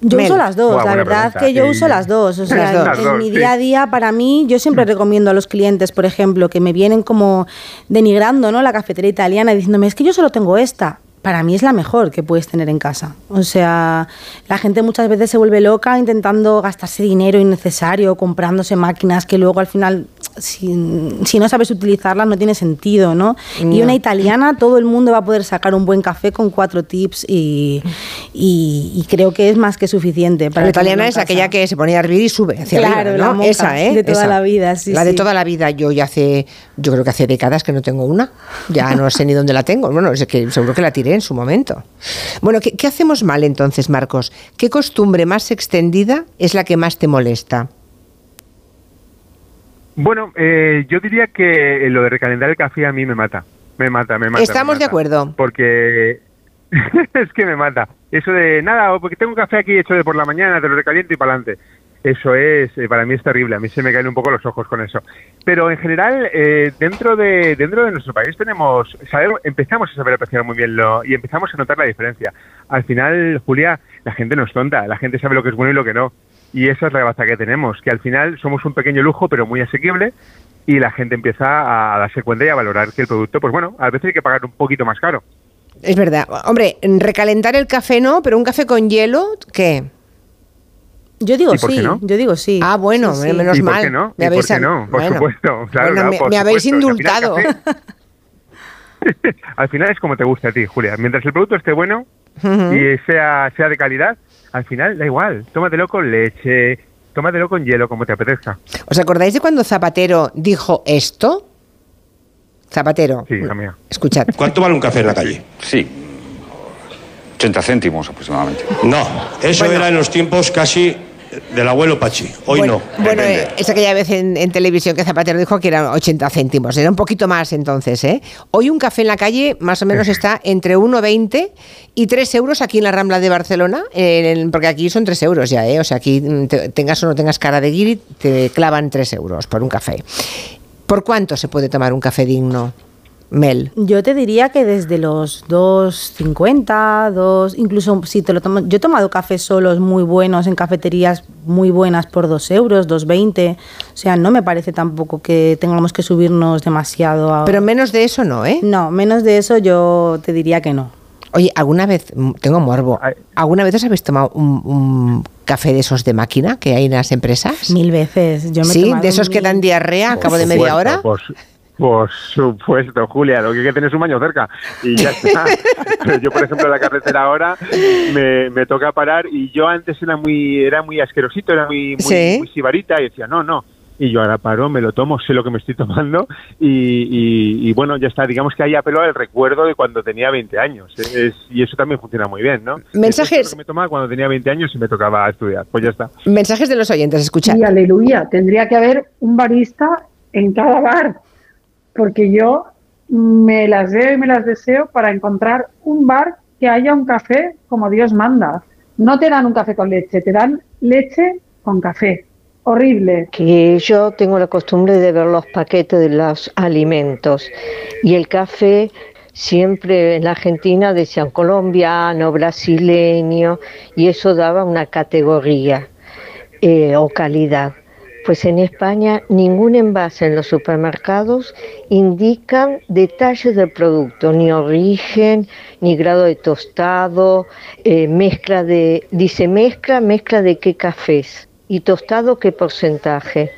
Yo Mel. uso las dos, Buah, la verdad pregunta. que yo Sí. uso las dos. O sea, Las dos. en, Las en dos, mi sí. día a día, para mí, yo siempre recomiendo a los clientes, por ejemplo, que me vienen como denigrando ¿no? la cafetería italiana y diciéndome, es que yo solo tengo esta. Para mí es la mejor que puedes tener en casa. O sea, la gente muchas veces se vuelve loca intentando gastarse dinero innecesario, comprándose máquinas que luego al final, si, si no sabes utilizarlas, no tiene sentido, ¿no? Y No. una italiana, todo el mundo va a poder sacar un buen café con cuatro tips y, y- y creo que es más que suficiente. Para la italiana es casa. aquella que se pone a hervir y sube hacia Claro, arriba, la ¿no? moca, Esa, ¿eh? de toda Esa. la vida, sí, La de sí. toda la vida. Yo ya hace, yo creo que hace décadas que no tengo una. Ya no sé ni dónde la tengo. Bueno, es que seguro que la tiré en su momento. Bueno, ¿qué, qué hacemos mal entonces, Marcos? ¿Qué costumbre más extendida es la que más te molesta? Bueno, eh, yo diría que lo de recalentar el café a mí me mata. Me mata, me mata. Estamos me de acuerdo. Porque (laughs) es que me mata. Eso de nada, o porque tengo un café aquí hecho de por la mañana, te lo recaliento y para adelante. Eso es, eh, para mí es terrible. A mí se me caen un poco los ojos con eso. Pero en general, eh, dentro de dentro de nuestro país tenemos, empezamos a saber apreciar muy bien lo y empezamos a notar la diferencia. Al final, Julia, la gente no es tonta, la gente sabe lo que es bueno y lo que no. Y esa es la baza que tenemos, que al final somos un pequeño lujo, pero muy asequible, y la gente empieza a darse cuenta y a valorar que el producto, pues bueno, a veces hay que pagar un poquito más caro. Es verdad. Hombre, recalentar el café no, pero un café con hielo, ¿qué? Yo digo ¿Y por qué sí, no? yo digo sí. Ah, bueno, Sí, sí. menos ¿Y por mal. qué no? Me ¿Y por qué no? Por bueno, supuesto, claro, bueno, claro, me, por me habéis supuesto. Al final indultado. (laughs) Al final es como te guste a ti, Julia. Mientras el producto esté bueno y sea, sea de calidad, al final da igual. Tómatelo con leche, tómatelo con hielo, como te apetezca. ¿Os acordáis de cuando Zapatero dijo esto? Zapatero. Sí, hija mía. Escuchad. ¿Cuánto vale un café en la calle? Sí. 80 céntimos aproximadamente. No, eso era en los tiempos casi del abuelo Pachi. Hoy bueno, no. Bueno, eh, es aquella vez en, en televisión que Zapatero dijo que eran 80 céntimos. Era un poquito más entonces, ¿eh? Hoy un café en la calle más o menos está entre 1,20 y 3 euros aquí en la Rambla de Barcelona, en porque aquí son 3 euros ya, ¿eh? O sea, aquí mm, te- tengas o no tengas cara de guiri, te clavan 3 euros por un café. ¿Por cuánto se puede tomar un café digno, Mel? Yo te diría que desde los 2.50, 2, incluso si te lo tomas, yo he tomado cafés solos muy buenos en cafeterías muy buenas por 2 euros, 2.20, o sea, no me parece tampoco que tengamos que subirnos demasiado a... Pero menos de eso no, ¿eh? No, menos de eso yo te diría que no. Oye, ¿alguna vez, mm, tengo morbo, ¿alguna vez os habéis tomado un, un café de esos de máquina que hay en las empresas? Mil veces. Yo me sí, de esos que dan diarrea a cabo de media hora. Por, por supuesto, Julia, lo que hay que tener es un baño cerca y ya está. (laughs) yo, por ejemplo, en la carretera ahora me, me toca parar y yo antes era muy era muy asquerosito, era muy, muy, Sí. muy sibarita y decía, no, no. Y yo ahora paro, me lo tomo, sé lo que me estoy tomando y, y- y bueno, ya está. Digamos que ahí apelo al recuerdo de cuando tenía 20 años. Es- y eso también funciona muy bien, ¿no? Mensajes- Es lo que me tomaba cuando tenía 20 años y me tocaba estudiar. Pues ya está. Mensajes de los oyentes, escuchad. Y aleluya, tendría que haber un barista en cada bar, porque yo me las veo y me las deseo para encontrar un bar que haya un café como Dios manda. No te dan un café con leche, te dan leche con café. Horrible. que yo tengo la costumbre de ver los paquetes de los alimentos y el café siempre en la Argentina decían colombiano, brasileño, y eso daba una categoría eh, o calidad. Pues en España ningún envase en los supermercados indican detalles del producto, ni origen, ni grado de tostado, eh, mezcla de, dice mezcla, mezcla de qué cafés y tostado qué porcentaje,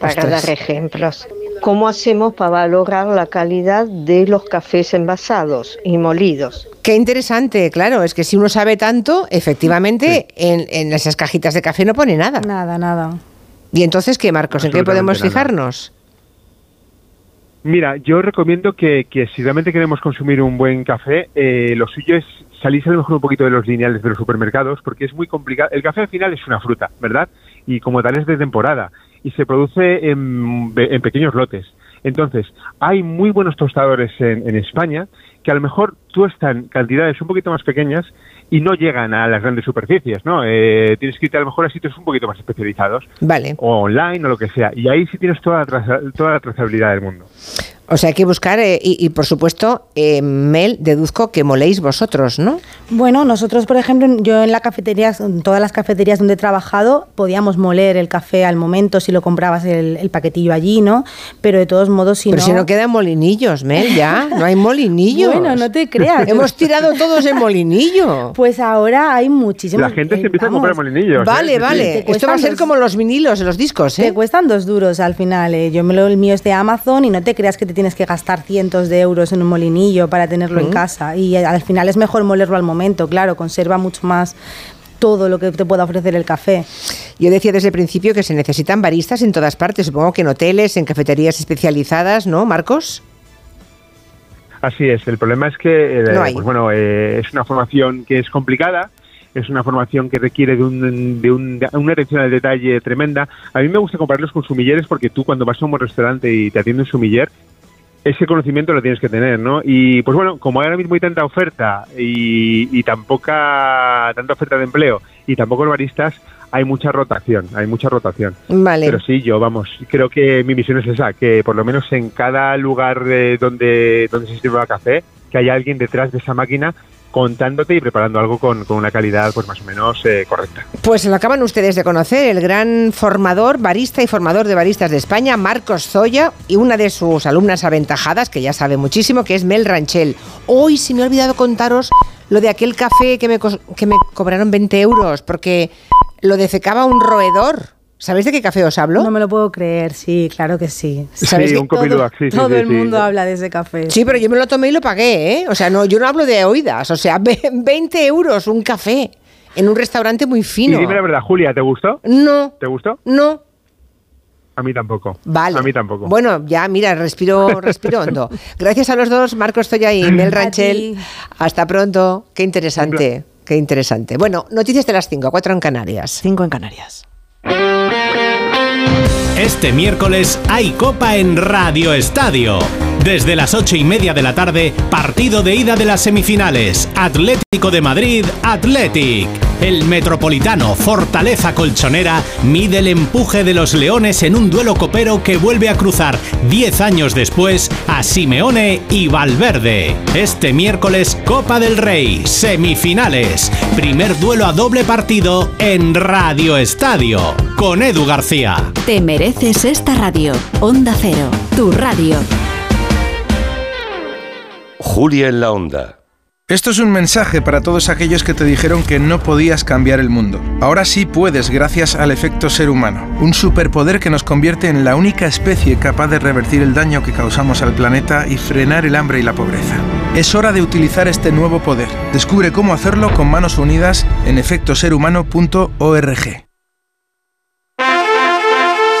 para Ostras. dar ejemplos. ¿Cómo hacemos para valorar la calidad de los cafés envasados y molidos? Qué interesante, claro, es que si uno sabe tanto, efectivamente, en, en esas cajitas de café no pone nada. Nada, nada. ¿Y entonces qué, Marcos? ¿En qué podemos nada. fijarnos? Mira, yo recomiendo que, que si realmente queremos consumir un buen café, eh, lo suyo es salirse a lo mejor un poquito de los lineales de los supermercados, porque es muy complicado. El café al final es una fruta, ¿verdad? Y como tal es de temporada y se produce en, en pequeños lotes. Entonces, hay muy buenos tostadores en, en España que a lo mejor tuestan cantidades un poquito más pequeñas y no llegan a las grandes superficies, ¿no? Eh, tienes que irte a lo mejor a sitios un poquito más especializados Vale. o online o lo que sea. Y ahí sí tienes toda la, traza- toda la trazabilidad del mundo. O sea, hay que buscar, eh, y, y, por supuesto, eh, Mel, deduzco que moléis vosotros, ¿no? Bueno, nosotros, por ejemplo, yo en la cafetería, en todas las cafeterías donde he trabajado, podíamos moler el café al momento si lo comprabas el, el paquetillo allí, ¿no? Pero de todos modos, si Pero no... si no quedan molinillos, Mel, ya, no hay molinillos. Bueno, no te creas. Hemos tirado todos el molinillo. Pues ahora hay muchísimos... La gente se empieza a comprar molinillos. ¿eh? Vale, vale. Esto va a ser dos- como los vinilos de los discos, ¿eh? Te cuestan dos duros al final. eh. Yo me lo, el mío es de Amazon y no te creas que te tienes que gastar cientos de euros en un molinillo para tenerlo en Mm. casa. Y al final es mejor molerlo al momento, claro, conserva mucho más todo lo que te pueda ofrecer el café. Yo decía desde el principio que se necesitan baristas en todas partes, supongo que en hoteles, en cafeterías especializadas, ¿no, Marcos? Así es, el problema es que, eh, No pues bueno, eh, es una formación que es complicada, es una formación que requiere de, un, de, un- de una atención al detalle tremenda. A mí me gusta compararlos con sumilleres porque tú cuando vas a un buen restaurante y te atiende un sumiller, ese conocimiento lo tienes que tener, ¿no? Y pues bueno, como ahora mismo hay tanta oferta y, y tan poca, tanta oferta de empleo y tan pocos baristas, hay mucha rotación, hay mucha rotación. Vale. Pero sí, yo, vamos, creo que mi misión es esa, que por lo menos en cada lugar eh, donde, donde se sirva café, que haya alguien detrás de esa máquina contándote y preparando algo con, una calidad pues más o menos eh, correcta. Pues lo acaban ustedes de conocer, el gran formador, barista y formador de baristas de España, Marcos Zoya, y una de sus alumnas aventajadas, que ya sabe muchísimo, que es Mel Ranchel. Hoy se me ha olvidado contaros lo de aquel café que me, que me cobraron 20 euros, porque lo defecaba un roedor. ¿Sabéis de qué café os hablo? No me lo puedo creer, sí, claro que sí. ¿Sabéis Sí, que un todo sí, todo sí, el sí. mundo habla de ese café. Sí, pero yo me lo tomé y lo pagué, ¿eh? O sea, no, yo no hablo de oídas, o sea, (laughs) ve- 20 euros un café en un restaurante muy Y fino. dime la verdad, Julia, ¿te gustó? No, ¿Te gustó? no. A mí tampoco. Vale. A mí tampoco. Bueno, ya, mira, respiro, (laughs) respiro hondo. Gracias a los dos, Marcos Toya y Mel Ranchel. Hasta pronto. Qué interesante, qué interesante. Bueno, noticias de las 5, 4 en Canarias. 5 en Canarias. Thank you. Este miércoles hay Copa en Radio Estadio. Desde las ocho y media de la tarde, partido de ida de las semifinales. Atlético de Madrid, Athletic. El Metropolitano, Fortaleza Colchonera, mide el empuje de los Leones en un duelo copero que vuelve a cruzar 10 años después a Simeone y Valverde. Este miércoles, Copa del Rey, semifinales. Primer duelo a doble partido en Radio Estadio. Con Edu García. Esta radio. Onda Cero, tu radio. Julia en la onda. Esto es un mensaje para todos aquellos que te dijeron que no podías cambiar el mundo. Ahora sí puedes gracias al efecto ser humano, un superpoder que nos convierte en la única especie capaz de revertir el daño que causamos al planeta y frenar el hambre y la pobreza. Es hora de utilizar este nuevo poder. Descubre cómo hacerlo con manos unidas en efectoserhumano.org.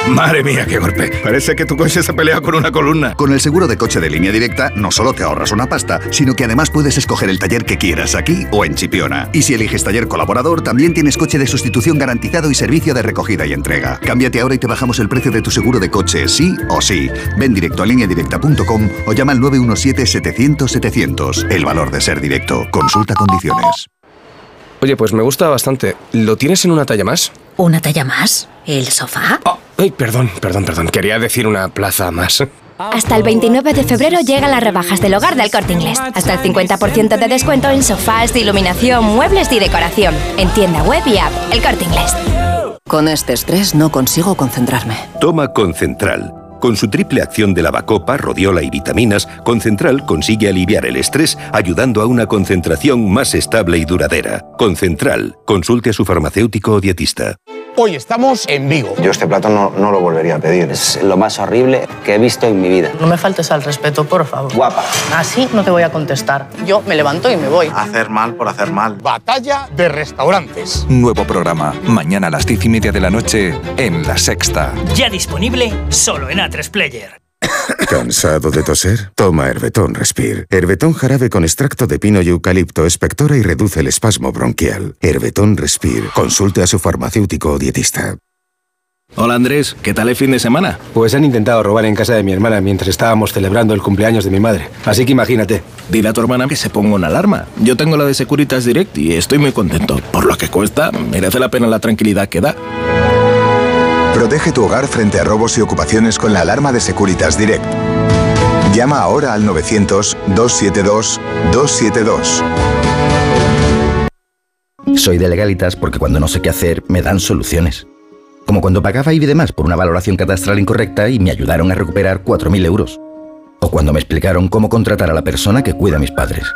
Madre mía, qué golpe. Parece que tu coche se pelea con una columna. Con el seguro de coche de línea directa no solo te ahorras una pasta, sino que además puedes escoger el taller que quieras aquí o en Chipiona. Y si eliges taller colaborador, también tienes coche de sustitución garantizado y servicio de recogida y entrega. Cámbiate ahora y te bajamos el precio de tu seguro de coche, sí o sí. Ven directo a lineadirecta.com o llama al 917-700-700. El valor de ser directo. Consulta condiciones. Oye, pues me gusta bastante. ¿Lo tienes en una talla más? ¿Una talla más? ¿El sofá? Ay, perdón, perdón, perdón. Quería decir una plaza más. Hasta el 29 de febrero llegan las rebajas del hogar del corte inglés. Hasta el 50% de descuento en sofás, iluminación, muebles y decoración. En tienda web y app, el corte inglés. Con este estrés no consigo concentrarme. Toma Concentral. Con su triple acción de lavacopa, rodiola y vitaminas, Concentral consigue aliviar el estrés ayudando a una concentración más estable y duradera. Concentral. Consulte a su farmacéutico o dietista. Hoy estamos en Vigo. Yo este plato no, no lo volvería a pedir. Es lo más horrible que he visto en mi vida. No me faltes al respeto, por favor. Guapa. Así no te voy a contestar. Yo me levanto y me voy. Hacer mal por hacer mal. Batalla de restaurantes. Nuevo programa. Mañana a las diez y media de la noche en La Sexta. Ya disponible solo en A3 Player. ¿Cansado de toser? Toma Herbetón Respire. Herbetón jarabe con extracto de pino y eucalipto espectora y reduce el espasmo bronquial. Herbetón Respire. Consulte a su farmacéutico o dietista. Hola Andrés, ¿qué tal el fin de semana? Pues han intentado robar en casa de mi hermana mientras estábamos celebrando el cumpleaños de mi madre. Así que imagínate. Dile a tu hermana que se ponga una alarma. Yo tengo la de Securitas Direct y estoy muy contento. Por lo que cuesta, merece la pena la tranquilidad que da. Protege tu hogar frente a robos y ocupaciones con la alarma de Securitas Direct. Llama ahora al 900-272-272. Soy de legalitas porque cuando no sé qué hacer me dan soluciones. Como cuando pagaba IBI de más por una valoración catastral incorrecta y me ayudaron a recuperar 4.000 euros. O cuando me explicaron cómo contratar a la persona que cuida a mis padres.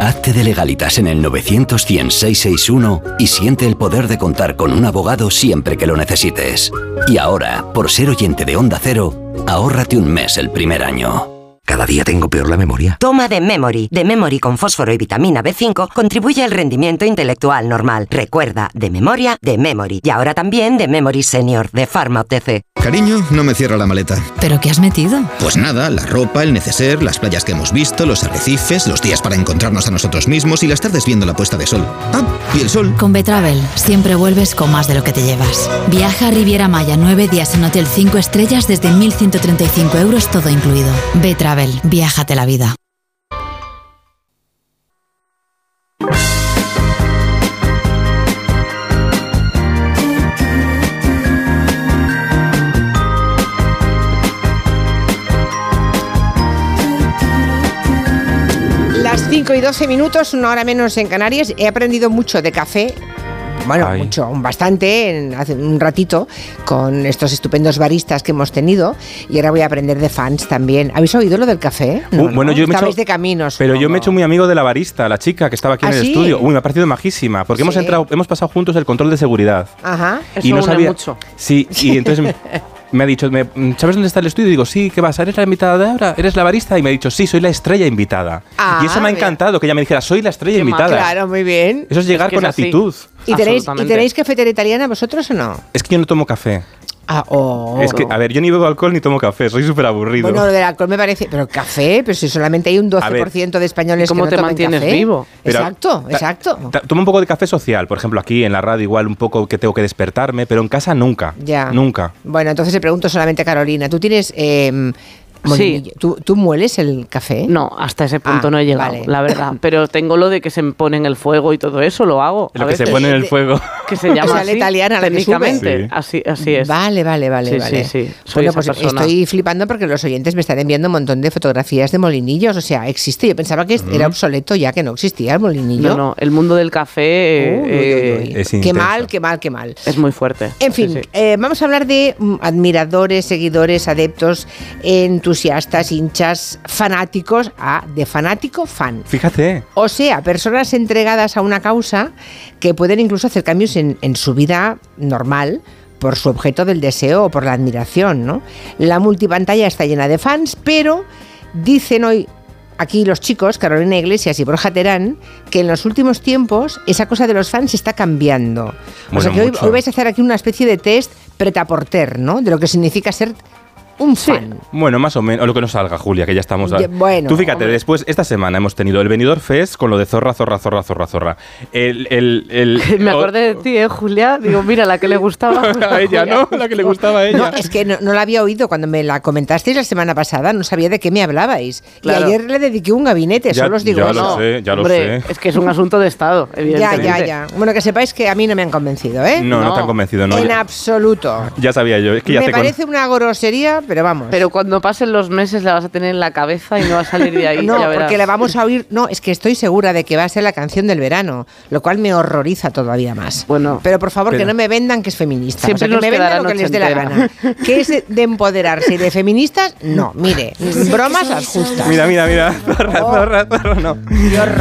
Hazte de legalitas en el 900 661 y siente el poder de contar con un abogado siempre que lo necesites. Y ahora, por ser oyente de Onda Cero, ahórrate un mes el primer año. Cada día tengo peor la memoria. Toma de Memory. De Memory con fósforo y vitamina B5 contribuye al rendimiento intelectual normal. Recuerda, de memoria, de Memory. Y ahora también de Memory Senior, de Pharma OTC. Cariño, no me cierra la maleta. ¿Pero qué has metido? Pues nada, la ropa, el neceser, las playas que hemos visto, los arrecifes, los días para encontrarnos a nosotros mismos y las tardes viendo la puesta de sol. Ah, y el sol. Con Betravel siempre vuelves con más de lo que te llevas. Viaja a Riviera Maya nueve días en Hotel 5 estrellas desde 1.135 euros todo incluido. Betravel, viájate la vida. Las 5 y 12 minutos, una hora menos en Canarias. He aprendido mucho de café. Bueno, Ay. mucho, bastante, en- hace un ratito, con estos estupendos baristas que hemos tenido. Y ahora voy a aprender de fans también. ¿Habéis oído lo del café? No, Uh, bueno, ¿no? yo me hecho- de caminos. Pero yo me he hecho muy amigo de la barista, la chica que estaba aquí ¿Ah, en el sí? estudio. Uy, me ha parecido majísima, porque hemos entrado, hemos pasado juntos el control de seguridad. Ajá. y no sabía. Sí, y entonces (laughs) me, ha dicho, me- ¿sabes dónde está el estudio? Y digo, sí, ¿qué vas? ¿Eres la invitada de ahora? ¿Eres la barista? Y me ha dicho, sí, soy la estrella invitada. Ah, y eso me ha bien. encantado, que ella me dijera, soy la estrella invitada. Claro, muy bien. Eso es llegar con actitud. ¿Y tenéis, ¿Y tenéis cafetera italiana vosotros o no? Es que yo no tomo café. Ah, oh. Es que, a ver, yo ni bebo alcohol ni tomo café, soy súper aburrido. Bueno, lo del alcohol me parece. Pero café, pero si solamente hay un 12% de españoles ¿Cómo que no te toman mantienes café. vivo? Pero exacto, ta- exacto. Ta- Tomo un poco de café social, por ejemplo, aquí en la radio igual un poco que tengo que despertarme, pero en casa nunca. Ya. Nunca. Bueno, entonces le pregunto solamente a Carolina. ¿Tú tienes. Eh, molinillo? ¿Tú, ¿Tú mueles el café? No, hasta ese punto Ah, no he llegado, vale. la verdad. (laughs) Pero tengo lo de que se pone en el fuego y todo eso, lo hago. Lo a que se pone en el fuego. Que se llama O sea, la así, italiana, la técnicamente. Así, así es. Vale, vale, vale. Sí, vale. sí, sí. Soy Bueno, esa pues persona. estoy flipando porque los oyentes me están enviando un montón de fotografías de molinillos. O sea, existe. Yo pensaba que era obsoleto ya que no existía el molinillo. No, no, el mundo del café Uy, eh, uy, uy. Es Qué intenso. mal, qué mal, qué mal. es muy fuerte. En Sí, fin, sí. eh, vamos a hablar de mm, admiradores, seguidores, adeptos, entusiastas, hinchas, fanáticos, ah, de fanático fan. Fíjate. O sea, personas entregadas a una causa que pueden incluso hacer cambios en, en su vida normal por su objeto del deseo o por la admiración, ¿no? La multipantalla está llena de fans, pero dicen hoy aquí los chicos, Carolina Iglesias y Borja Terán, que en los últimos tiempos esa cosa de los fans está cambiando. o sea que hoy, hoy vais a hacer aquí una especie de test pretaporter, ¿no? De lo que significa ser un fan. Bueno, más o menos, o lo que nos salga, Julia, que ya estamos. Ya, bueno, Tú fíjate, hombre. después, esta semana hemos tenido el Venidor Fest con lo de zorra, zorra, zorra, zorra, zorra. El, el, el, (laughs) Me acordé de ti, ¿eh, Julia? Digo, mira, la que le gustaba. (laughs) a ella, ¿no? La que le gustaba a ella. No, es que no, no la había oído cuando me la comentasteis la semana pasada, no sabía de qué me hablabais. Claro. Y ayer le dediqué un gabinete, Ya- solo os digo ya eso. lo sé, ya lo Hombre, sé. es que es un asunto de Estado, (laughs) Ya, evidentemente. ya, ya. Bueno, que sepáis que a mí no me han convencido, ¿eh? No, no, te han convencido, no. En Ya, absoluto. ya sabía yo, es que ya me te con- parece una grosería pero vamos. Pero cuando pasen los meses la vas a tener en la cabeza y no va a salir de ahí. (laughs) No, ya verás. porque la vamos a oír. No, es que estoy segura de que va a ser la canción del verano, lo cual me horroriza todavía más. Bueno, pero por favor que pero- no me vendan que es feminista. Siempre o sea, que me vendan lo que les dé la gana. ¿Qué es de empoderarse y de feministas? No, mire, (laughs) bromas las justas. Mira, mira, mira. (laughs) Zorra, zorra, zorra, no.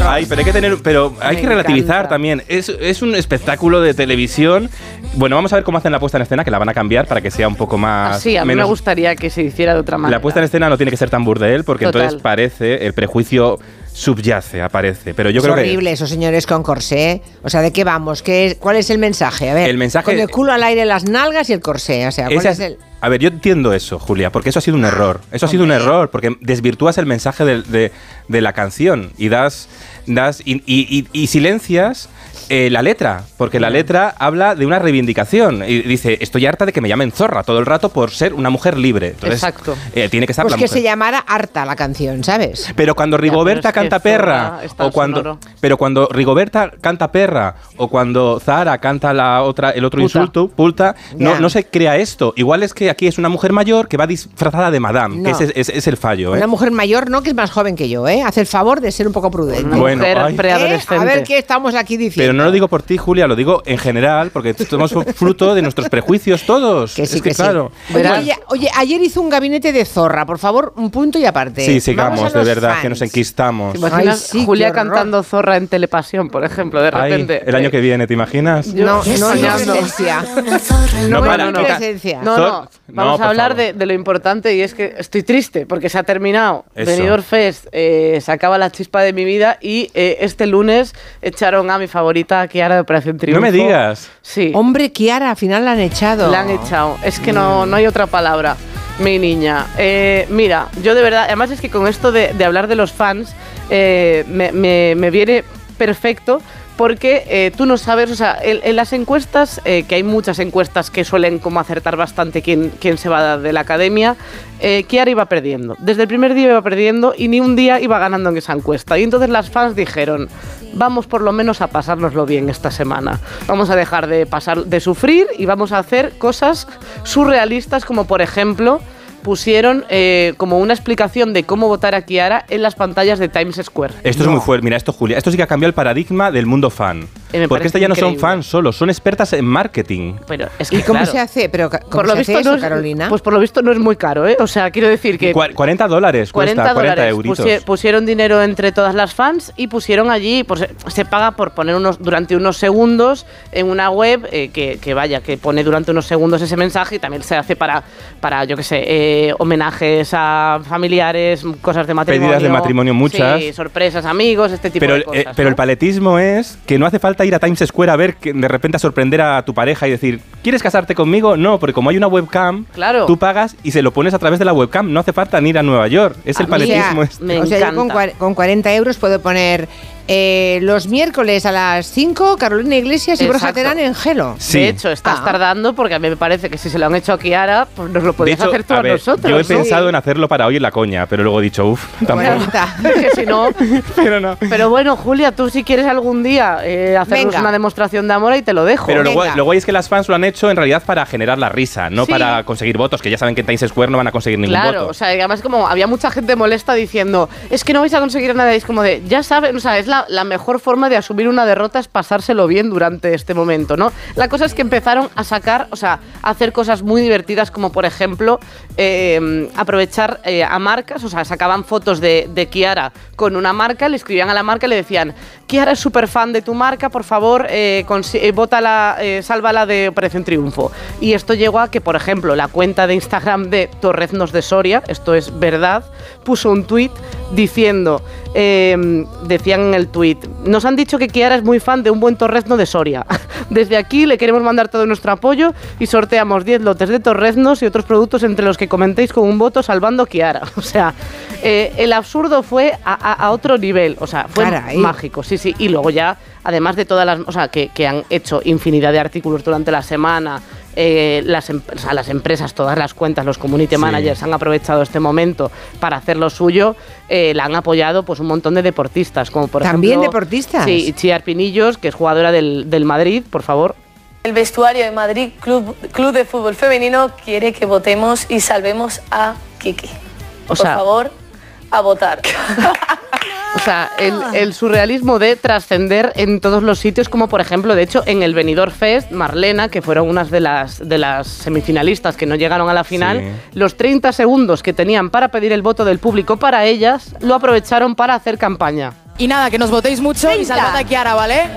Ay, pero hay que tener, pero hay Me que relativizar encanta. también. Es, es un espectáculo de televisión. Bueno, vamos a ver cómo hacen la puesta en escena, que la van a cambiar para que sea un poco más. Sí, a mí me menos- gustaría que se hiciera de otra manera. La puesta en escena no tiene que ser tan burdel, porque Total. entonces parece, el prejuicio subyace, aparece. Pero yo es creo horrible esos señores con corsé. O sea, ¿de qué vamos? ¿Qué es- ¿Cuál es el mensaje? A ver, El mensaje- con el culo al aire, las nalgas y el corsé. O sea, que. ¿cuál esa es es- el...? A ver, yo entiendo eso, Julia, porque eso ha sido un error. Eso ha sido un error, porque desvirtúas el mensaje de, de- de la canción y das. das y, y- y- y silencias eh, la letra, porque la letra habla de una reivindicación. Y dice: Estoy harta de que me llamen zorra todo el rato por ser una mujer libre. Entonces, Exacto. eh, tiene que estar Pues la que mujer. se llamara harta la canción, ¿sabes? Pero cuando Rigoberta canta perra, o cuando, sonoro. pero cuando Rigoberta canta perra, o cuando Zara canta la otra, el otro Puta. insulto, pulta, no, no se crea esto. Igual es que aquí es una mujer mayor que va disfrazada de madame, que ese es, es el fallo. ¿eh? Una mujer mayor, no, que es más joven que yo, ¿eh? Hace el favor de ser un poco prudente. Una Bueno, mujer ay. preadolescente. ¿Eh? A ver qué estamos aquí diciendo. Pero no lo digo por ti, Julia, lo digo en general, porque somos (laughs) fruto de nuestros prejuicios todos. Que sí, es que, que sí. claro. Oye, oye, oye, ayer hizo un gabinete de zorra, por favor, un punto y aparte. Sí, sigamos, de verdad, fans. que nos enquistamos. ¿Te imaginas Ay, sí, Julia cantando zorra en telepasión, por ejemplo, de Ay, repente? el año que viene, ¿te imaginas? (laughs) No, no, no. No, No, para, no, no. No, vamos a hablar de, de lo importante y es que estoy triste porque se ha terminado Eso. Benidorm Fest, eh, se acaba la chispa de mi vida y eh, este lunes echaron a mi favorita Kiara de Operación Triunfo. No me digas. Sí. Hombre, Kiara, al final la han echado. La han echado. Es que no, no hay otra palabra, mi niña. Eh, mira, yo de verdad, además es que con esto de, de hablar de los fans, eh, me, me- me viene perfecto. Porque eh, tú no sabes, o sea, en, en las encuestas, eh, que hay muchas encuestas que suelen como acertar bastante quién, quién se va de la academia, eh, Kiara iba perdiendo. Desde el primer día iba perdiendo y ni un día iba ganando en esa encuesta. Y entonces las fans dijeron, vamos por lo menos a pasárnoslo bien esta semana. Vamos a dejar de, pasar, de sufrir y vamos a hacer cosas surrealistas como por ejemplo pusieron eh, como una explicación de cómo votar a Kiara en las pantallas de Times Square. Esto es muy fuerte. Mira, esto, Julia, esto sí que ha cambiado el paradigma del mundo fan. Eh, me Porque estas ya no son fans solo, son expertas en marketing. Pero es que, ¿Y cómo claro, se hace? Pero, ¿cómo por lo se visto hace eso, no es- Carolina? Pues por lo visto no es muy caro, ¿eh? O sea, quiero decir que... Cua- 40 dólares 40 cuesta, 40 dólares. euritos. Pusie- pusieron dinero entre todas las fans y pusieron allí, pues se- paga por poner unos durante unos segundos en una web eh, que, que vaya, que pone durante unos segundos ese mensaje y también se hace para, para yo qué sé, eh, homenajes a familiares, cosas de matrimonio. Pedidas de matrimonio muchas. Sí, sorpresas, amigos, este tipo Pero, de el- cosas. eh, pero ¿no? el paletismo es que no hace falta ir a Times Square a ver que de repente a sorprender a tu pareja y decir, ¿quieres casarte conmigo? No, porque como hay una webcam, Claro. tú pagas y se lo pones a través de la webcam. No hace falta ni ir a Nueva York. Es el paletismo. este. o sea, yo con 40 euros puedo poner eh, los miércoles a las 5 Carolina Iglesias y Borja Exacto. Terán en Gelo. Sí. De hecho, estás Ah. tardando porque a mí me parece que si se lo han hecho a Kiara, pues nos lo hecho, hacer tú a a, ver, nosotros. yo he pensado en hacerlo para hoy en la coña, pero luego he dicho, uff, tampoco. (laughs) que si no. (laughs) Pero no. Pero bueno, Julia, tú si quieres algún día eh, hacernos Venga. una demostración de amor y te lo dejo. Pero lo guay, Venga. lo guay es que las fans lo han hecho en realidad para generar la risa, no Sí. para conseguir votos, que ya saben que en Times Square no van a conseguir ningún Claro, voto. o sea, además como había mucha gente molesta diciendo, es que no vais a conseguir nada, y es como de, ya saben, o sea, es la, la mejor forma de asumir una derrota es pasárselo bien durante este momento, ¿no? La cosa es que empezaron a sacar, o sea, a hacer cosas muy divertidas como por ejemplo eh, aprovechar eh, a marcas, o sea, sacaban fotos de, de Kiara con una marca, le escribían a la marca y le decían, Kiara es súper fan de tu marca, por favor, eh, eh, sálvala de Operación Triunfo. Y esto llegó a que, por ejemplo, la cuenta de Instagram de Torreznos de Soria, esto es verdad, puso un tuit diciendo, eh, decían en el tuit, nos han dicho que Kiara es muy fan de un buen torrezno de Soria. (laughs) Desde aquí le queremos mandar todo nuestro apoyo y sorteamos 10 lotes de torreznos y otros productos entre los que comentéis con un voto salvando Kiara. (laughs) O sea, eh, el absurdo fue a, a- a otro nivel, o sea, fue Caray. mágico, sí, sí. Y luego ya, además de todas las, o sea, que, que han hecho infinidad de artículos durante la semana, eh, las, em- o sea, las empresas, todas las cuentas, los community Sí. managers han aprovechado este momento para hacer lo suyo, eh, la han apoyado pues un montón de deportistas, como por ¿También ejemplo... deportistas? Sí, Chiar Pinillos, que es jugadora del, del Madrid, por favor. El vestuario de Madrid Club, Club de Fútbol Femenino quiere que votemos y salvemos a Kiki. Por sea- favor, a votar. (laughs) O sea, el, el surrealismo de trascender en todos los sitios, como por ejemplo, de hecho, en el Benidorm Fest, Marlena, que fueron unas de las, de las semifinalistas que no llegaron a la final, Sí. los 30 segundos que tenían para pedir el voto del público para ellas, lo aprovecharon para hacer campaña. Y nada, que nos votéis mucho y salvad a Kiara, ¿vale?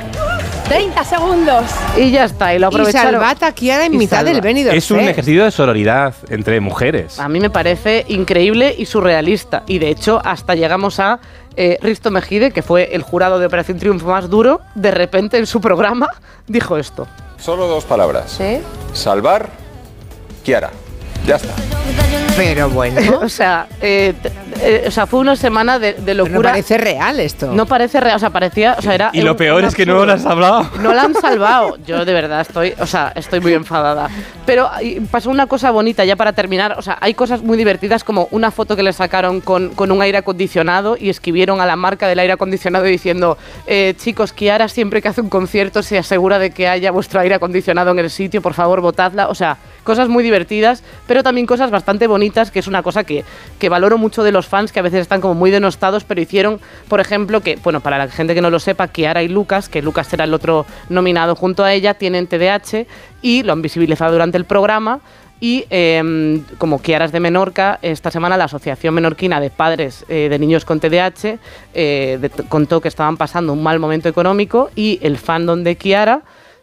30 segundos. Y ya está, y lo Y aprovecharon. salvad a Kiara en Y mitad del. Benidorm Es un ejercicio de sororidad entre mujeres. A mí me parece increíble y surrealista. Y de hecho, hasta llegamos a eh, Risto Mejide, que fue el jurado de Operación Triunfo más duro, de repente en su programa dijo esto. Solo dos palabras. ¿Sí? Salvar, Kiara. Ya está. Pero bueno. (laughs) o, sea, eh, eh, o sea, fue una semana de, de locura. no parece real esto. No parece real, o sea, parecía, o sea, era Y lo un- peor un es que no lo has hablado. No la han (laughs) salvado. Yo de verdad estoy, o sea, estoy muy enfadada. Pero pasó una cosa bonita ya para terminar. O sea, hay cosas muy divertidas como una foto que le sacaron con, con un aire acondicionado y escribieron a la marca del aire acondicionado diciendo, eh, chicos, Kiara siempre que hace un concierto se asegura de que haya vuestro aire acondicionado en el sitio, por favor, votadla. O sea, cosas muy divertidas, pero también cosas bastante bonitas, que es una cosa que, que valoro mucho de los fans, que a veces están como muy denostados, pero hicieron, por ejemplo, que, bueno, para la gente que no lo sepa, Kiara y Lucas, que Lucas era el otro nominado junto a ella, tienen TDAH y lo han visibilizado durante el programa. Y eh, como Kiara es de Menorca, esta semana la Asociación Menorquina de Padres eh, de Niños con TDAH eh, contó que estaban pasando un mal momento económico y el fandom de Kiara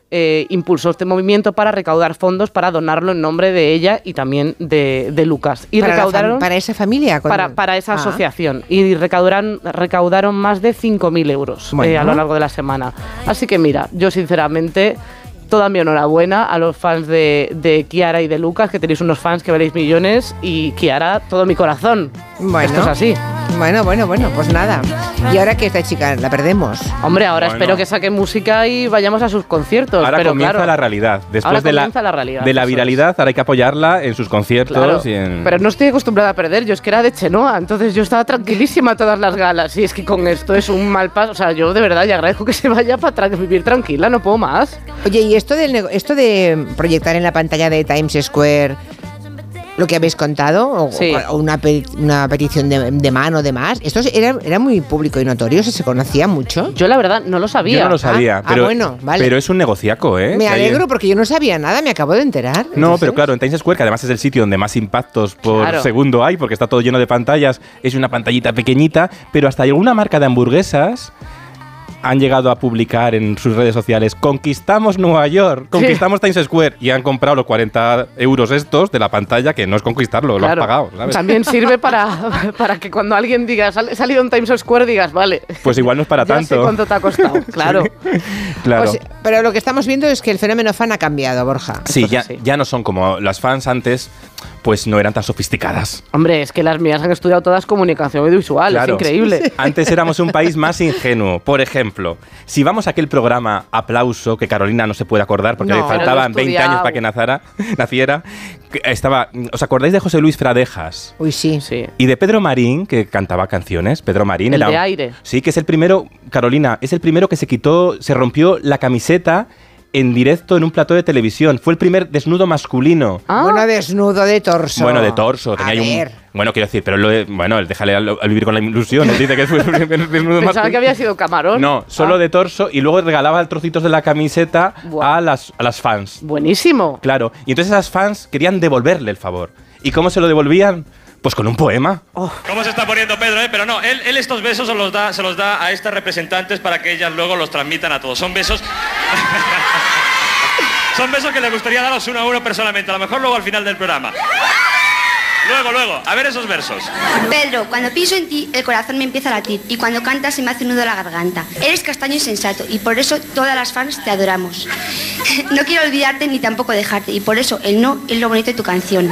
eh, impulsó este movimiento para recaudar fondos para donarlo en nombre de ella y también de, de Lucas. Y para, recaudaron para esa familia. con- para, para esa Ah. asociación y recaudaron, recaudaron más de 5.000 euros Bueno. eh, a lo largo de la semana. Así que mira, yo sinceramente, toda mi enhorabuena a los fans de, de Kiara y de Lucas, que tenéis unos fans que veréis millones, y Kiara, todo mi corazón. Bueno. Esto es así. Bueno, bueno, bueno, pues nada. Y ahora que esta chica la perdemos. Hombre, ahora Bueno. espero que saque música y vayamos a sus conciertos. Ahora pero comienza claro, la realidad. Ahora Después de la, comienza la realidad, de la eso es. viralidad, ahora hay que apoyarla en sus conciertos Claro, y en... pero no estoy acostumbrada a perder, yo es que era de Chenoa, entonces yo estaba tranquilísima todas las galas, y es que con esto es un mal paso, o sea, yo de verdad ya agradezco que se vaya para vivir tranquila, no puedo más. Oye, ¿y esto, del nego- esto de proyectar en la pantalla de Times Square lo que habéis contado? ¿O, Sí. o una, pe- una petición de, de mano, de más? ¿Esto era, era muy público y notorio? ¿Se conocía mucho? Yo la verdad no lo sabía. Yo no lo sabía, Ah, ah, pero, bueno, vale. pero es un negociaco, ¿eh? Me hay alegro porque yo no sabía nada, me acabo de enterar. No, Entonces- pero claro, en Times Square, que además es el sitio donde más impactos por Claro. segundo hay, porque está todo lleno de pantallas, es una pantallita pequeñita, pero hasta alguna marca de hamburguesas han llegado a publicar en sus redes sociales, conquistamos Nueva York, conquistamos Times Square, y han comprado los 40 euros estos de la pantalla, que no es conquistarlo, lo han pagado, ¿sabes? También (laughs) sirve para, para que cuando alguien diga, "Sal- he salido en Times Square, digas, vale. Pues igual no es para (laughs) ya sé tanto. cuánto te ha costado, (laughs) claro. Claro. Pues, pero lo que estamos viendo es que el fenómeno fan ha cambiado, Borja. Sí, ya, ya no son como las fans antes, pues no eran tan sofisticadas. Hombre, es que las mías han estudiado todas comunicación audiovisual, Claro. es increíble. (laughs) Antes éramos un país más ingenuo. Por ejemplo, si vamos a aquel programa Aplauso, que Carolina no se puede acordar porque No. le faltaban Pero lo he 20 años para que nazara, naciera, estaba, ¿os acordáis de José Luis Fradejas? Uy, sí. Sí. Y de Pedro Marín, que cantaba canciones. Pedro Marín El era. de aire. Sí, que es el primero, Carolina, es el primero que se quitó, se rompió la camiseta en directo en un plató de televisión. Fue el primer desnudo masculino. Bueno, desnudo de torso. Bueno, de torso. Tenía A ahí un. ver. Bueno, quiero decir, pero lo de- bueno, él déjale al, al vivir con la ilusión. Él dice que fue el primer desnudo (laughs) Pensaba que había sido camarón. No, solo Ah, de torso y luego regalaba trocitos de la camiseta a las, a las fans. Buenísimo. Claro. Y entonces esas fans querían devolverle el favor. ¿Y cómo se lo devolvían? Pues con un poema. ¿Cómo se está poniendo Pedro? eh? Pero no, él, él estos besos se los, da, se los da a estas representantes para que ellas luego los transmitan a todos. Son besos... (laughs) Son besos que le gustaría daros uno a uno personalmente, a lo mejor luego al final del programa. Luego, luego, a ver esos versos. Pedro, cuando pienso en ti, el corazón me empieza a latir y cuando cantas se me hace un nudo la garganta. Eres castaño y sensato y por eso todas las fans te adoramos. (laughs) No quiero olvidarte ni tampoco dejarte y por eso el no es lo bonito de tu canción.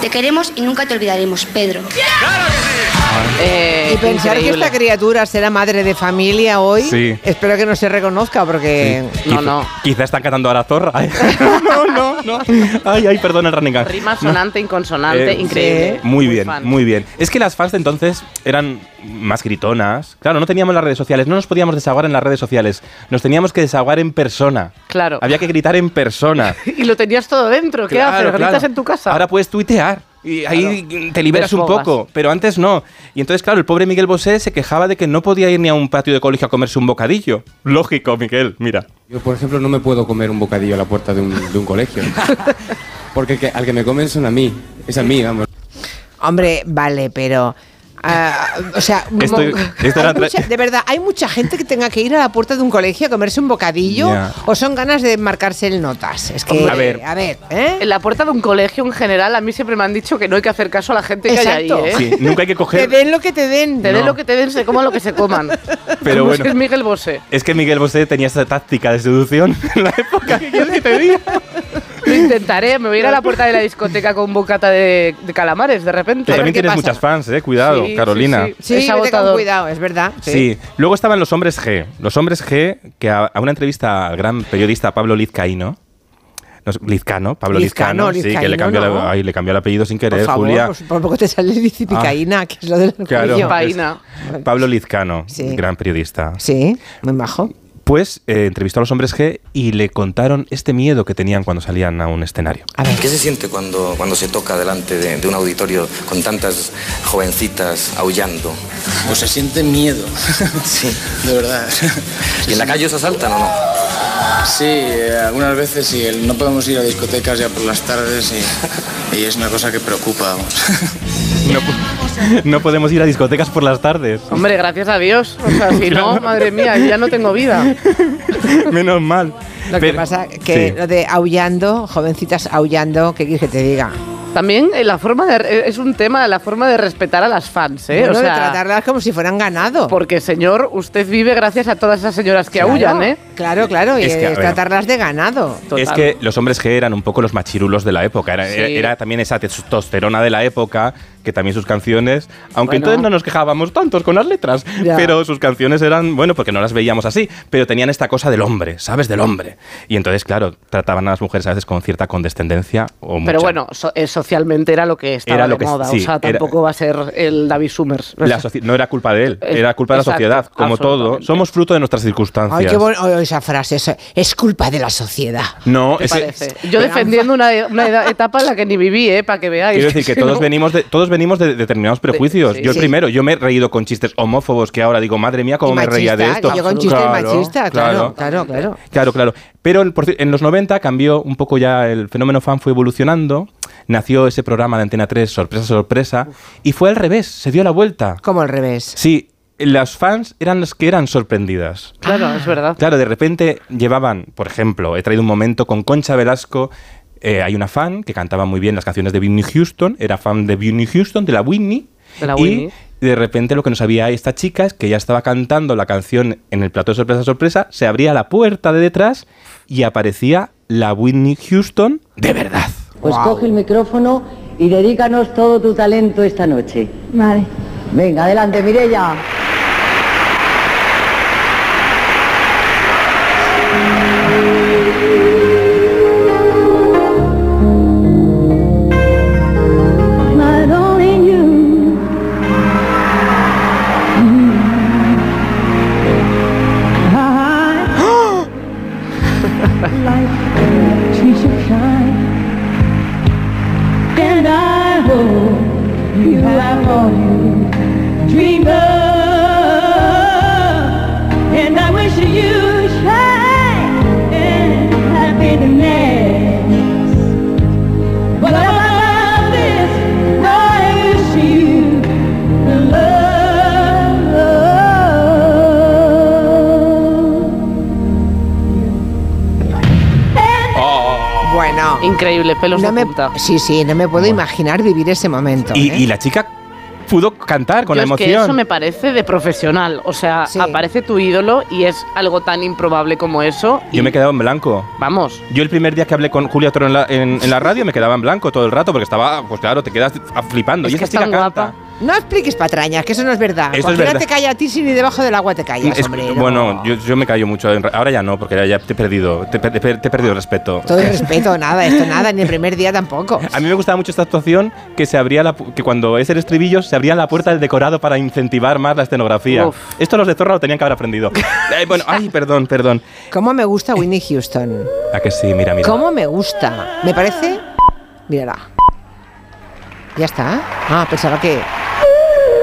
Te queremos y nunca te olvidaremos, Pedro. ¡Claro que sí! Eh, Y pensar increíble. que esta criatura será madre de familia hoy, Sí. espero que no se reconozca porque... No, no. Quizá están cantando a la zorra. (laughs) No, no, no. Ay, ay, perdón el running gag. Rima No. sonante, inconsonante, Eh, increíble. Muy bien, fan. muy bien. Es que las fans de entonces eran más gritonas. Claro, no teníamos las redes sociales, no nos podíamos desahogar en las redes sociales. Nos teníamos que desahogar en persona. Claro. Había que gritar en persona. (laughs) Y lo tenías todo dentro. ¿Qué Claro, haces? ¿Gritas claro. en tu casa? Ahora puedes tuitear. Y ahí te liberas un poco, pero antes no. Y entonces, claro, el pobre Miguel Bosé se quejaba de que no podía ir ni a un patio de colegio a comerse un bocadillo. Lógico, Miguel, mira. Yo, por ejemplo, no me puedo comer un bocadillo a la puerta de un, de un colegio. (laughs) Porque el que- al que me comen son a mí. Es a mí, vamos. Hombre, vale, pero... ah, o sea, (laughs) Esto- mo- esto era hay tra- mucha- de verdad, ¿hay mucha gente que tenga que ir a la puerta de un colegio a comerse un bocadillo? ¿O son ganas de marcarse el notas? Es que, A ver. a ver, ¿eh? En la puerta de un colegio en general, a mí siempre me han dicho que no hay que hacer caso a la gente que hay ahí, ¿eh? Sí, nunca hay que Te coger. den lo que te den. Te den lo que te den, se coman lo que se coman. Pero Como bueno. si es Miguel Bosé. Es que Miguel Bosé tenía esa táctica de seducción (laughs) en la época. ¿Qué quieres que te diga? Lo intentaré, me voy a ir a la puerta de la discoteca con bocata de, de calamares de repente. Tú también tienes muchas fans, eh. Cuidado, Sí, Carolina. sí, Sí, Es vete con cuidado, es verdad. Sí. luego estaban los hombres G. Los hombres G, que a, a una entrevista al gran periodista Pablo Lizcaíno, no Lizcano, Pablo Lizcano, Lizcano, sí, que le cambió, no. la- ay, le cambió el apellido sin Por querer, favor, Julia. por poco te sale dicipicaína, que es lo del Claro. Pablo Lizcano, Sí. gran periodista. Sí, muy majo. Pues eh, entrevistó a los hombres G y le contaron este miedo que tenían cuando salían a un escenario. ¿Qué se siente cuando, cuando se toca delante de, de un auditorio con tantas jovencitas aullando? Pues se siente miedo. (laughs) Sí. De verdad. ¿Y en la calle os asaltan o no? Sí, eh, algunas veces sí. el- No podemos ir a discotecas ya por las tardes y, y es una cosa que preocupa. vamos. (laughs) No, po- no podemos ir a discotecas por las tardes. Hombre, gracias a Dios. O sea, si no, madre mía, ya no tengo vida. (laughs) Menos mal. Lo que pasa que sí. lo de aullando, jovencitas aullando, ¿qué quieres que te diga? También eh, la forma de es un tema la forma de respetar a las fans, ¿eh? Bueno, o de sea, tratarlas como si fueran ganado. porque señor, usted vive gracias a todas esas señoras que Claro, aullan, ¿eh? Claro, claro, y Es que, tratarlas de ganado. Es que los hombres G eran un poco los machirulos de la época. Era, Sí. era- era también esa testosterona de la época, que también sus canciones, aunque Bueno. entonces no nos quejábamos tantos con las letras, Ya. pero sus canciones eran, bueno, porque no las veíamos así, pero tenían esta cosa del hombre, ¿sabes? Del hombre. Y entonces, claro, trataban a las mujeres a veces con cierta condescendencia o mucha. Pero bueno, so- eh, socialmente era lo que estaba Era lo de que- moda. sí, o sea, era- tampoco va a ser el David Summers. La no era culpa de él, era culpa de la exacto, sociedad, como todo. Somos fruto de nuestras circunstancias. Ay, qué bonita esa frase, eso, es culpa de la sociedad. No, ¿Te es, parece? Yo defendiendo una, una edad- etapa en la que ni viví, ¿eh? Para que veáis. Quiero decir que si todos no- venimos de todos venimos de determinados prejuicios. sí, yo el sí. primero, yo me he reído con chistes homófobos que ahora digo, madre mía, cómo Y me reía de esto. yo con chistes machistas, claro, claro, claro. Claro, claro. Pero en, los 90 cambió un poco ya el fenómeno fan fue evolucionando. Nació ese programa de Antena 3, sorpresa, sorpresa, y fue al revés, se dio la vuelta. Como al revés. Sí, las fans eran las que eran sorprendidas. Claro, es verdad. Claro, de repente llevaban, por ejemplo, he traído un momento con Concha Velasco. Eh, hay una fan que cantaba muy bien las canciones de Whitney Houston, era fan de Whitney Houston, de la Whitney. De la y Whitney. de repente lo que no sabía esta chica es que ya estaba cantando la canción en el plato de sorpresa sorpresa, se abría la puerta de detrás y aparecía la Whitney Houston de verdad. Pues coge el micrófono y dedícanos todo tu talento esta noche. Vale. Venga, adelante, Mirella. Pelos no de me, punta. Sí, sí, no me puedo imaginar vivir ese momento. Y, ¿eh? y la chica pudo cantar con Yo la es emoción. que eso me parece de profesional. O sea, aparece tu ídolo y es algo tan improbable como eso. Yo me he quedado en blanco. Vamos. Yo el primer día que hablé con Julia Toro en la, en- en la radio me quedaba en blanco todo el rato porque estaba, pues claro, te quedas flipando. Es y que esa es chica tan canta. guapa. No expliques patrañas, que eso no es verdad. Esto es verdad. te calla a ti si ni debajo del agua te callas, Es- hombre. no. bueno, yo, yo me callo mucho. Ahora ya no, porque ya te he perdido. Te, te- te he perdido el respeto. Todo el (laughs) respeto, nada, esto nada, ni el primer día tampoco. A mí me gustaba mucho esta actuación que se abría la que cuando es el estribillo se abría la puerta del decorado para incentivar más la escenografía. Uf. Esto los de Zorra lo tenían que haber aprendido. Ay, (laughs) bueno, ay, perdón, perdón. ¿Cómo me gusta Winnie Houston? A que sí, mira, mira. ¿Cómo me gusta? Me parece. Mírala. Ya está. Ah, pensaba que.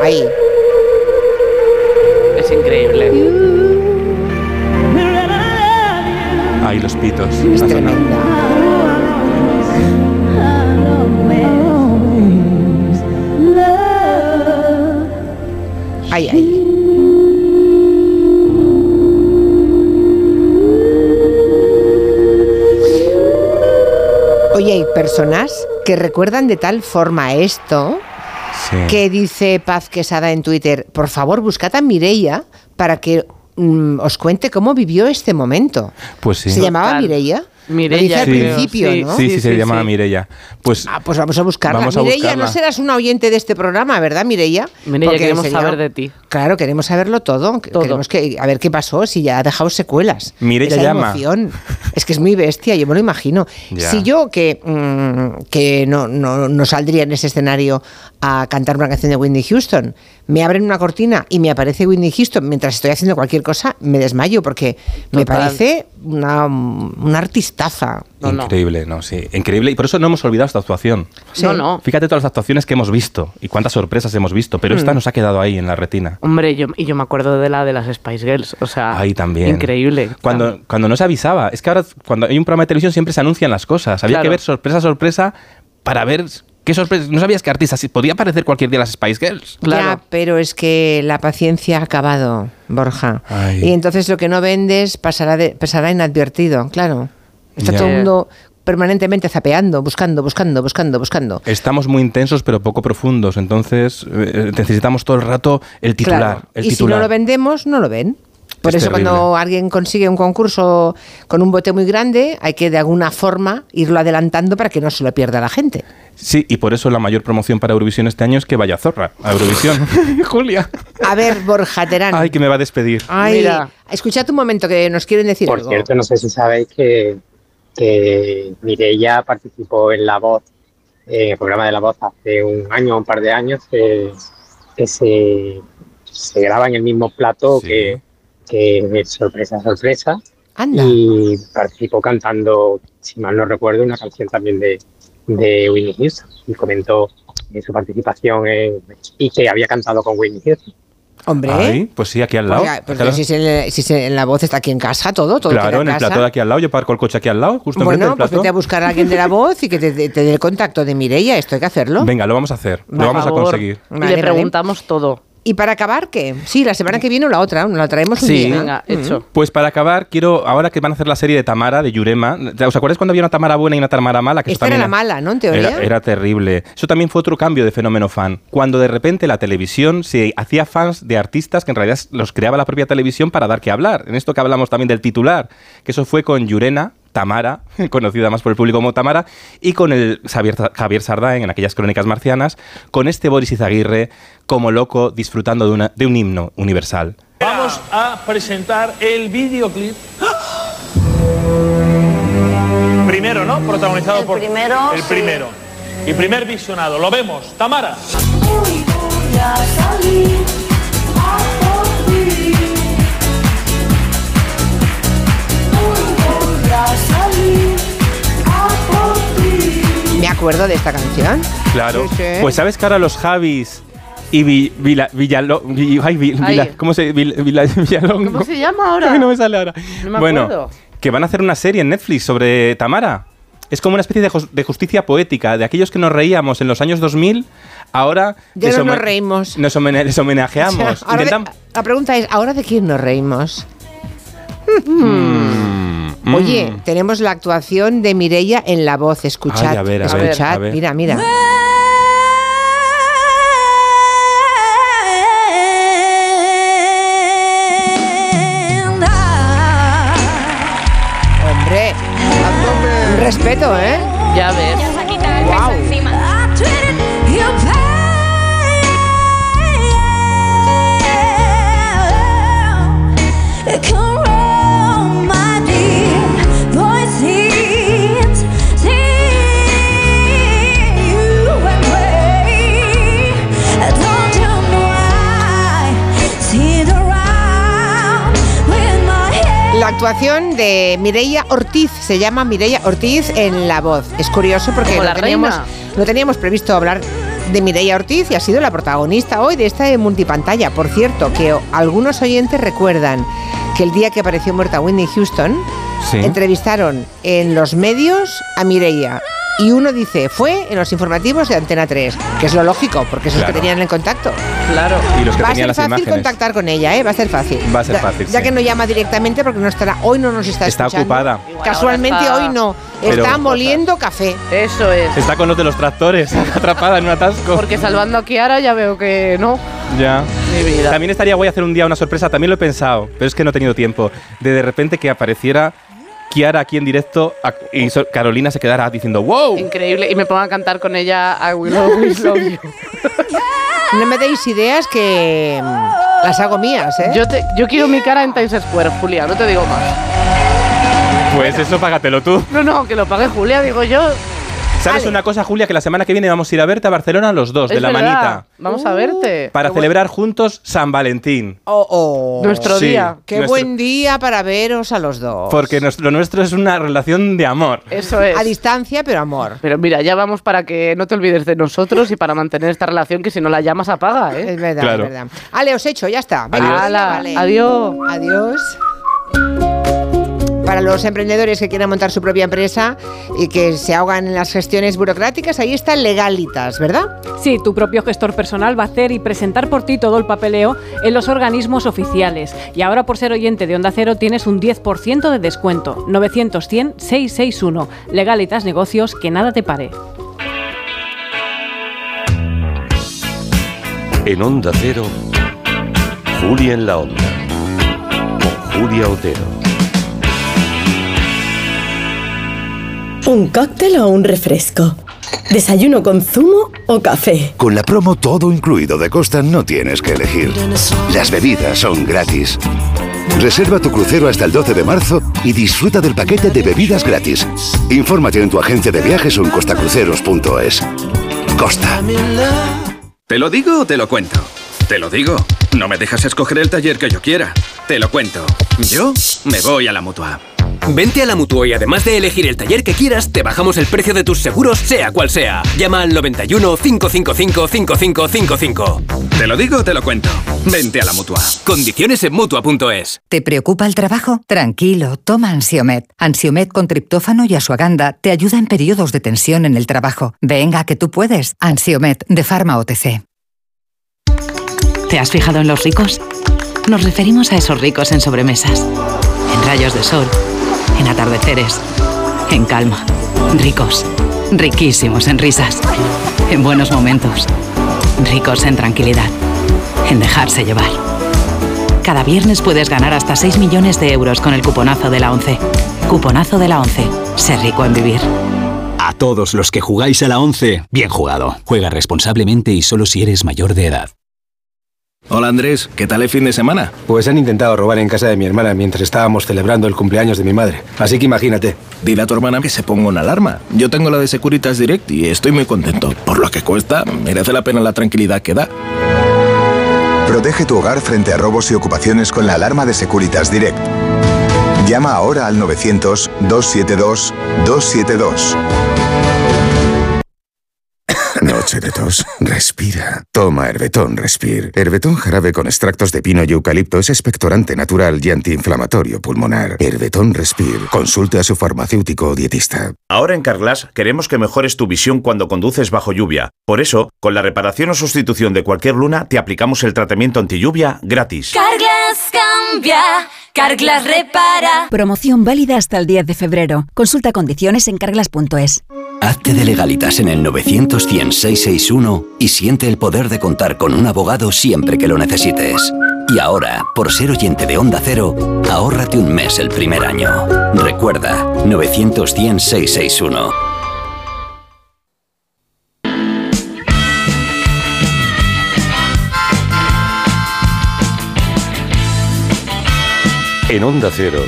Ahí. Es increíble. Ay, los pitos. Es tremenda. Ay, ay. Oye, hay personas que recuerdan de tal forma esto Sí. que dice Paz Quesada en Twitter, por favor buscad a Mireia para que mm, os cuente cómo vivió este momento. Pues sí. ¿Se llamaba. Mireia? Mireia, Lo dice al principio, Sí, ¿no? Sí, sí, Sí, se sí, llamaba sí. Mireia. Pues Ah, pues vamos a buscarla. Vamos a Mireia, buscarla. no serás una oyente de este programa, ¿verdad, Mireia? Mireia, Porque queremos saber de ti. Claro, queremos saberlo todo. Todo. Queremos que, a ver qué pasó, si ya ha dejado secuelas. Mireia Esa llama. emoción. Es que es muy bestia, yo me lo imagino. Ya. Si yo, que, mm, que no, no, no saldría en ese escenario a cantar una canción de Whitney Houston, me abren una cortina y me aparece Whitney Houston mientras estoy haciendo cualquier cosa, me desmayo porque me parece una, una increíble, no, sí, increíble. Y por eso no hemos olvidado esta actuación. Sí. No, no. Fíjate todas las actuaciones que hemos visto y cuántas sorpresas hemos visto, pero esta Mm. nos ha quedado ahí en la retina. Hombre, yo, y yo me acuerdo de la de las Spice Girls. O sea, Ahí también. increíble. Cuando, cuando no se avisaba. Es que ahora, cuando hay un programa de televisión, siempre se anuncian las cosas. Había Claro. que ver sorpresa, sorpresa, para ver qué sorpresa. No sabías qué artistas. si Podía aparecer cualquier día las Spice Girls. Ya, pero es que la paciencia ha acabado, Borja. Ay. Y entonces lo que no vendes pasará, de- pasará inadvertido, claro. Está Ya. todo el mundo permanentemente zapeando, buscando, buscando, buscando, buscando. Estamos muy intensos, pero poco profundos. Entonces, eh, necesitamos todo el rato el titular. Claro. El y si no lo vendemos, no lo ven. Por Es eso terrible. cuando alguien consigue un concurso con un bote muy grande, hay que de alguna forma irlo adelantando para que no se lo pierda la gente. Sí, y por eso la mayor promoción para Eurovisión este año es que vaya Zorra a Eurovisión. (laughs) Julia. A ver, Borja Terán. Ay, que me va a despedir. Ay, Mira. escuchad un momento que nos quieren decir Por algo. cierto, no sé si sabéis que, que Mireia participó en La Voz, en el programa de La Voz hace un año o un par de años, que, que se, se graba en el mismo plato que, que Sorpresa, Sorpresa. Anda. Y participó cantando, si mal no recuerdo, una canción también de, de Whitney Houston. Y comentó eh, su participación en- y que había cantado con Whitney Houston. Hombre. Ay, pues sí, aquí al lado. Oiga, pues Aquí al lado. si, se- si se- la voz está aquí en casa, todo, todo Claro, en el casa. plato de aquí al lado. Yo parco el coche aquí al lado, justo enfrente Bueno, del pues plato. vete a buscar a alguien de la voz y que te, te- te dé el contacto de Mireia. Esto hay que hacerlo. Venga, lo vamos a hacer. Por Lo vamos a conseguir. Y le vale. preguntamos todo. ¿Y para acabar qué? Sí, la semana que viene o la otra, nos la traemos un Sí. día. Venga, hecho. Pues para acabar, quiero, ahora que van a hacer la serie de Tamara, de Yurema, ¿os acordáis cuando había una Tamara buena y una Tamara mala? Que Esta era la mala, ¿no? En teoría. Era, era terrible. Eso también fue otro cambio de fenómeno fan. Cuando de repente la televisión se hacía fans de artistas que en realidad los creaba la propia televisión para dar que hablar. En esto que hablamos también del titular, que eso fue con Yurena, Tamara, (laughs) conocida más por el público como Tamara, y con el Javier, Javier Sardaen en aquellas crónicas marcianas, con este Boris Izaguirre como loco disfrutando de, una- de un himno universal. Vamos a presentar el videoclip. (gasps) Primero, ¿no? Protagonizado por. primero, El sí. primero. Y primer visionado. Lo vemos. Tamara. Me acuerdo de esta canción. Claro. Sí, sí. Pues sabes que ahora los Javis y Vi- Vila- Villalo- ¿cómo se llama ahora? (laughs) No me sale ahora. No me bueno, acuerdo. que van a hacer una serie en Netflix sobre Tamara. Es como una especie de, jus- de justicia poética, de aquellos que nos reíamos en los años 2000, ahora Ya no nos reímos. nos les homenajeamos. (laughs) De- la pregunta es, ¿ahora de quién nos reímos? Mm, Oye, tenemos la actuación de Mireia en la voz. Escuchad, Ay, a ver, a ver, escuchad. a ver. Mira, mira. Hombre, un respeto, ¿eh? Ya ves. Actuación de Mireia Ortiz, se llama Mireia Ortiz en La Voz. Es curioso porque no teníamos, reina. no teníamos previsto hablar de Mireia Ortiz y ha sido la protagonista hoy de esta multipantalla. Por cierto, que algunos oyentes recuerdan que el día que apareció muerta Whitney Houston, Sí. entrevistaron en los medios a Mireia. Y uno dice, fue en los informativos de Antena 3, que es lo lógico, porque esos Claro. que tenían el contacto. Claro. Y los que Va a ser las fácil imágenes. contactar con ella, ¿eh? Va a ser fácil. Va a ser Ya- fácil, Ya sí. que no llama directamente porque no estará, hoy no nos está, Está escuchando. ocupada. Casualmente está- hoy no. Pero- está moliendo café. Eso es. Está con los de los tractores, (laughs) atrapada en un atasco. Porque salvando a Kiara ya veo que no. Ya. Mi vida. También estaría guay hacer un día una sorpresa, también lo he pensado, pero es que no he tenido tiempo. De de repente que apareciera Kiara aquí en directo a- y so- Carolina se quedara diciendo ¡Wow! Increíble. Y me pongo a cantar con ella I Will Always Love You. (laughs) No me deis ideas que mm, las hago mías, ¿eh? Yo, te- yo quiero mi cara en Times Square, Julia, no te digo más. Pues eso págatelo tú. No, no, que lo pague Julia, digo yo. ¿Sabes una cosa, Julia? Que la semana que viene vamos a ir a verte a Barcelona los dos, de la verdad. manita. Vamos a verte. Para Qué celebrar juntos San Valentín. Oh, oh. Nuestro Sí, día. Qué nuestro- buen día para veros a los dos. Porque nuestro- lo nuestro es una relación de amor. Eso es. A distancia, pero amor. Pero mira, ya vamos para que no te olvides de nosotros y para mantener esta relación que si no la llamas apaga, ¿eh? Es verdad, Claro. es verdad. Ale, os hecho, ya está. Venga, Adiós. Ala, vale. adiós. Adiós. Para los emprendedores que quieran montar su propia empresa y que se ahogan en las gestiones burocráticas, ahí está Legalitas, ¿verdad? Sí, tu propio gestor personal va a hacer y presentar por ti todo el papeleo en los organismos oficiales. Y ahora por ser oyente de Onda Cero tienes un 10% de descuento. 900-100-661. Legalitas Negocios, que nada te pare. En Onda Cero, Julia en la Onda, con Julia Otero. ¿Un cóctel o un refresco? ¿Desayuno con zumo o café? Con la promo todo incluido de Costa no tienes que elegir. Las bebidas son gratis. Reserva tu crucero hasta el 12 de marzo y disfruta del paquete de bebidas gratis. Infórmate en tu agencia de viajes o en costacruceros.es. Costa. ¿Te lo digo o te lo cuento? Te lo digo. No me dejas escoger el taller que yo quiera. Te lo cuento. Yo me voy a la mutua. Vente a la Mutua y además de elegir el taller que quieras, te bajamos el precio de tus seguros, sea cual sea. Llama al 91 555 5555. Te lo digo o te lo cuento. Vente a la mutua. Condiciones en Mutua.es. ¿Te preocupa el trabajo? Tranquilo, toma Ansiomet. Ansiomet con triptófano y asuaganda te ayuda en periodos de tensión en el trabajo. Venga, que tú puedes. Ansiomet de Pharma OTC. ¿Te has fijado en los ricos? Nos referimos a esos ricos en sobremesas, en rayos de sol, en atardeceres, en calma. Ricos, riquísimos en risas, en buenos momentos, ricos en tranquilidad, en dejarse llevar. Cada viernes puedes ganar hasta 6 millones de euros con el cuponazo de la 11. Cuponazo de la 11. Ser rico en vivir. A todos los que jugáis a la 11, bien jugado. Juega responsablemente y solo si eres mayor de edad. Hola Andrés, ¿qué tal el fin de semana? Pues han intentado robar en casa de mi hermana mientras estábamos celebrando el cumpleaños de mi madre. Así que imagínate. Dile a tu hermana que se ponga una alarma. Yo tengo la de Securitas Direct y estoy muy contento. Por lo que cuesta, merece la pena la tranquilidad que da. Protege tu hogar frente a robos y ocupaciones con la alarma de Securitas Direct. Llama ahora al 900-272-272. Noche de tos. Respira. Toma Herbetón Respir. Herbetón jarabe con extractos de pino y eucalipto es expectorante natural y antiinflamatorio pulmonar. Herbetón Respir. Consulte a su farmacéutico o dietista. Ahora en Carglass queremos que mejores tu visión cuando conduces bajo lluvia. Por eso, con la reparación o sustitución de cualquier luna, te aplicamos el tratamiento anti lluvia gratis. Carglass cambia, Carglass repara. Promoción válida hasta el 10 de febrero. Consulta condiciones en carglass.es. Hazte de legalitas en el 900 661 y siente el poder de contar con un abogado siempre que lo necesites. Y ahora, por ser oyente de Onda Cero, ahórrate un mes el primer año. Recuerda, 900 En Onda Cero,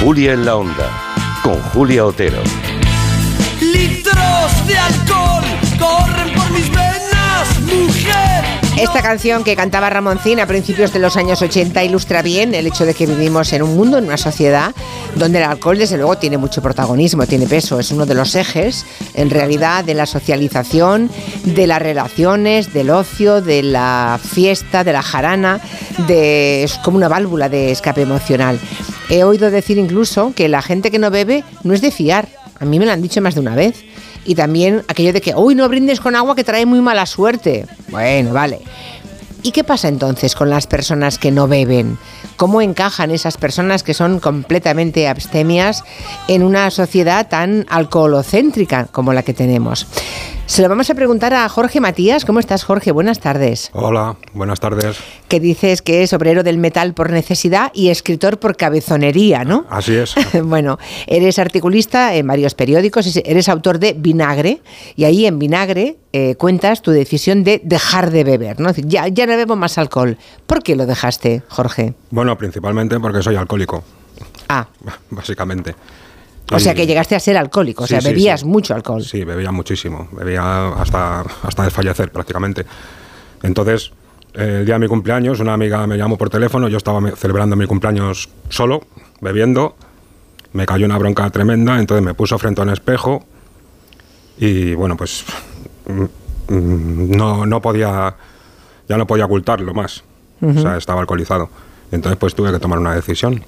Julia en la Onda, con Julia Otero. Litros de alcohol Esta canción que cantaba Ramoncín a principios de los años 80 ilustra bien el hecho de que vivimos en un mundo, en una sociedad, donde el alcohol desde luego tiene mucho protagonismo, tiene peso, es uno de los ejes en realidad de la socialización, de las relaciones, del ocio, de la fiesta, de la jarana, de, es como una válvula de escape emocional. He oído decir incluso que la gente que no bebe no es de fiar. A mí me lo han dicho más de una vez. Y también aquello de que, uy, no brindes con agua que trae muy mala suerte. Bueno, vale. ¿Y qué pasa entonces con las personas que no beben? ¿Cómo encajan esas personas que son completamente abstemias en una sociedad tan alcoholocéntrica como la que tenemos? Se lo vamos a preguntar a Jorge Matías. ¿Cómo estás, Jorge? Buenas tardes. Hola, buenas tardes. Que dices que es obrero del metal por necesidad y escritor por cabezonería, ¿no? Así es. (laughs) bueno, eres articulista en varios periódicos, eres autor de Vinagre y ahí en Vinagre eh, cuentas tu decisión de dejar de beber, ¿no? Ya, ya no bebo más alcohol. ¿Por qué lo dejaste, Jorge? Bueno, principalmente porque soy alcohólico, Ah, (laughs) básicamente. O sea que llegaste a ser alcohólico, o Sí, sea, bebías sí. mucho alcohol. Sí, bebía muchísimo, bebía hasta, hasta desfallecer prácticamente. Entonces, el día de mi cumpleaños, una amiga me llamó por teléfono, yo estaba celebrando mi cumpleaños solo, bebiendo, me cayó una bronca tremenda, entonces me puso frente a un espejo y bueno, pues mm, mm, no, no podía, ya no podía ocultarlo más, o sea, estaba alcoholizado. Entonces pues tuve que tomar una decisión.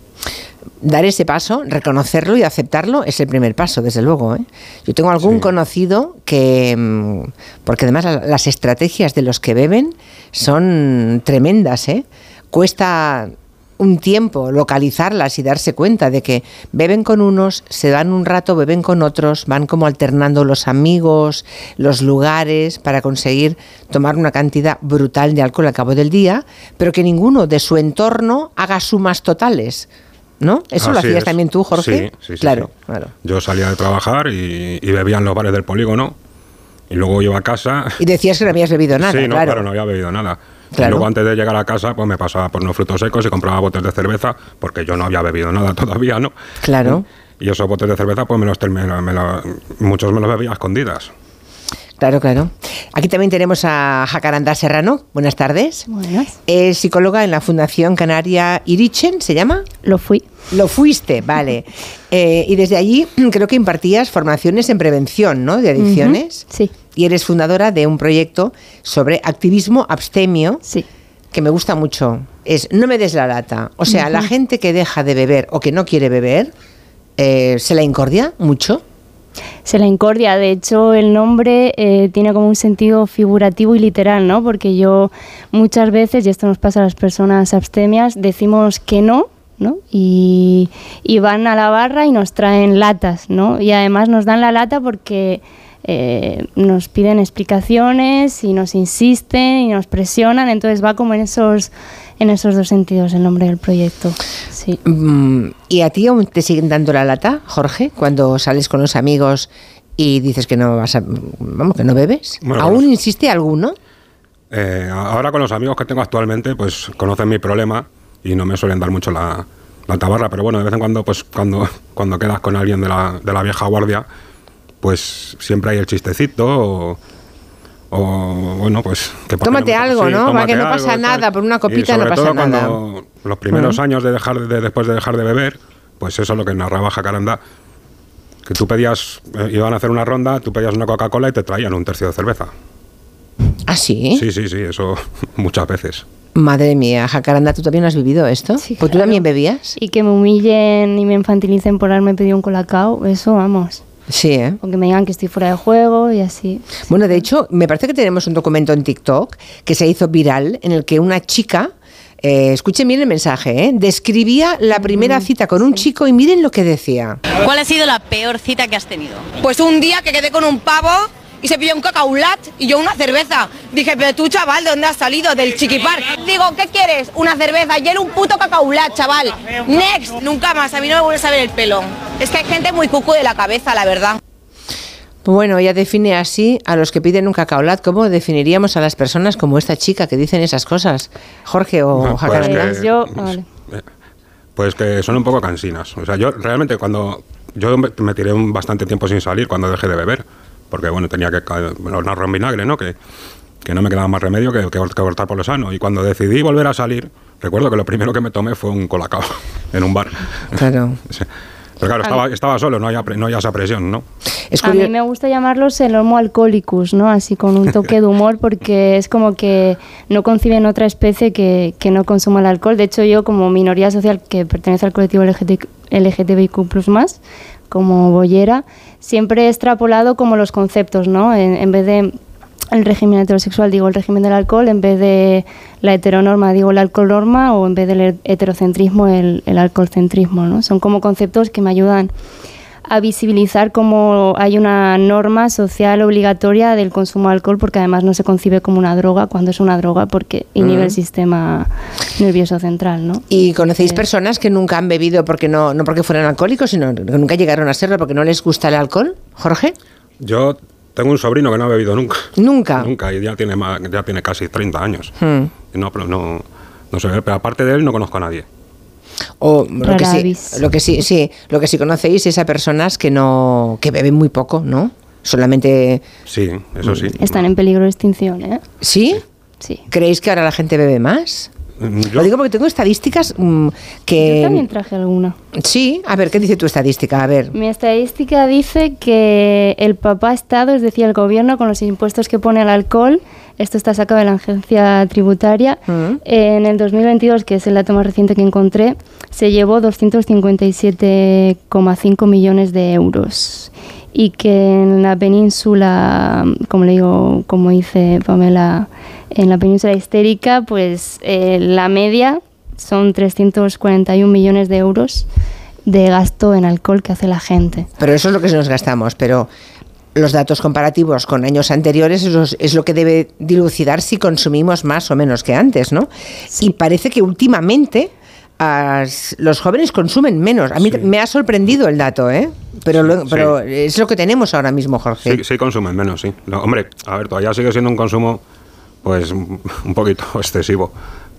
dar ese paso, reconocerlo y aceptarlo es el primer paso, desde luego. ¿eh? Yo tengo algún conocido que, mm, porque además la- las estrategias de los que beben son tremendas, ¿eh? cuesta un tiempo localizarlas y darse cuenta de que beben con unos, se dan un rato, beben con otros, van como alternando los amigos, los lugares para conseguir tomar una cantidad brutal de alcohol al cabo del día, pero que ninguno de su entorno haga sumas totales. ¿No? ¿Eso lo hacías es. también tú, Jorge? Sí, sí, sí, Claro, sí. claro. Yo salía de trabajar y, y bebía en los bares del polígono y luego iba a casa. Y decías que no habías bebido nada, sí, no, claro. claro, no había bebido nada. Claro. Y luego antes de llegar a casa, pues me pasaba por unos frutos secos y compraba botes de cerveza, porque yo no había bebido nada (laughs) todavía, ¿no? Claro. Y esos botes de cerveza, pues me los, me me lo- muchos me los bebía a escondidas. Claro, claro. Aquí también tenemos a Jacaranda Serrano. Buenas tardes. Buenas. Es psicóloga en la Fundación Canaria Irichen, ¿se llama? Lo fui. Lo fuiste, vale. (laughs) Eh, y desde allí (clears throat) creo que impartías formaciones en prevención, ¿no? De adicciones. Sí. Y eres fundadora de un proyecto sobre activismo abstemio. Sí. Que me gusta mucho. Es no me des la lata. O sea, la gente que deja de beber o que no quiere beber, eh, ¿se la incordia mucho? Se la incordia, de hecho el nombre eh, tiene como un sentido figurativo y literal, ¿no? Porque yo muchas veces, y esto nos pasa a las personas abstemias, decimos que no, ¿no? Y, y van a la barra y nos traen latas, ¿no? Y además nos dan la lata porque eh, nos piden explicaciones y nos insisten y nos presionan, entonces va como en esos, en esos dos sentidos el nombre del proyecto. Sí. Mm, ¿Y a ti aún te siguen dando la lata, Jorge, cuando sales con los amigos y dices que no vas a, vamos, que no bebes? Bueno, ¿Aún insiste alguno? Eh, ahora con los amigos que tengo actualmente, pues conocen mi problema y no me suelen dar mucho la, la tabarra, pero bueno, de vez en cuando, pues cuando, (laughs) cuando quedas con alguien de la, de la vieja guardia, pues siempre hay el chistecito o, o, bueno, pues... Que Tómate algo, sí, ¿no? Va tómate que no algo, pasa tal. nada, por una Y copita no pasa todo nada. cuando los primeros años de dejar de, después de dejar de beber, pues eso es lo que narraba Jacaranda, que tú pedías, eh, iban a hacer una ronda, tú pedías una Coca-Cola y te traían un tercio de cerveza. ¿Ah, sí? Sí, sí, sí, eso (laughs) muchas veces. Madre mía, Jacaranda, ¿tú también has vivido esto? ¿Pues tú también bebías? Y que me humillen y me infantilicen por haberme pedido un colacao, eso vamos. Sí, ¿eh? O que me digan que estoy fuera de juego y así. Bueno, de hecho, me parece que tenemos un documento en TikTok que se hizo viral en el que una chica, eh, escuchen bien el mensaje, ¿eh? describía la primera cita con un chico y miren lo que decía. ¿Cuál ha sido la peor cita que has tenido? Pues un día que quedé con un pavo y se pidió un cacaulat y yo una cerveza. Dije, pero tú, chaval, ¿de dónde has salido? Del chiquipar. Digo, ¿qué quieres? Una cerveza. Y era un puto cacaulat, chaval. Next. Nunca más. A mí no me vuelves a ver el pelo. Es que hay gente muy cucu de la cabeza, la verdad. Bueno, ella define así a los que piden un cacaolat. ¿Cómo definiríamos a las personas como esta chica que dicen esas cosas? Jorge o No, pues Jacaranda. que- Yo, no vale. Pues que son un poco cansinas. O sea, yo realmente cuando... Yo me, me tiré un bastante tiempo sin salir cuando dejé de beber. Porque, bueno, tenía que... caer- Bueno, narro en vinagre, ¿no? Que, que no me quedaba más remedio que, que, que cortar por lo sano. Y cuando decidí volver a salir, recuerdo que lo primero que me tomé fue un colacao (laughs) en un bar. Claro. (laughs) Sí. Pero claro, estaba, estaba solo, no había, no había esa presión, ¿no? a mí me gusta llamarlos el homo alcoholicus, ¿no? Así con un toque de humor, porque es como que no conciben otra especie que, que no consuma el alcohol. De hecho, yo como minoría social que pertenece al colectivo LGT, LGTBIQ+, como boyera, siempre he extrapolado como los conceptos, ¿no? En, vez de el régimen heterosexual digo el régimen del alcohol, en vez de la heteronorma digo la alcoholnorma o en vez del heterocentrismo el, el alcoholcentrismo, ¿no? Son como conceptos que me ayudan a visibilizar cómo hay una norma social obligatoria del consumo de alcohol porque además no se concibe como una droga cuando es una droga porque inhibe Mm. el sistema nervioso central, ¿no? ¿Y conocéis personas que nunca han bebido porque no, no porque fueran alcohólicos, sino que nunca llegaron a serlo porque no les gusta el alcohol? Jorge. Yo tengo un sobrino que no ha bebido nunca. Nunca. Nunca, y ya tiene, más- ya tiene casi 30 años. Hmm. Y no, pero no, no sé, pero aparte de él no conozco a nadie. O lo que sí, lo que sí, sí, lo que sí conocéis es a personas que no, que beben muy poco, ¿no? Solamente. Sí, eso sí. Están en peligro de extinción, ¿eh? ¿Sí? Sí. ¿Creéis que ahora la gente bebe más? Mm, Lo digo porque tengo estadísticas mm, que. Yo también traje alguna. Sí, a ver, ¿qué dice tu estadística? A ver. Mi estadística dice que el papá Estado, es decir, el gobierno, con los impuestos que pone al alcohol, esto está sacado de la agencia tributaria, en el 2022, que es el dato más reciente que encontré, se llevó 257,5 millones de euros. Y que en la península, como le digo, como dice Pamela, en la península histérica, pues eh, la media son 341 millones de euros de gasto en alcohol que hace la gente. Pero eso es lo que nos gastamos, pero los datos comparativos con años anteriores es, lo que debe dilucidar si consumimos más o menos que antes, ¿no? Y parece que últimamente as- los jóvenes consumen menos. A mí me ha sorprendido el dato, ¿eh? Pero, lo- sí. pero es lo que tenemos ahora mismo, Jorge. Sí, sí consumen menos, sí. No, hombre, a ver, todavía sigue siendo un consumo, pues, un poquito (laughs) excesivo.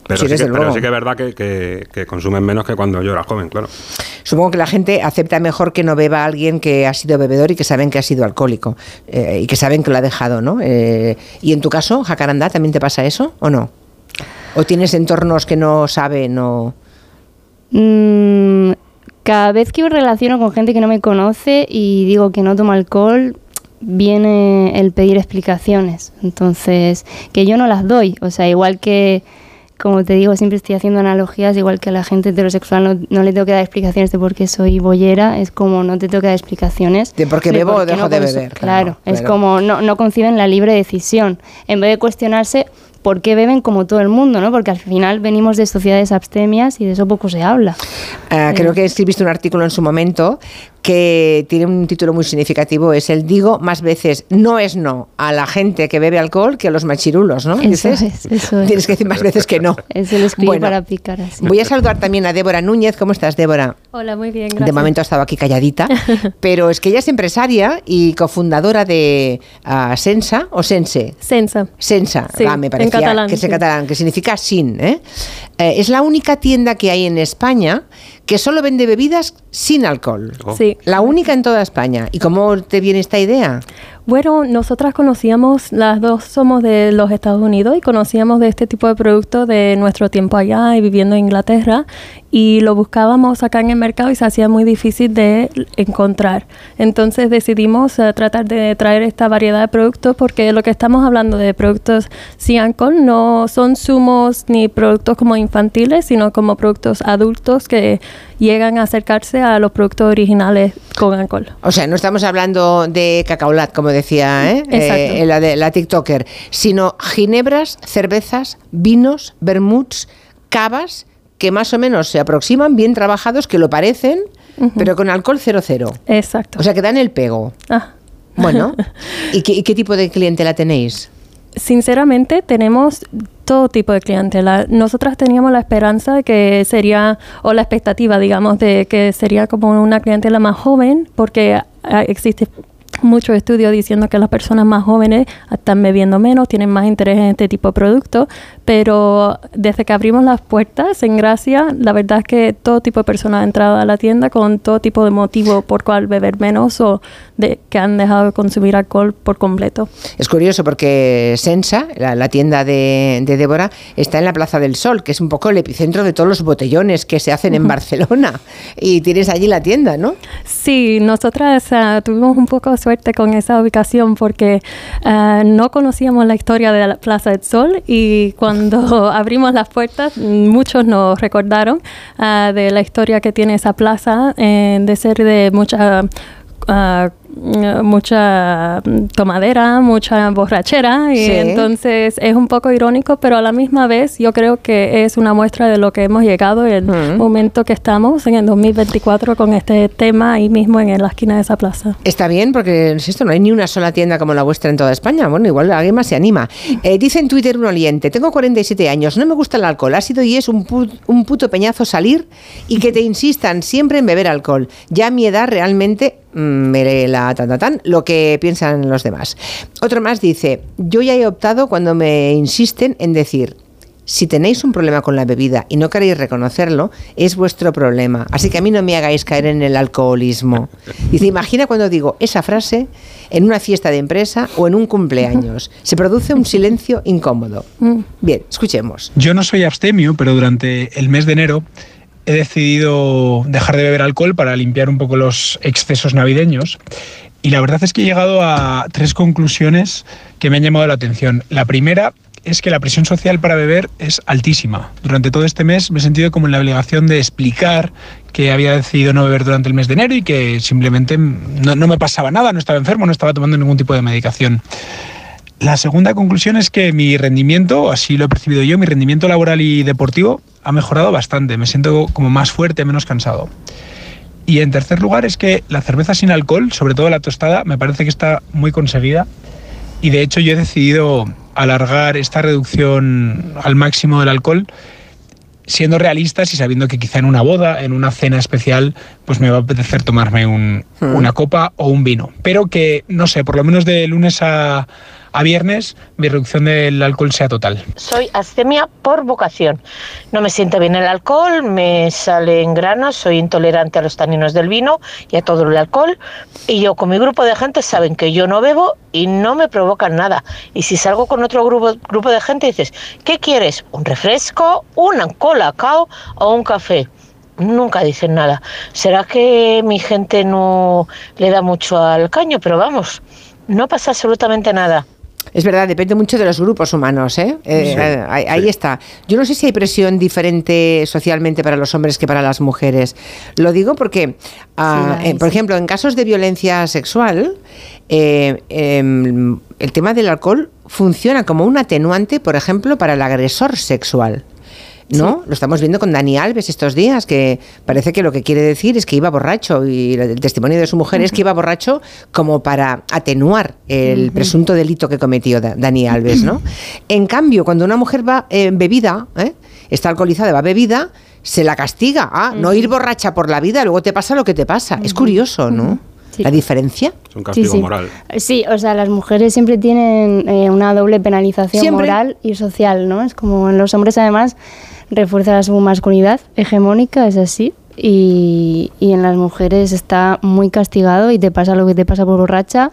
Pero Sí, que, pero luego. sí que es verdad que, que- que consumen menos que cuando yo era joven, claro. Supongo que la gente acepta mejor que no beba a alguien que ha sido bebedor y que saben que ha sido alcohólico eh, y que saben que lo ha dejado, ¿no? Eh, y en tu caso, Jacarandá, ¿también te pasa eso o no? ¿O tienes entornos que no saben o...? Mm, cada vez que me relaciono con gente que no me conoce y digo que no tomo alcohol, viene el pedir explicaciones. Entonces, que yo no las doy. O sea, igual que, como te digo, siempre estoy haciendo analogías, igual que a la gente heterosexual no, no le tengo que dar explicaciones de por qué soy bollera, es como no te tengo que dar explicaciones. De por qué bebo o dejo de consu- beber, Claro, claro, es como no, no conciben la libre decisión. En vez de cuestionarse por qué beben como todo el mundo, ¿no? Porque al final venimos de sociedades abstemias y de eso poco se habla. Ah, creo que escribiste un artículo en su momento que tiene un título muy significativo, es el digo más veces no es no a la gente que bebe alcohol que a los machirulos, ¿no? Eso Dices, es, eso es. Tienes que decir más veces que no. Es el escribir Bueno, para picar así. Voy a saludar también a Débora Núñez. ¿Cómo estás, Débora? Hola, muy bien, gracias. De momento ha estado aquí calladita, (laughs) pero es que ella es empresaria y cofundadora de ah, Sensa o Sense. Sensa. Sensa, Sí, ah, me en parecía catalán, que es en sí. catalán, que significa sin. ¿eh? Eh, es la única tienda que hay en España que solo vende bebidas sin alcohol. Sí. La única en toda España. ¿Y cómo te viene esta idea? Bueno, nosotras conocíamos, las dos somos de los Estados Unidos y conocíamos de este tipo de producto de nuestro tiempo allá y viviendo en Inglaterra y lo buscábamos acá en el mercado y se hacía muy difícil de encontrar. Entonces decidimos eh, tratar de traer esta variedad de productos porque lo que estamos hablando de productos sin alcohol no son zumos ni productos como infantiles, sino como productos adultos que llegan a acercarse a los productos originales con alcohol. O sea, no estamos hablando de cacaolat, como decía ¿eh? Exacto. Eh, la, de, la TikToker, sino ginebras, cervezas, vinos, vermuts, cavas, que más o menos se aproximan, bien trabajados, que lo parecen, pero con alcohol 00. Exacto. O sea, que dan el pego. Ah. Bueno, (laughs) ¿y qué, y qué tipo de clientela tenéis? Sinceramente, tenemos todo tipo de clientela. Nosotras teníamos la esperanza de que sería, o la expectativa, digamos, de que sería como una clientela más joven, porque ah, existe muchos estudios diciendo que las personas más jóvenes están bebiendo menos, tienen más interés en este tipo de productos, pero desde que abrimos las puertas en Gracia, la verdad es que todo tipo de personas han entrado a la tienda con todo tipo de motivo por cual beber menos o de que han dejado de consumir alcohol por completo. Es curioso porque Sensa, la, la tienda de, de Débora, está en la Plaza del Sol, que es un poco el epicentro de todos los botellones que se hacen en Barcelona. Y tienes allí la tienda, ¿no? Sí, nosotras ah, tuvimos un poco de suerte con esa ubicación porque ah, no conocíamos la historia de la Plaza del Sol y cuando (laughs) (laughs) abrimos las puertas muchos nos recordaron ah, de la historia que tiene esa plaza eh, de ser de mucha ah, mucha tomadera, mucha borrachera y Sí. entonces es un poco irónico, pero a la misma vez yo creo que es una muestra de lo que hemos llegado en el momento que estamos en el 2024 con este tema ahí mismo en la esquina de esa plaza. Está bien, porque es esto, no hay ni una sola tienda como la vuestra en toda España. Bueno, igual alguien más se anima. Eh, dice en Twitter un oyente, tengo 47 años, no me gusta el alcohol, ha sido y es un, un puto peñazo salir y que te insistan siempre en beber alcohol. Ya a mi edad realmente mm, me la tan, tan, tan, lo que piensan los demás. Otro más dice, yo ya he optado cuando me insisten en decir, si tenéis un problema con la bebida y no queréis reconocerlo, es vuestro problema. Así que a mí no me hagáis caer en el alcoholismo. (laughs) Dice, imagina cuando digo esa frase en una fiesta de empresa o en un cumpleaños. (laughs) Se produce un silencio incómodo. Bien, escuchemos. Yo no soy abstemio, pero durante el mes de enero he decidido dejar de beber alcohol para limpiar un poco los excesos navideños. Y la verdad es que he llegado a tres conclusiones que me han llamado la atención. La primera es que la presión social para beber es altísima. Durante todo este mes me he sentido como en la obligación de explicar que había decidido no beber durante el mes de enero y que simplemente no, no me pasaba nada, no estaba enfermo, no estaba tomando ningún tipo de medicación. La segunda conclusión es que mi rendimiento, así lo he percibido yo, mi rendimiento laboral y deportivo ha mejorado bastante. Me siento como más fuerte, menos cansado. Y en tercer lugar es que la cerveza sin alcohol, sobre todo la tostada, me parece que está muy conseguida. Y de hecho yo he decidido alargar esta reducción al máximo del alcohol siendo realistas y sabiendo que quizá en una boda, en una cena especial, pues me va a apetecer tomarme un- Mm. una copa o un vino. Pero que, no sé, por lo menos de lunes a, a viernes, mi reducción del alcohol sea total. Soy astemia por vocación. No me siente bien el alcohol, me salen granos, soy intolerante a los taninos del vino y a todo el alcohol. Y yo con mi grupo de gente saben que yo no bebo y no me provocan nada. Y si salgo con otro grupo, grupo de gente dices, ¿qué quieres? ¿Un refresco, una colacao o un café? Nunca dicen nada. ¿Será que mi gente no le da mucho al caño? Pero vamos, no pasa absolutamente nada. Es verdad, depende mucho de los grupos humanos, ¿eh? Eh, Sí, eh, ahí, ahí está. Yo no sé si hay presión diferente socialmente para los hombres que para las mujeres. Lo digo porque, ah, Sí, la hay, eh, por sí. ejemplo, en casos de violencia sexual, eh, em, el tema del alcohol funciona como un atenuante, por ejemplo, para el agresor sexual. ¿No? Lo estamos viendo con Dani Alves estos días, que parece que lo que quiere decir es que iba borracho y el testimonio de su mujer es que iba borracho como para atenuar el presunto delito que cometió Da- Dani Alves, ¿no? En cambio, cuando una mujer va eh, bebida, ¿eh? está alcoholizada, va bebida, se la castiga. Ah, no ir borracha por la vida, luego te pasa lo que te pasa. Es curioso, ¿no? La diferencia. Es un castigo Sí, sí. moral. Sí, o sea, las mujeres siempre tienen eh, una doble penalización Siempre. moral y social, ¿no? Es como en los hombres además refuerza su masculinidad hegemónica, es así. Y, y en las mujeres está muy castigado y te pasa lo que te pasa por borracha.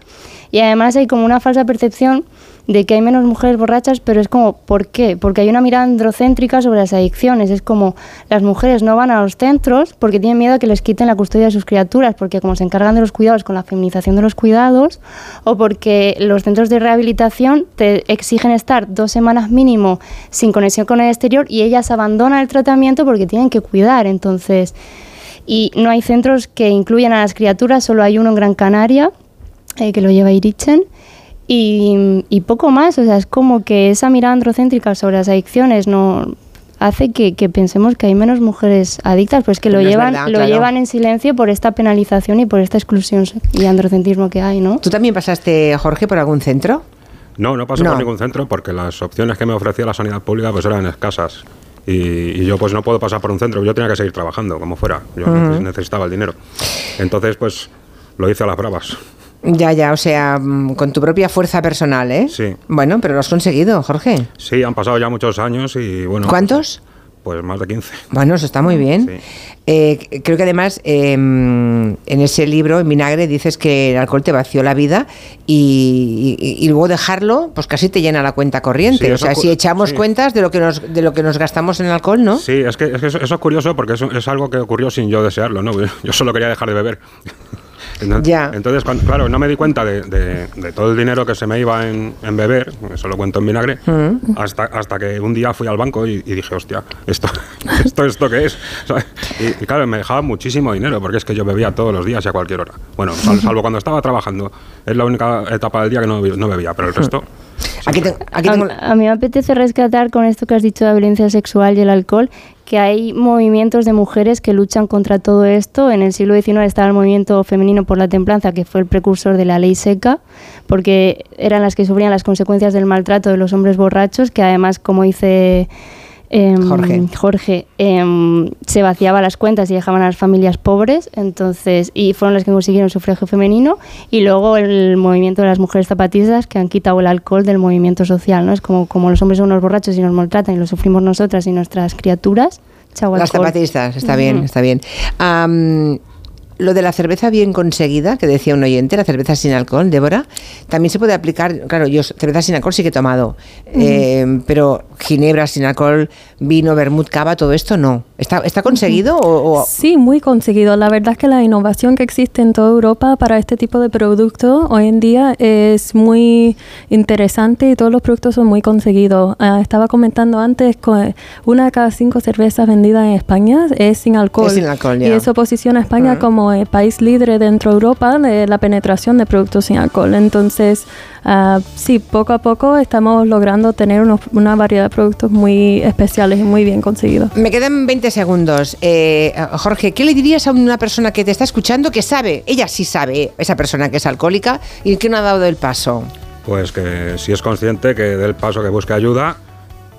Y además hay como una falsa percepción de que hay menos mujeres borrachas, pero es como, ¿por qué? Porque hay una mirada androcéntrica sobre las adicciones. Es como las mujeres no van a los centros porque tienen miedo a que les quiten la custodia de sus criaturas, porque como se encargan de los cuidados con la feminización de los cuidados, o porque los centros de rehabilitación te exigen estar dos semanas mínimo sin conexión con el exterior y ellas abandonan el tratamiento porque tienen que cuidar. Entonces, y no hay centros que incluyan a las criaturas, solo hay uno en Gran Canaria, eh, que lo lleva Irichen. Y, y poco más, o sea, es como que esa mirada androcéntrica sobre las adicciones no hace que, que pensemos que hay menos mujeres adictas, pues que lo No llevan, verdad, lo claro. llevan en silencio por esta penalización y por esta exclusión y androcentrismo que hay, ¿no? ¿Tú también pasaste, Jorge, por algún centro? No, no pasé No. por ningún centro porque las opciones que me ofrecía la sanidad pública pues eran escasas. Y, y yo pues no puedo pasar por un centro, yo tenía que seguir trabajando como fuera, yo necesitaba el dinero. Entonces pues lo hice a las bravas. Ya, ya, o sea, mm, con tu propia fuerza personal, ¿eh? Sí. Bueno, pero lo has conseguido, Jorge. Sí, han pasado ya muchos años y bueno. ¿Cuántos? Pues más de 15. Bueno, eso está muy bien. Eh, creo que además eh, en ese libro, en Vinagre, dices que el alcohol te vació la vida y, y- y luego dejarlo, pues casi te llena la cuenta corriente. Sí, o sea, si echamos sí. cuentas de lo que nos de lo que nos gastamos en alcohol, ¿no? Sí, es que, es que eso, eso es curioso porque eso es algo que ocurrió sin yo desearlo, ¿no? (laughs) Yo solo quería dejar de beber. Entonces, Ya. entonces, cuan- claro, no me di cuenta de, de- de todo el dinero que se me iba en, en beber, eso lo cuento en vinagre, Mm. hasta, hasta que un día fui al banco y, y dije, hostia, ¿esto, (laughs) esto, esto qué es? Y, y claro, me dejaba muchísimo dinero porque es que yo bebía todos los días y a cualquier hora. Bueno, sal- salvo cuando estaba trabajando, es la única etapa del día que no, no bebía, pero el resto... Aquí, te- aquí a, tengo... a mí me apetece rescatar con esto que has dicho de la violencia sexual y el alcohol, que hay movimientos de mujeres que luchan contra todo esto. En el siglo XIX estaba el movimiento femenino por la templanza, que fue el precursor de la ley seca, porque eran las que sufrían las consecuencias del maltrato de los hombres borrachos, que además, como dice em, Jorge. Jorge, em, se vaciaba las cuentas y dejaban a las familias pobres, entonces, y fueron las que consiguieron sufragio femenino, y luego el movimiento de las mujeres zapatistas que han quitado el alcohol del movimiento social, ¿no? Es como, como los hombres son unos borrachos y nos maltratan y lo sufrimos nosotras y nuestras criaturas, chao Las zapatistas, está bien, está bien. Lo de la cerveza bien conseguida, que decía un oyente, la cerveza sin alcohol, Débora, también se puede aplicar, claro, yo cerveza sin alcohol sí que he tomado, eh, pero ginebra sin alcohol, vino, vermut, cava, todo esto no. ¿Está, está conseguido o, o- Sí, muy conseguido. La verdad es que la innovación que existe en toda Europa para este tipo de producto hoy en día es muy interesante y todos los productos son muy conseguidos. Ah, estaba comentando antes una de cada cinco cervezas vendidas en España es sin alcohol. Es sin alcohol, Y ya. eso posiciona a España como el país líder dentro de Europa de la penetración de productos sin alcohol. Entonces, ah, sí, poco a poco estamos logrando tener unos- una variedad de productos muy especiales y muy bien conseguidos. Me quedan 20 segundos. Eh, Jorge, ¿qué le dirías a una persona que te está escuchando que sabe, ella sí sabe, esa persona que es alcohólica y que no ha dado el paso? Pues que si es consciente que dé el paso, que busque ayuda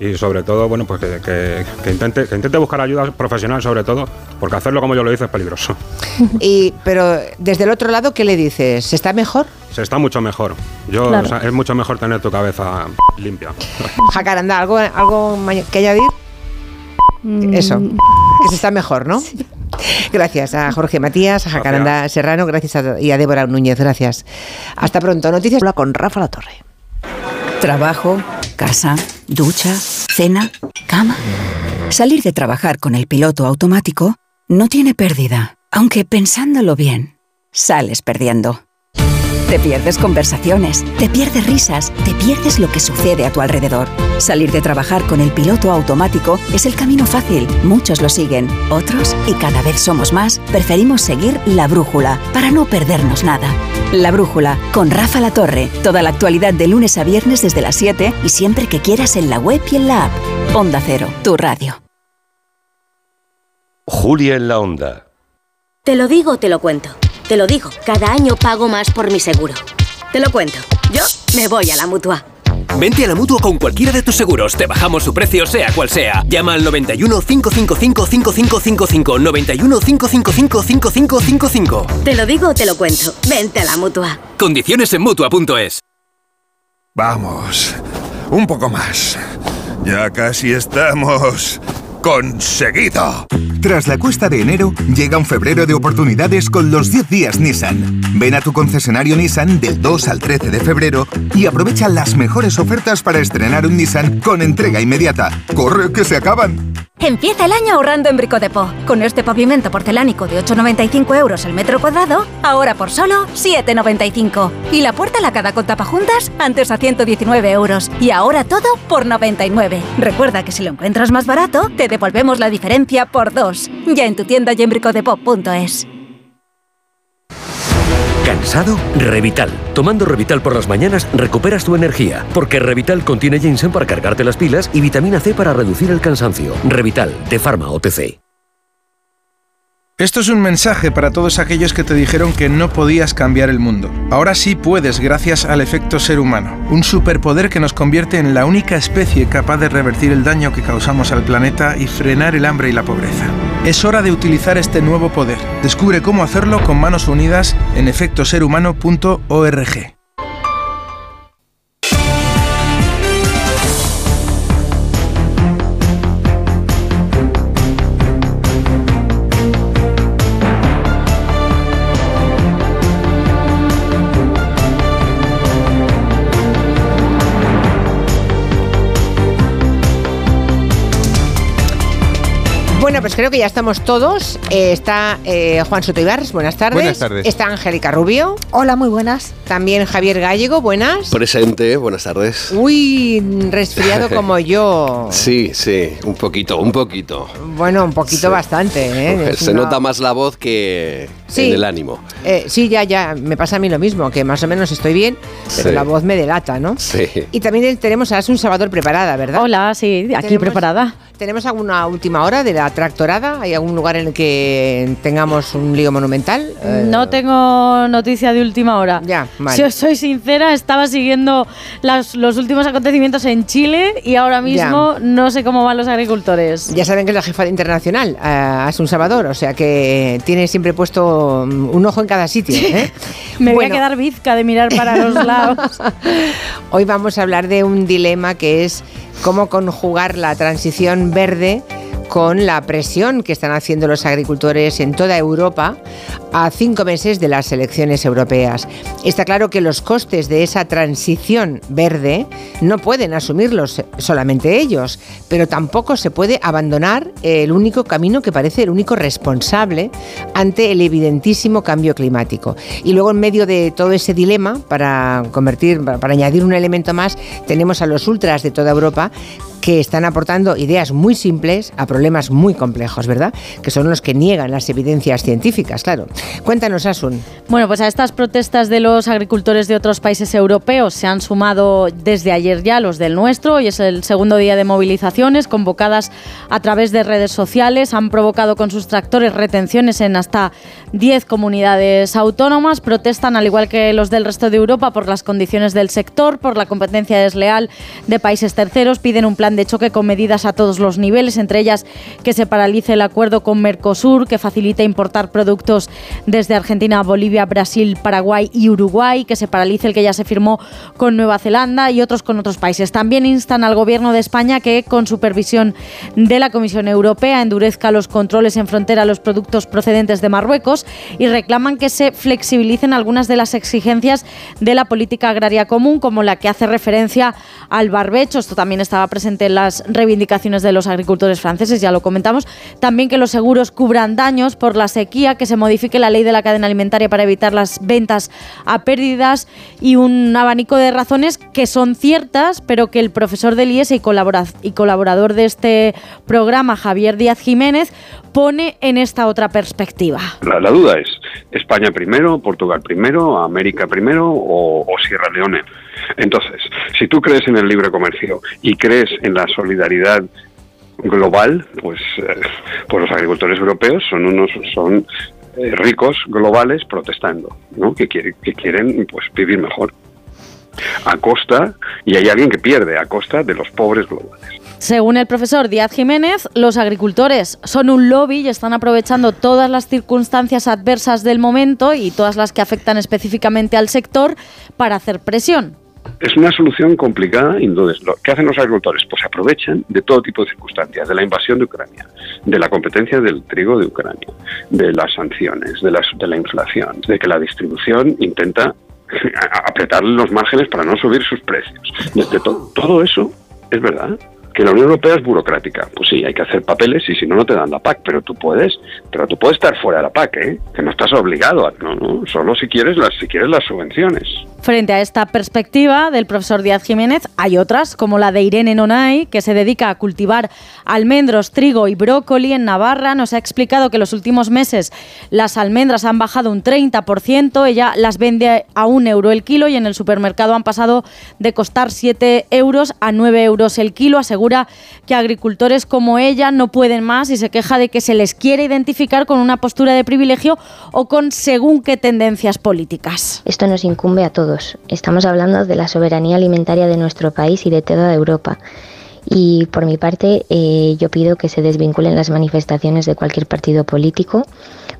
y sobre todo, bueno, pues que, que- que intente, que intente buscar ayuda profesional sobre todo, porque hacerlo como yo lo hice es peligroso. (laughs) Y, pero desde el otro lado, ¿qué le dices? ¿Se está mejor? Se está mucho mejor. Yo, Claro. o sea, es mucho mejor tener tu cabeza limpia. (laughs) Jacaranda, ¿algo, algo que añadir? Eso, que se está mejor, ¿no? (laughs) Gracias a Jorge Matías, a Jacaranda Serrano, gracias a, y a Débora Núñez, gracias. Hasta pronto. Noticias con Rafa La Torre. Trabajo, casa, ducha, cena, cama. Salir de trabajar con el piloto automático no tiene pérdida, aunque pensándolo bien, sales perdiendo. Te pierdes conversaciones, te pierdes risas, te pierdes lo que sucede a tu alrededor. Salir de trabajar con el piloto automático es el camino fácil. Muchos lo siguen, otros, y cada vez somos más, preferimos seguir la brújula para no perdernos nada. La brújula con Rafa La Torre. Toda la actualidad de lunes a viernes desde las 7 y siempre que quieras en la web y en la app. Onda Cero, tu radio. Julia en la onda. Te lo digo, te lo cuento. Te lo digo, cada año pago más por mi seguro. Te lo cuento. Yo me voy a la mutua. Vente a la mutua con cualquiera de tus seguros. Te bajamos su precio, sea cual sea. Llama al 91 555 5555. 91 555 5555. Te lo digo, te lo cuento. Vente a la mutua. Condiciones en mutua.es. Vamos, un poco más. Ya casi estamos conseguido. Tras la cuesta de enero, llega un febrero de oportunidades con los 10 días Nissan. Ven a tu concesionario Nissan del 2 al 13 de febrero y aprovecha las mejores ofertas para estrenar un Nissan con entrega inmediata. ¡Corre, que se acaban! Empieza el año ahorrando en Bricodepo. Con este pavimento porcelánico de 8,95 euros el metro cuadrado, ahora por solo 7,95. Y la puerta lacada con tapajuntas, antes a 119 euros. Y ahora todo por 99. Recuerda que si lo encuentras más barato, te devolvemos la diferencia por dos. Ya en tu tienda y. ¿Cansado? Revital. Tomando Revital por las mañanas recuperas tu energía, porque Revital contiene ginseng para cargarte las pilas y vitamina C para reducir el cansancio. Revital, de Pharma OTC. Esto es un mensaje para todos aquellos que te dijeron que no podías cambiar el mundo. Ahora sí puedes gracias al efecto ser humano, un superpoder que nos convierte en la única especie capaz de revertir el daño que causamos al planeta y frenar el hambre y la pobreza. Es hora de utilizar este nuevo poder. Descubre cómo hacerlo con manos unidas en efectoserhumano.org. Bueno, pues creo que ya estamos todos. Eh, está eh, Juan Soto Ibarres, buenas tardes. Buenas tardes. Está Angélica Rubio. Hola, muy buenas. También Javier Gallego, buenas. Presente, buenas tardes. Uy, resfriado (laughs) como yo. Sí, sí, un poquito, un poquito. Bueno, un poquito bastante. ¿eh? Se una- nota más la voz que Sí. en el ánimo. Eh, sí, ya, ya, me pasa a mí lo mismo, que más o menos estoy bien, pero Sí. la voz me delata, ¿no? Sí. Y también tenemos a Asun Salvador preparada, ¿verdad? Hola, sí, aquí preparada. ¿Tenemos alguna última hora de la tractorada? ¿Hay algún lugar en el que tengamos un lío monumental? Eh, No tengo noticia de última hora. Ya, vale. Si os soy sincera, estaba siguiendo las- los últimos acontecimientos en Chile y ahora mismo no sé cómo van los agricultores. Ya saben que es la jefa internacional, eh, Asun Salvador, o sea que tiene siempre puesto mm, un ojo en cada sitio. ¿eh? (laughs) Me voy a quedar bizca de mirar para los (laughs) lados. Hoy vamos a hablar de un dilema que es cómo conjugar la transición verde con la presión que están haciendo los agricultores en toda Europa a cinco meses de las elecciones europeas. Está claro que los costes de esa transición verde no pueden asumirlos solamente ellos, pero tampoco se puede abandonar el único camino que parece el único responsable ante el evidentísimo cambio climático. Y luego en medio de todo ese dilema, para convertir, para, añadir un elemento más, tenemos a los ultras de toda Europa que están aportando ideas muy simples a problemas muy complejos, ¿verdad? Que son los que niegan las evidencias científicas, claro. Cuéntanos, Asun. Bueno, pues a estas protestas de los agricultores de otros países europeos se han sumado desde ayer ya los del nuestro. Hoy es el segundo día de movilizaciones convocadas a través de redes sociales. Han provocado con sus tractores retenciones en hasta 10 comunidades autónomas. Protestan, al igual que los del resto de Europa, por las condiciones del sector, por la competencia desleal de países terceros. Piden un plan de choque con medidas a todos los niveles, entre ellas que se paralice el acuerdo con Mercosur, que facilite importar productos desde Argentina, Bolivia, Brasil, Paraguay y Uruguay, que se paralice el que ya se firmó con Nueva Zelanda y otros con otros países. También instan al gobierno de España que, con supervisión de la Comisión Europea, endurezca los controles en frontera a los productos procedentes de Marruecos y reclaman que se flexibilicen algunas de las exigencias de la política agraria común, como la que hace referencia al barbecho. Esto también estaba presente las reivindicaciones de los agricultores franceses, ya lo comentamos. También que los seguros cubran daños por la sequía, que se modifique la ley de la cadena alimentaria para evitar las ventas a pérdidas y un abanico de razones que son ciertas, pero que el profesor del IES y, colabora- y colaborador de este programa, Javier Díaz Jiménez, pone en esta otra perspectiva. La, la duda es, ¿España primero, Portugal primero, América primero o, o Sierra Leone? Entonces, si tú crees en el libre comercio y crees en la solidaridad global, pues, eh, pues los agricultores europeos son unos son eh, ricos globales protestando, ¿no? Que, quiere- que quieren pues vivir mejor a costa y hay alguien que pierde a costa de los pobres globales. Según el profesor Díaz Jiménez, los agricultores son un lobby y están aprovechando todas las circunstancias adversas del momento y todas las que afectan específicamente al sector para hacer presión. Es una solución complicada y entonces que hacen los agricultores pues aprovechan de todo tipo de circunstancias, de la invasión de Ucrania, de la competencia del trigo de Ucrania, de las sanciones, de, de la inflación, de que la distribución intenta (laughs) a- apretarle los márgenes para no subir sus precios. Todo eso es verdad. Que la Unión Europea es burocrática. Pues sí, hay que hacer papeles y si no, no te dan la PAC. Pero tú puedes, pero tú puedes estar fuera de la PAC, ¿eh? Que no estás obligado a, no, no, solo si quieres las, si quieres las subvenciones. Frente a esta perspectiva del profesor Díaz Jiménez, hay otras, como la de Irene Nonay, que se dedica a cultivar almendros, trigo y brócoli en Navarra. Nos ha explicado que los últimos meses las almendras han bajado un 30%, ella las vende a un euro el kilo y en el supermercado han pasado de costar 7 euros a 9 euros el kilo. Asegura que agricultores como ella no pueden más y se queja de que se les quiere identificar con una postura de privilegio o con según qué tendencias políticas. Esto nos incumbe a todos. Estamos hablando de la soberanía alimentaria de nuestro país y de toda Europa. Y por mi parte, eh, yo pido que se desvinculen las manifestaciones de cualquier partido político,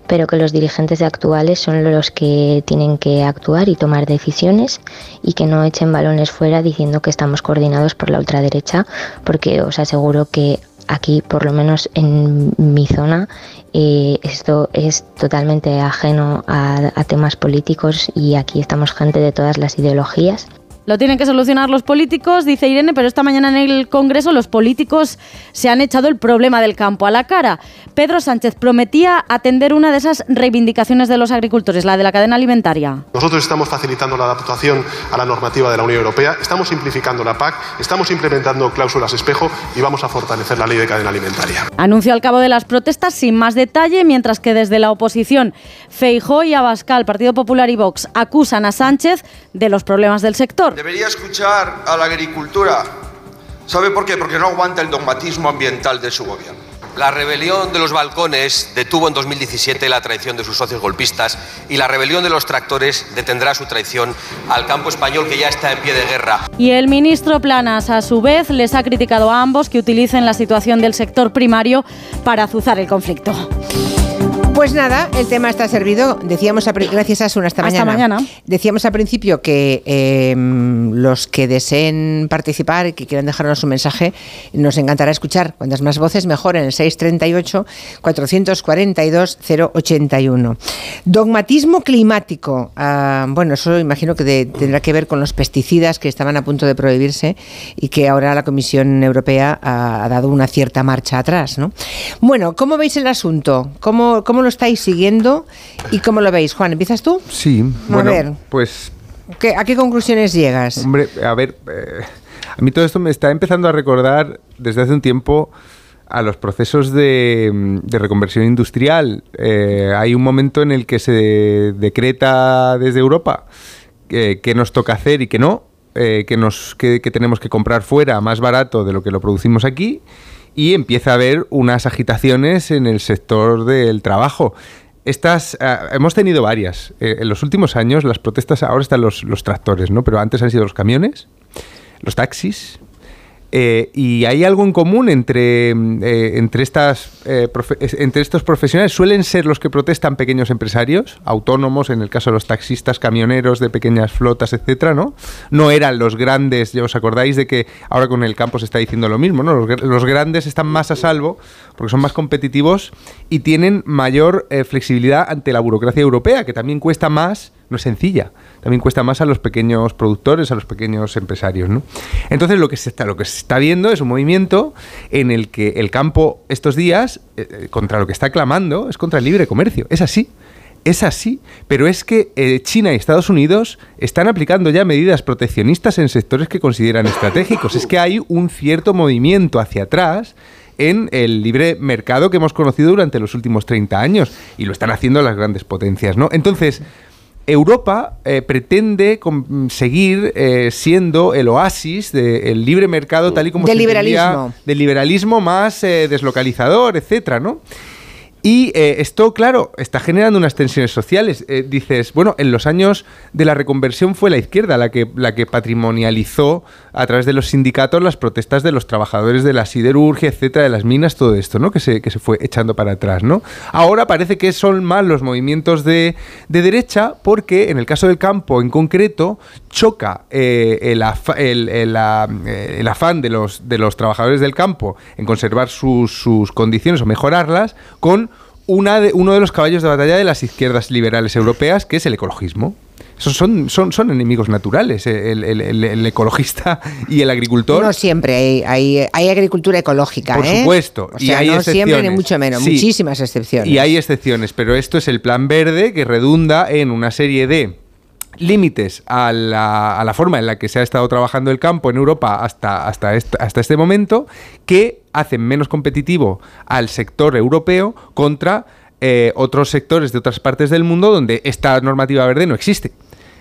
pero que los dirigentes actuales son los que tienen que actuar y tomar decisiones y que no echen balones fuera diciendo que estamos coordinados por la ultraderecha, porque os aseguro que aquí, por lo menos en mi zona, eh, esto es totalmente ajeno a, a temas políticos y aquí estamos gente de todas las ideologías. Lo tienen que solucionar los políticos, dice Irene, pero esta mañana en el Congreso los políticos se han echado el problema del campo a la cara. Pedro Sánchez prometía atender una de esas reivindicaciones de los agricultores, la de la cadena alimentaria. Nosotros estamos facilitando la adaptación a la normativa de la Unión Europea, estamos simplificando la PAC, estamos implementando cláusulas espejo y vamos a fortalecer la ley de cadena alimentaria. Anuncio al cabo de las protestas sin más detalle, mientras que desde la oposición Feijó y Abascal, Partido Popular y Vox acusan a Sánchez de los problemas del sector. Debería escuchar a la agricultura. ¿Sabe por qué? Porque no aguanta el dogmatismo ambiental de su gobierno. La rebelión de los balcones detuvo en 2017 la traición de sus socios golpistas y la rebelión de los tractores detendrá su traición al campo español que ya está en pie de guerra. Y el ministro Planas, a su vez, les ha criticado a ambos que utilicen la situación del sector primario para azuzar el conflicto. Pues nada, el tema está servido. Decíamos a, gracias a Sun hasta, Hasta mañana. Decíamos al principio que eh, los que deseen participar y que quieran dejarnos un mensaje, nos encantará escuchar. Cuantas más voces, mejor en el 638 442 081. Dogmatismo climático. Ah, bueno, eso imagino que de- tendrá que ver con los pesticidas que estaban a punto de prohibirse y que ahora la Comisión Europea ha, ha dado una cierta marcha atrás, ¿no? Bueno, ¿cómo veis el asunto? ¿Cómo, cómo lo estáis siguiendo y cómo lo veis? Juan, ¿empiezas tú? Sí, A bueno, ver. pues ¿Qué- ¿A qué conclusiones llegas? Hombre, a ver, eh, a mí todo esto me está empezando a recordar desde hace un tiempo a los procesos de, de reconversión industrial. Eh, hay un momento en el que se decreta desde Europa eh, qué nos toca hacer y qué no, eh, que, nos, que, que tenemos que comprar fuera más barato de lo que lo producimos aquí y empieza a haber unas agitaciones en el sector del trabajo. Estas, ah, hemos tenido varias. Eh, en los últimos años las protestas, ahora están los, los tractores, ¿no? Pero antes han sido los camiones, los taxis. Eh, y hay algo en común entre, mm, eh, entre, estas, eh, entre estos profesionales. Suelen ser los que protestan pequeños empresarios, autónomos, en el caso de los taxistas, camioneros de pequeñas flotas, etcétera, ¿no? No eran los grandes, ya os acordáis de que ahora con el campo se está diciendo lo mismo, ¿no? Los, los grandes están más a salvo porque son más competitivos y tienen mayor flexibilidad ante la burocracia europea, que también cuesta más, no es sencilla, también cuesta más a los pequeños productores, a los pequeños empresarios. ¿no? Entonces lo que, se está, lo que se está viendo es un movimiento en el que el campo estos días, eh, eh, contra lo que está clamando, es contra el libre comercio. Es así. Es así, pero es que eh, China y Estados Unidos están aplicando ya medidas proteccionistas en sectores que consideran estratégicos. Es que hay un cierto movimiento hacia atrás en el libre mercado que hemos conocido durante los últimos 30 años y lo están haciendo las grandes potencias, ¿no? Entonces, Europa eh, pretende seguir eh, siendo el oasis del libre mercado tal y como Del se liberalismo. del liberalismo más eh, deslocalizador, etcétera, ¿no? Y eh, esto, claro, está generando unas tensiones sociales. Eh, dices, bueno, en los años de la reconversión fue la izquierda la que, la que patrimonializó a través de los sindicatos las protestas de los trabajadores de la siderurgia, etcétera, de las minas, todo esto, ¿no? Que se, fue echando para atrás, ¿no? Ahora parece que son más los movimientos de, de derecha porque en el caso del campo en concreto choca eh, el, ah, eh, el afán de los, de los trabajadores del campo en conservar sus, sus condiciones o mejorarlas con una de, uno de los caballos de batalla de las izquierdas liberales europeas, que es el ecologismo. Son, son, son enemigos naturales, eh, el, el- el- el ecologista y el agricultor. No siempre, hay, hay, hay agricultura ecológica, Por ¿eh? supuesto, O y sea, hay no siempre ni mucho menos, Sí. muchísimas excepciones. Y hay excepciones, pero esto es el plan verde que redunda en una serie de límites a la, a la forma en la que se ha estado trabajando el campo en Europa hasta, hasta, est- hasta este momento, que hacen menos competitivo al sector europeo contra eh, otros sectores de otras partes del mundo donde esta normativa verde no existe.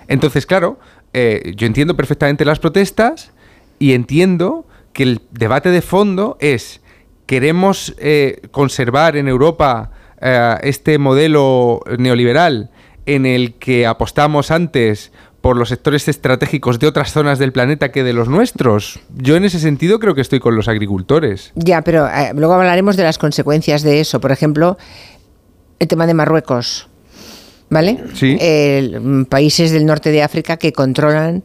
Entonces, claro, eh, yo entiendo perfectamente las protestas y entiendo que el debate de fondo es, ¿queremos eh, conservar en Europa este modelo neoliberal en el que apostamos antes por los sectores estratégicos de otras zonas del planeta que de los nuestros? Yo en ese sentido creo que estoy con los agricultores. Ya, pero eh, luego hablaremos de las consecuencias de eso. Por ejemplo, el tema de Marruecos. ¿Vale? Sí. Mm, países del norte de África que controlan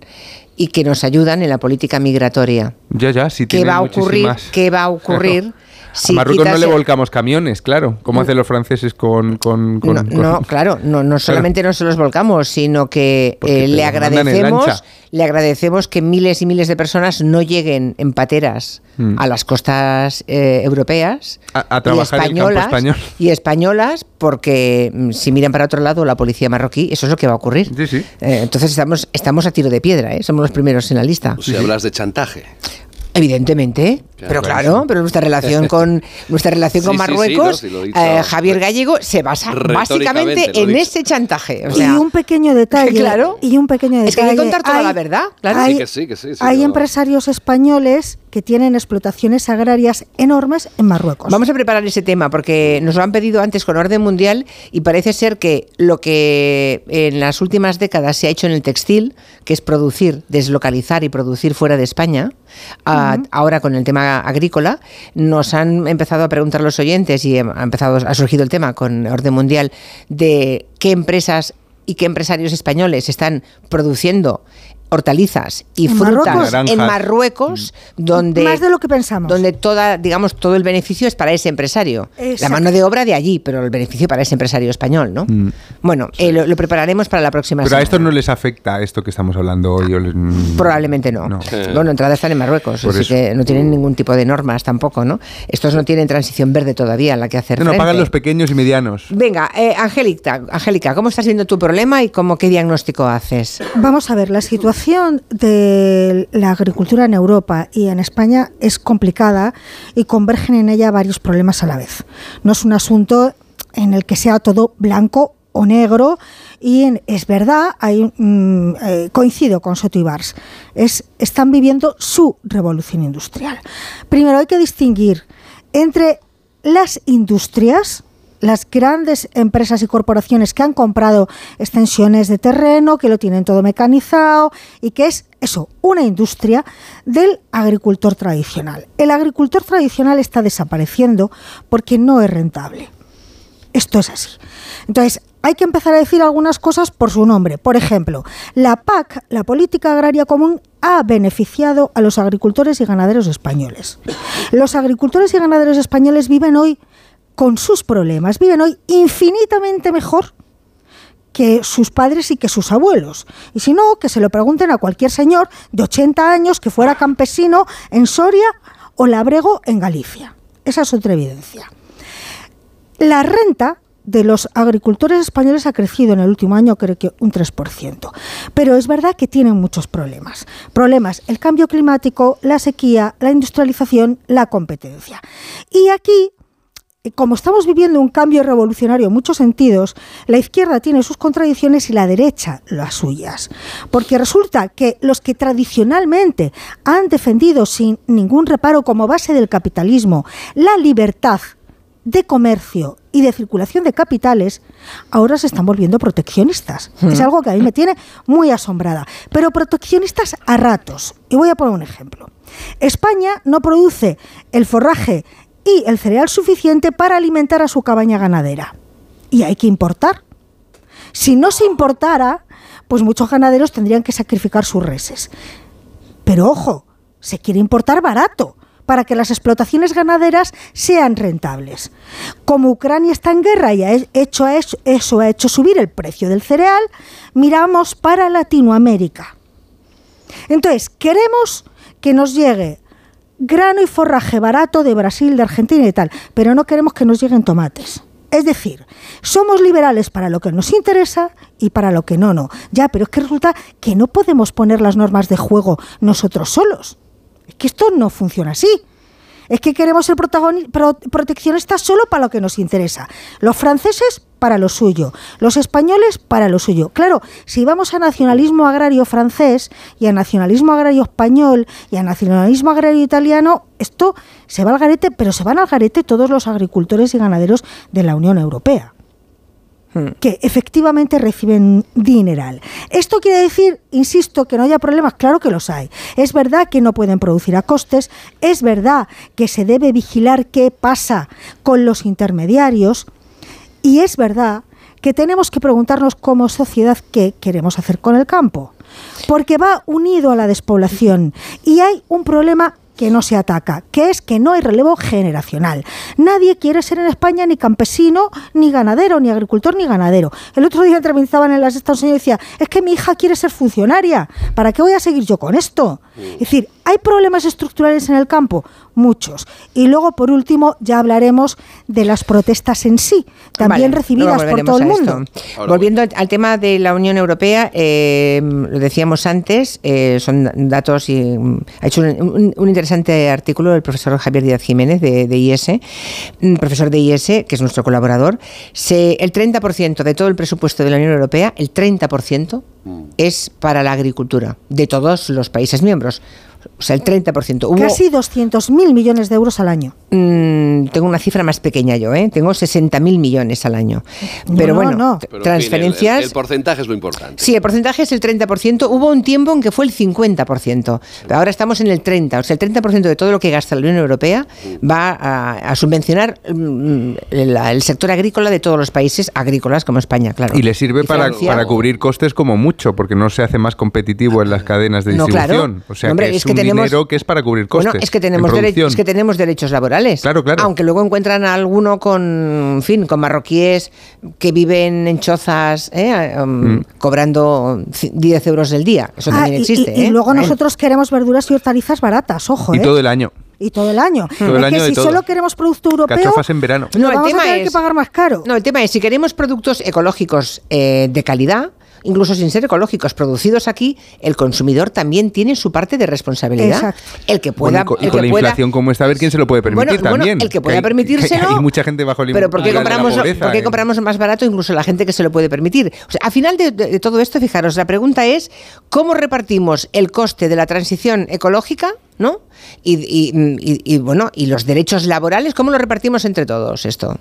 y que nos ayudan en la política migratoria. Ya, ya, sí ¿Qué tienen va a ocurrir? muchísimas- ¿Qué va a ocurrir? (laughs) (laughs) Si a Marruecos no le volcamos camiones, claro, como hacen los franceses con... con- con- No, con- no, claro, no, no solamente no se los volcamos, sino que Porque eh, le agradecemos, le agradecemos que miles y miles de personas no lleguen en pateras Mm. a las costas eh, europeas a, a y trabajar en el campo españolas español. y españolas, porque mm, si miran para otro lado la policía marroquí, eso es lo que va a ocurrir. Eh, entonces estamos estamos a tiro de piedra, ¿eh? somos los primeros en la lista. Si hablas de chantaje. Evidentemente, pero claro, pero nuestra relación con (laughs) nuestra relación con Sí, sí, sí, Marruecos, no, eh, Javier Gallego se basa básicamente en ese chantaje. O y un pequeño (laughs) detalle. Claro. Y un pequeño detalle. Es que hay que contar toda la verdad, claro. Hay, Sí, que sí, que sí, sí, hay no. empresarios españoles que tienen explotaciones agrarias enormes en Marruecos. Vamos a preparar ese tema porque nos lo han pedido antes con orden mundial y parece ser que lo que en las últimas décadas se ha hecho en el textil, que es producir, deslocalizar y producir fuera de España, a- ahora con el tema agrícola, nos han empezado a preguntar los oyentes y ha empezado ha surgido el tema con orden mundial de qué empresas y qué empresarios españoles están produciendo hortalizas y En frutas Marruecos. en. Marruecos donde Más de lo que pensamos. donde toda digamos todo el beneficio es para ese empresario la mano de obra de allí pero el beneficio para ese empresario español no Mm. bueno eh, lo, lo prepararemos para la próxima Pero a estos no les afecta esto que estamos hablando hoy. mm, Probablemente no. Bueno, entrada están en Marruecos, Por así eso. que no tienen ningún tipo de normas tampoco, ¿no? Estos no tienen transición verde todavía, a la que hacer No, no, pagan los pequeños y medianos. Venga, eh, Angélica, Angélica, ¿cómo estás viendo tu problema y cómo qué diagnóstico haces? Vamos a ver, la situación de la agricultura en Europa y en España es complicada y convergen en ella varios problemas a la vez. No es un asunto en el que sea todo blanco o negro y es verdad, hay, mm, eh, coincido con Soto y Bars, es, están viviendo su revolución industrial. Primero hay que distinguir entre las industrias, las grandes empresas y corporaciones que han comprado extensiones de terreno, que lo tienen todo mecanizado y que es eso, una industria del agricultor tradicional. El agricultor tradicional está desapareciendo porque no es rentable. Esto es así. Entonces, hay que empezar a decir algunas cosas por su nombre. Por ejemplo, la PAC, la Política Agraria Común, ha beneficiado a los agricultores y ganaderos españoles. Los agricultores y ganaderos españoles viven hoy con sus problemas, viven hoy infinitamente mejor que sus padres y que sus abuelos. Y si no, que se lo pregunten a cualquier señor de 80 años que fuera campesino en Soria o labrego en Galicia. Esa es otra evidencia. La renta de los agricultores españoles ha crecido en el último año, creo que un 3%. Pero es verdad que tienen muchos problemas. Problemas, el cambio climático, la sequía, la industrialización, la competencia. Y aquí como estamos viviendo un cambio revolucionario en muchos sentidos, la izquierda tiene sus contradicciones y la derecha las suyas. Porque resulta que los que tradicionalmente han defendido sin ningún reparo como base del capitalismo la libertad de comercio y de circulación de capitales, ahora se están volviendo proteccionistas. Es algo que a mí me tiene muy asombrada. Pero proteccionistas a ratos. Y voy a poner un ejemplo. España no produce el forraje y el cereal suficiente para alimentar a su cabaña ganadera. Y hay que importar. Si no se importara, pues muchos ganaderos tendrían que sacrificar sus reses. Pero ojo, se quiere importar barato para que las explotaciones ganaderas sean rentables. Como Ucrania está en guerra y ha hecho eso, eso ha hecho subir el precio del cereal, miramos para Latinoamérica. Entonces, queremos que nos llegue grano y forraje barato de Brasil, de Argentina y tal, pero no queremos que nos lleguen tomates. Es decir, somos liberales para lo que nos interesa y para lo que no, no. Ya, pero es que resulta que no podemos poner las normas de juego nosotros solos. Es que esto no funciona así. Es que queremos ser proteccionistas solo para lo que nos interesa. Los franceses para lo suyo, los españoles para lo suyo. Claro, si vamos a nacionalismo agrario francés y a nacionalismo agrario español y a nacionalismo agrario italiano, esto se va al garete, pero se van al garete todos los agricultores y ganaderos de la Unión Europea que efectivamente reciben dineral. ¿Esto quiere decir, insisto, que no haya problemas? Claro que los hay. Es verdad que no pueden producir a costes, es verdad que se debe vigilar qué pasa con los intermediarios y es verdad que tenemos que preguntarnos como sociedad qué queremos hacer con el campo, porque va unido a la despoblación y hay un problema que no se ataca, que es que no hay relevo generacional. Nadie quiere ser en España ni campesino, ni ganadero, ni agricultor, ni ganadero. El otro día entrevistaban en las estaciones y decía, es que mi hija quiere ser funcionaria, ¿para qué voy a seguir yo con esto? Es decir, ¿hay problemas estructurales en el campo? Muchos. Y luego, por último, ya hablaremos de las protestas en sí, también Vale, recibidas por todo el mundo. esto. Volviendo al- tema de la Unión Europea, eh, lo decíamos antes, eh, son datos y mm, ha hecho un, un- un interesante artículo el profesor Javier Díaz Jiménez de, de IS, mm, profesor de IS, que es nuestro colaborador. Se, el 30% de todo el presupuesto de la Unión Europea, el 30% es para la agricultura de todos los países miembros. O sea, el 30%. Hubo, Casi 200.000 millones de euros al año. Mm, tengo una cifra más pequeña yo, ¿eh? Tengo 60.000 millones al año. Pero no, bueno, no. t- Pero, en fin, el- transferencias... el, el porcentaje es lo importante. Sí, el porcentaje es el 30%. Hubo un tiempo en que fue el 50%. Pero ahora estamos en el 30%. O sea, el 30% de todo lo que gasta la Unión Europea va a, a subvencionar mm, el, el sector agrícola de todos los países agrícolas como España, claro. Y le sirve para, para cubrir costes como mucho, porque no se hace más competitivo en las cadenas de No, claro. distribución. O sea, Hombre, que es, es que un tenemos- dinero que es para cubrir costes. Bueno, es que en tenemos dere- producción. es que tenemos derechos laborales. Claro, claro. Aunque luego encuentran a alguno con, en fin, con marroquíes que viven en chozas, ¿eh? Um, Mm. cobrando c- 10 euros el día. Eso Ah, también existe. y, y ¿eh? luego Bueno. nosotros queremos verduras y hortalizas baratas, ojo, Y ¿eh? todo el año. Y todo el año. Todo el es año que de si todo. solo queremos producto europeo, Cachofas en verano. No, el vamos a tema tener es- que pagar más caro. No, el tema es si queremos productos ecológicos eh, de calidad, incluso sin ser ecológicos, producidos aquí, el consumidor también tiene su parte de responsabilidad. Exacto. El que Bueno, pueda, y con, y el con que la pueda- inflación como está, a ver quién se lo puede permitir Bueno, bueno, también. el que pueda hay- permitírselo, Hay mucha gente bajo el Pero ¿por qué umbral de la compramos, pobreza, ¿por qué eh. compramos más barato incluso la gente que se lo puede permitir? O sea, a final de, de- de todo esto, fijaros, la pregunta es ¿cómo repartimos el coste de la transición ecológica? ¿No? Y, y- y- y, bueno, y los derechos laborales, ¿cómo lo repartimos entre todos esto?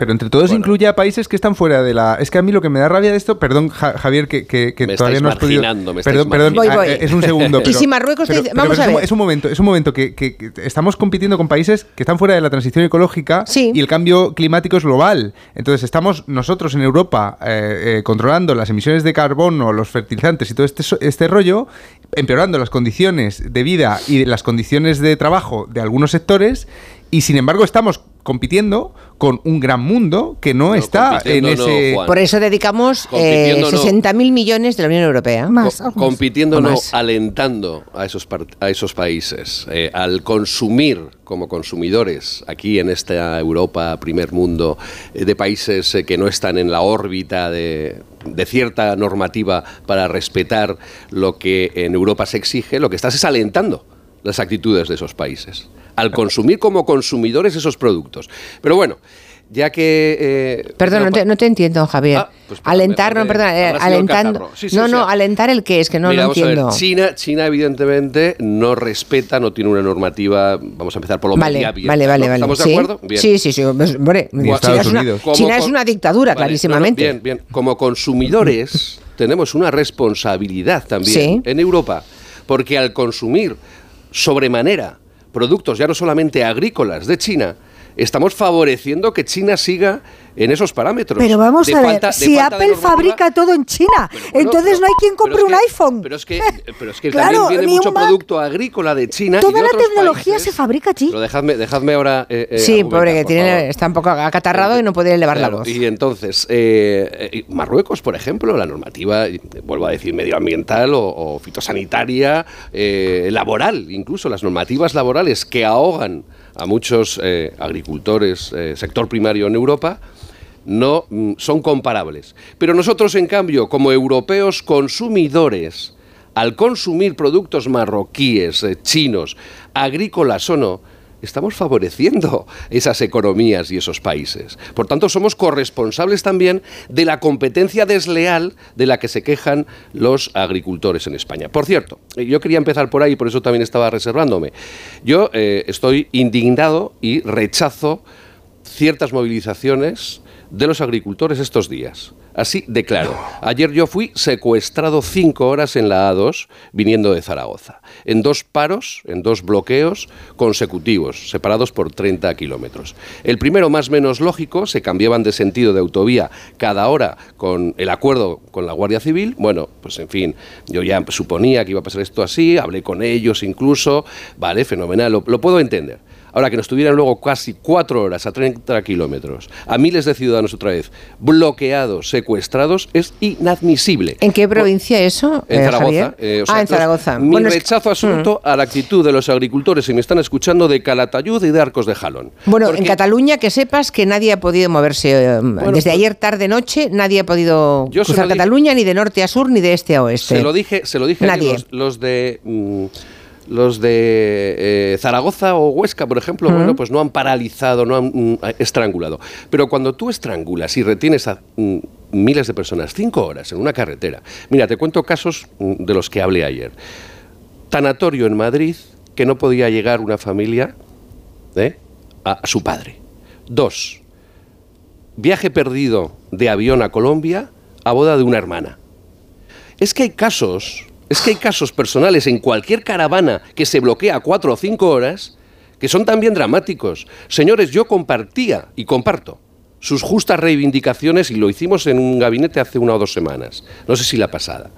Pero entre todos incluye a países que están fuera de la... Es que a mí lo que me da rabia de esto... Perdón, Ja- Javier, que, que- que Me todavía no has podido... me Perdón, perdón, Voy, ah, voy. eh, es un segundo. (laughs) Y pero- si Marruecos te pero- dice- pero- vamos pero a es un- ver. Es un momento, es un momento que, que- que estamos compitiendo con países que están fuera de la transición ecológica y el cambio climático es global. Entonces estamos nosotros en Europa eh, eh, controlando las emisiones de carbono, los fertilizantes y todo este, este rollo, empeorando las condiciones de vida y las condiciones de trabajo de algunos sectores y sin embargo estamos compitiendo con un gran mundo que no, está en no, ese... Juan. Por eso dedicamos eh, no. 60.000 millones de la Unión Europea. Co- compitiendo, no, más. alentando a esos, par- a esos países, eh, al consumir como consumidores aquí en esta Europa, primer mundo, eh, de países eh, que no están en la órbita de, de cierta normativa para respetar lo que en Europa se exige, lo que estás es alentando las actitudes de esos países, al consumir como consumidores esos productos. Pero bueno, ya que... eh, Perdón, no te, no te entiendo, Javier. pues, alentar, no, perdón, eh, el alentando. Sí, sí, no, sea, no, alentar el qué es, que no Mira, lo a ver, entiendo. China, China evidentemente no respeta, no tiene una normativa, vamos a empezar por lo Vale, media abierta, vale, vale, ¿no? vale. ¿Estamos de Sí, acuerdo? Bien. Sí, sí, sí. pues, hombre, China, Estados es una, Unidos. China es una dictadura, Vale, clarísimamente. no, no, bien, bien. Como consumidores (laughs) tenemos una responsabilidad también Sí. en Europa, porque al consumir sobremanera productos ya no solamente agrícolas de China, estamos favoreciendo que China siga en esos parámetros. Pero vamos de a ver, falta- si Apple fabrica todo en China, entonces no hay quien compre un iPhone. Pero es que, pero es que (laughs) Claro, también viene mucho Mac. producto agrícola de China y Toda de la otros tecnología países. se fabrica allí. Pero dejadme, dejadme ahora. eh, eh, Sí, pobre, que tiene, está un poco acatarrado y no puede elevar Claro, la voz. Y entonces, eh, Marruecos, por ejemplo, la normativa, vuelvo a decir, medioambiental o, o fitosanitaria, eh, laboral, incluso las normativas laborales que ahogan a muchos eh, agricultores, eh, sector primario en Europa, no mm, son comparables. Pero nosotros, en cambio, como europeos consumidores, al consumir productos marroquíes, eh, chinos, agrícolas o no, estamos favoreciendo esas economías y esos países. Por tanto, somos corresponsables también de la competencia desleal de la que se quejan los agricultores en España. Por cierto, eh, yo quería empezar por ahí, por eso también estaba reservándome. Yo eh, estoy indignado y rechazo ciertas movilizaciones de los agricultores estos días. Así de claro. Ayer yo fui secuestrado cinco horas en la A2 viniendo de Zaragoza, en dos paros, en dos bloqueos consecutivos, separados por 30 kilómetros. El primero, más menos lógico, se cambiaban de sentido de autovía cada hora con el acuerdo con la Guardia Civil. Bueno, pues en fin, yo ya suponía que iba a pasar esto así, hablé con ellos incluso, vale, fenomenal, lo, lo puedo entender. Ahora que nos tuvieran luego casi cuatro horas a 30 kilómetros, a miles de ciudadanos otra vez, bloqueados, secuestrados, es inadmisible. ¿En qué provincia eso? En eh, Zaragoza. Eh, o ah, en Zaragoza. Mi Bueno, es- rechazo absoluto a la actitud de los agricultores, si me están escuchando, de Calatayud y de Arcos de Jalón. Bueno, en Cataluña que sepas que nadie ha podido moverse eh, desde ayer tarde noche, nadie ha podido Yo cruzar dije- Cataluña ni de norte a sur ni de este a oeste. Se lo dije, se lo dije Nadie. los, los de mm, los de eh, Zaragoza o Huesca, por ejemplo, bueno, pues no han paralizado, no han mm, estrangulado. Pero cuando tú estrangulas y retienes a mm, miles de personas cinco horas en una carretera, mira, te cuento casos mm, de los que hablé ayer. Tanatorio en Madrid que no podía llegar una familia ¿eh? a, a su padre. Dos, viaje perdido de avión a Colombia a boda de una hermana. Es que hay casos, es que hay casos personales en cualquier caravana que se bloquea cuatro o cinco horas que son también dramáticos. Señores, yo compartía y comparto sus justas reivindicaciones y lo hicimos en un gabinete hace una o dos semanas. No sé si la pasada.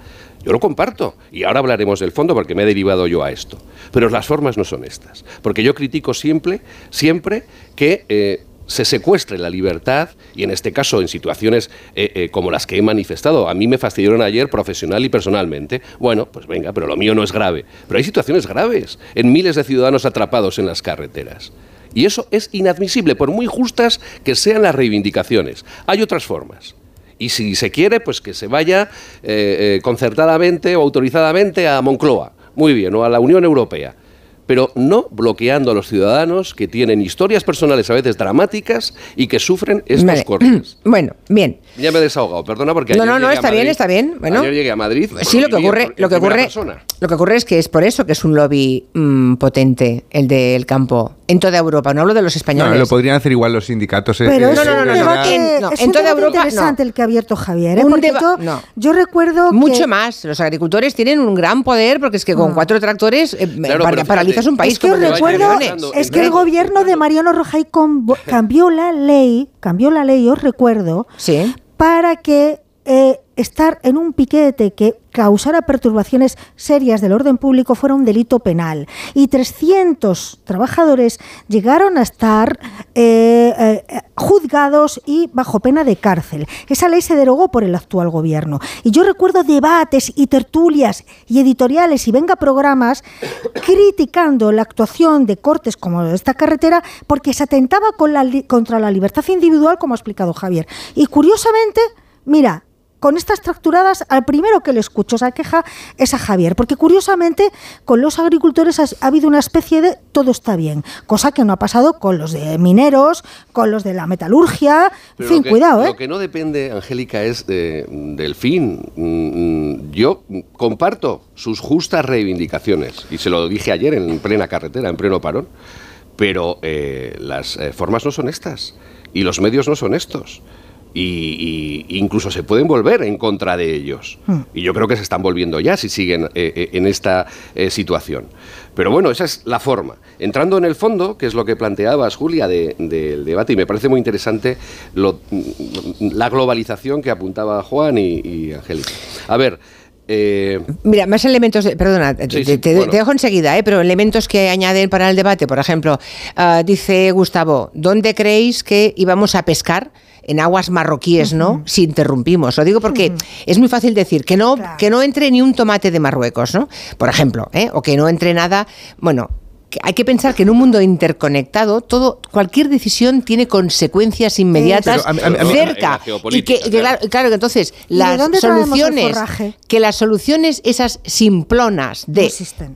Yo lo comparto y ahora hablaremos del fondo porque me he derivado yo a esto. Pero las formas no son estas. Porque yo critico siempre, siempre que eh, se secuestre la libertad y en este caso en situaciones eh, eh, como las que he manifestado. A mí me fastidiaron ayer profesional y personalmente. Bueno, pues venga, pero lo mío no es grave. Pero hay situaciones graves en miles de ciudadanos atrapados en las carreteras. Y eso es inadmisible, por muy justas que sean las reivindicaciones. Hay otras formas. Y si se quiere, pues que se vaya eh, concertadamente o autorizadamente a Moncloa. Muy bien, o a la Unión Europea. Pero no bloqueando a los ciudadanos que tienen historias personales a veces dramáticas y que sufren estos Vale. cortes. (clears throat) Bueno, bien. Ya me he desahogado, perdona porque No, ayer no, no, está bien, está bien. Bueno. Ayer llegué a Madrid. Sí, lo que ocurre, por- lo que ocurre, persona. lo que ocurre es que es por eso que es un lobby mm, potente el del campo en toda Europa. No hablo de los No, españoles. lo podrían hacer igual los sindicatos. eh, Pero eh, es no, no, un no, no, debate, en- no, es en un toda Europa, no. interesante el que ha abierto Javier. ¿eh? Un Porque yo, no. yo recuerdo que- Mucho más. Los agricultores tienen un gran poder porque es que con cuatro tractores eh, Claro, par- fíjate, un país es que os recuerdo, es que el gobierno de Mariano Rajoy cambió la ley, cambió la ley, os recuerdo, para que eh, estar en un piquete que causara perturbaciones serias del orden público fuera un delito penal. Y 300 trabajadores llegaron a estar eh, eh, juzgados y bajo pena de cárcel. Esa ley se derogó por el actual gobierno. Y yo recuerdo debates y tertulias y editoriales y venga programas criticando la actuación de cortes como esta carretera porque se atentaba contra la libertad individual, como ha explicado Javier. Y curiosamente, mira, con estas tracturadas, al primero que le escucho esa queja es a Javier, porque curiosamente con los agricultores ha, habido una especie de todo está bien, cosa que no ha pasado con los de mineros, con los de la metalurgia, en fin, que, cuidado, ¿eh? Lo que no depende, Angélica, es de- del fin. Mm, Yo comparto sus justas reivindicaciones, y se lo dije ayer en plena carretera, en pleno parón, pero eh, las eh, formas no son estas, y los medios no son estos. Y, y incluso se pueden volver en contra de ellos. Y yo creo que se están volviendo ya si siguen eh, eh, en esta eh, situación. Pero bueno, esa es la forma. Entrando en el fondo, que es lo que planteabas, Julia, de- del debate, y me parece muy interesante lo- la globalización que apuntaba Juan y, y Angélica. A ver, eh, Mira, más elementos, de- perdona, te, Sí, te- sí, te- bueno. te dejo enseguida, ¿eh? pero elementos que añaden para el debate, por ejemplo, ah, dice Gustavo, ¿dónde creéis que íbamos a pescar? En aguas marroquíes, ¿no? Si interrumpimos. Lo digo porque es muy fácil decir que no, que no entre ni un tomate de Marruecos, ¿no? Por ejemplo, ¿eh? o que no entre nada. Bueno, que hay que pensar que en un mundo interconectado, todo, cualquier decisión tiene consecuencias inmediatas a a a cerca. Y que, claro, claro que entonces ¿Y de las soluciones, que las soluciones esas simplonas de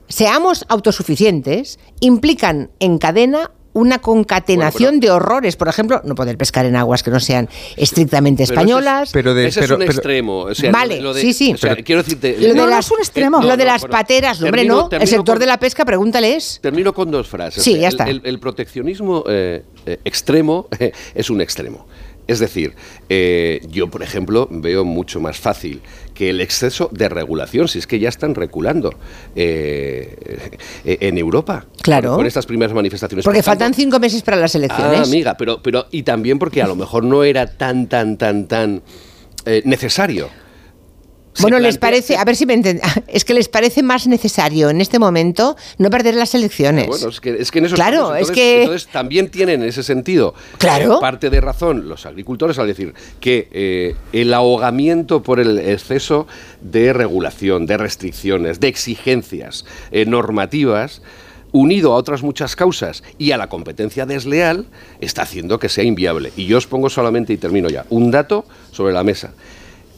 seamos autosuficientes implican en cadena una concatenación de horrores, por ejemplo, no poder pescar en aguas que no sean estrictamente Pero ese es- españolas. Pero de- Ese pero- es un pero- extremo. o sea, Vale, lo de- sí, sí. o sea, quiero decirte. Lo de, No, no las, es un extremo. lo de las bueno, pateras, hombre, termino- no. el sector con- de la pesca, pregúntales. Termino con dos frases. Sí, ya está. El, el proteccionismo eh, eh, extremo (laughs) es un extremo. Es decir, eh, yo, por ejemplo, veo mucho más fácil que el exceso de regulación, si es que ya están reculando eh, eh, en Europa. Claro. Con, estas primeras manifestaciones. Porque Por tanto, faltan cinco meses para las Ah, elecciones. amiga, pero, pero y también porque a lo mejor no era tan, tan, tan, tan eh, necesario. Bueno, les parece, a ver si me entienden, es que les parece más necesario en este momento no perder las elecciones. Bueno, es que, es que en esos Claro, casos, es entonces- que- entonces también tienen en ese sentido Claro. eh, parte de razón los agricultores al decir que eh, el ahogamiento por el exceso de regulación, de restricciones, de exigencias eh, normativas unido a otras muchas causas y a la competencia desleal, está haciendo que sea inviable. Y yo os pongo solamente, y termino ya, un dato sobre la mesa.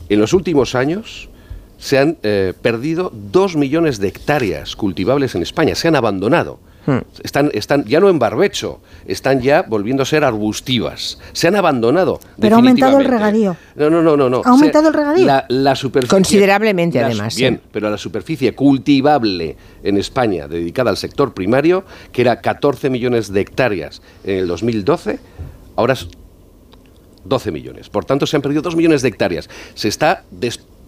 En los últimos años se han eh, perdido dos millones de hectáreas cultivables en España, se han abandonado. Hmm. Están, están ya no en barbecho, están ya volviendo a ser arbustivas. Se han abandonado. Pero ha aumentado el regadío. No, no, no, no. no. ¿Ha aumentado el regadío? La, la superficie. Considerablemente, la- además, Bien, sí. pero la superficie cultivable en España dedicada al sector primario, que era 14 millones de hectáreas en el 2012, ahora es 12 millones. Por tanto, se han perdido 2 millones de hectáreas. Se está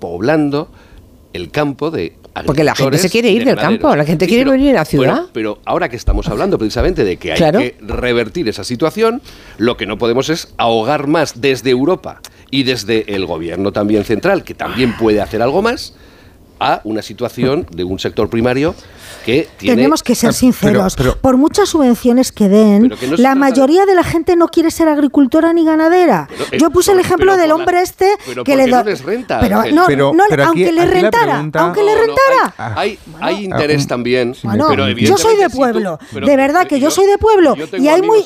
despoblando el campo de Porque la gente se quiere ir de del ganaderos. campo, la gente quiere pero- vivir en la ciudad. bueno, pero ahora que estamos hablando precisamente de que hay Claro. que revertir esa situación, lo que no podemos es ahogar más desde Europa y desde el gobierno también central, que también puede hacer algo más, a una situación de un sector primario que tiene... Tenemos que ser sinceros. Pero- pero- Por muchas subvenciones que den, que no la mayoría de la gente no quiere ser agricultora ni ganadera. Pero, eh, Yo puse el ejemplo pero del la- hombre este pero que ¿por le no da- les renta, Pero, no, Pero- no, pero aquí- aunque le rentara, pregunta- aunque No, le no, rentara. hay, hay interés también. Bueno, pero yo soy de evidentemente si tú- pueblo, pero- de verdad que yo, yo- soy de pueblo y hay muy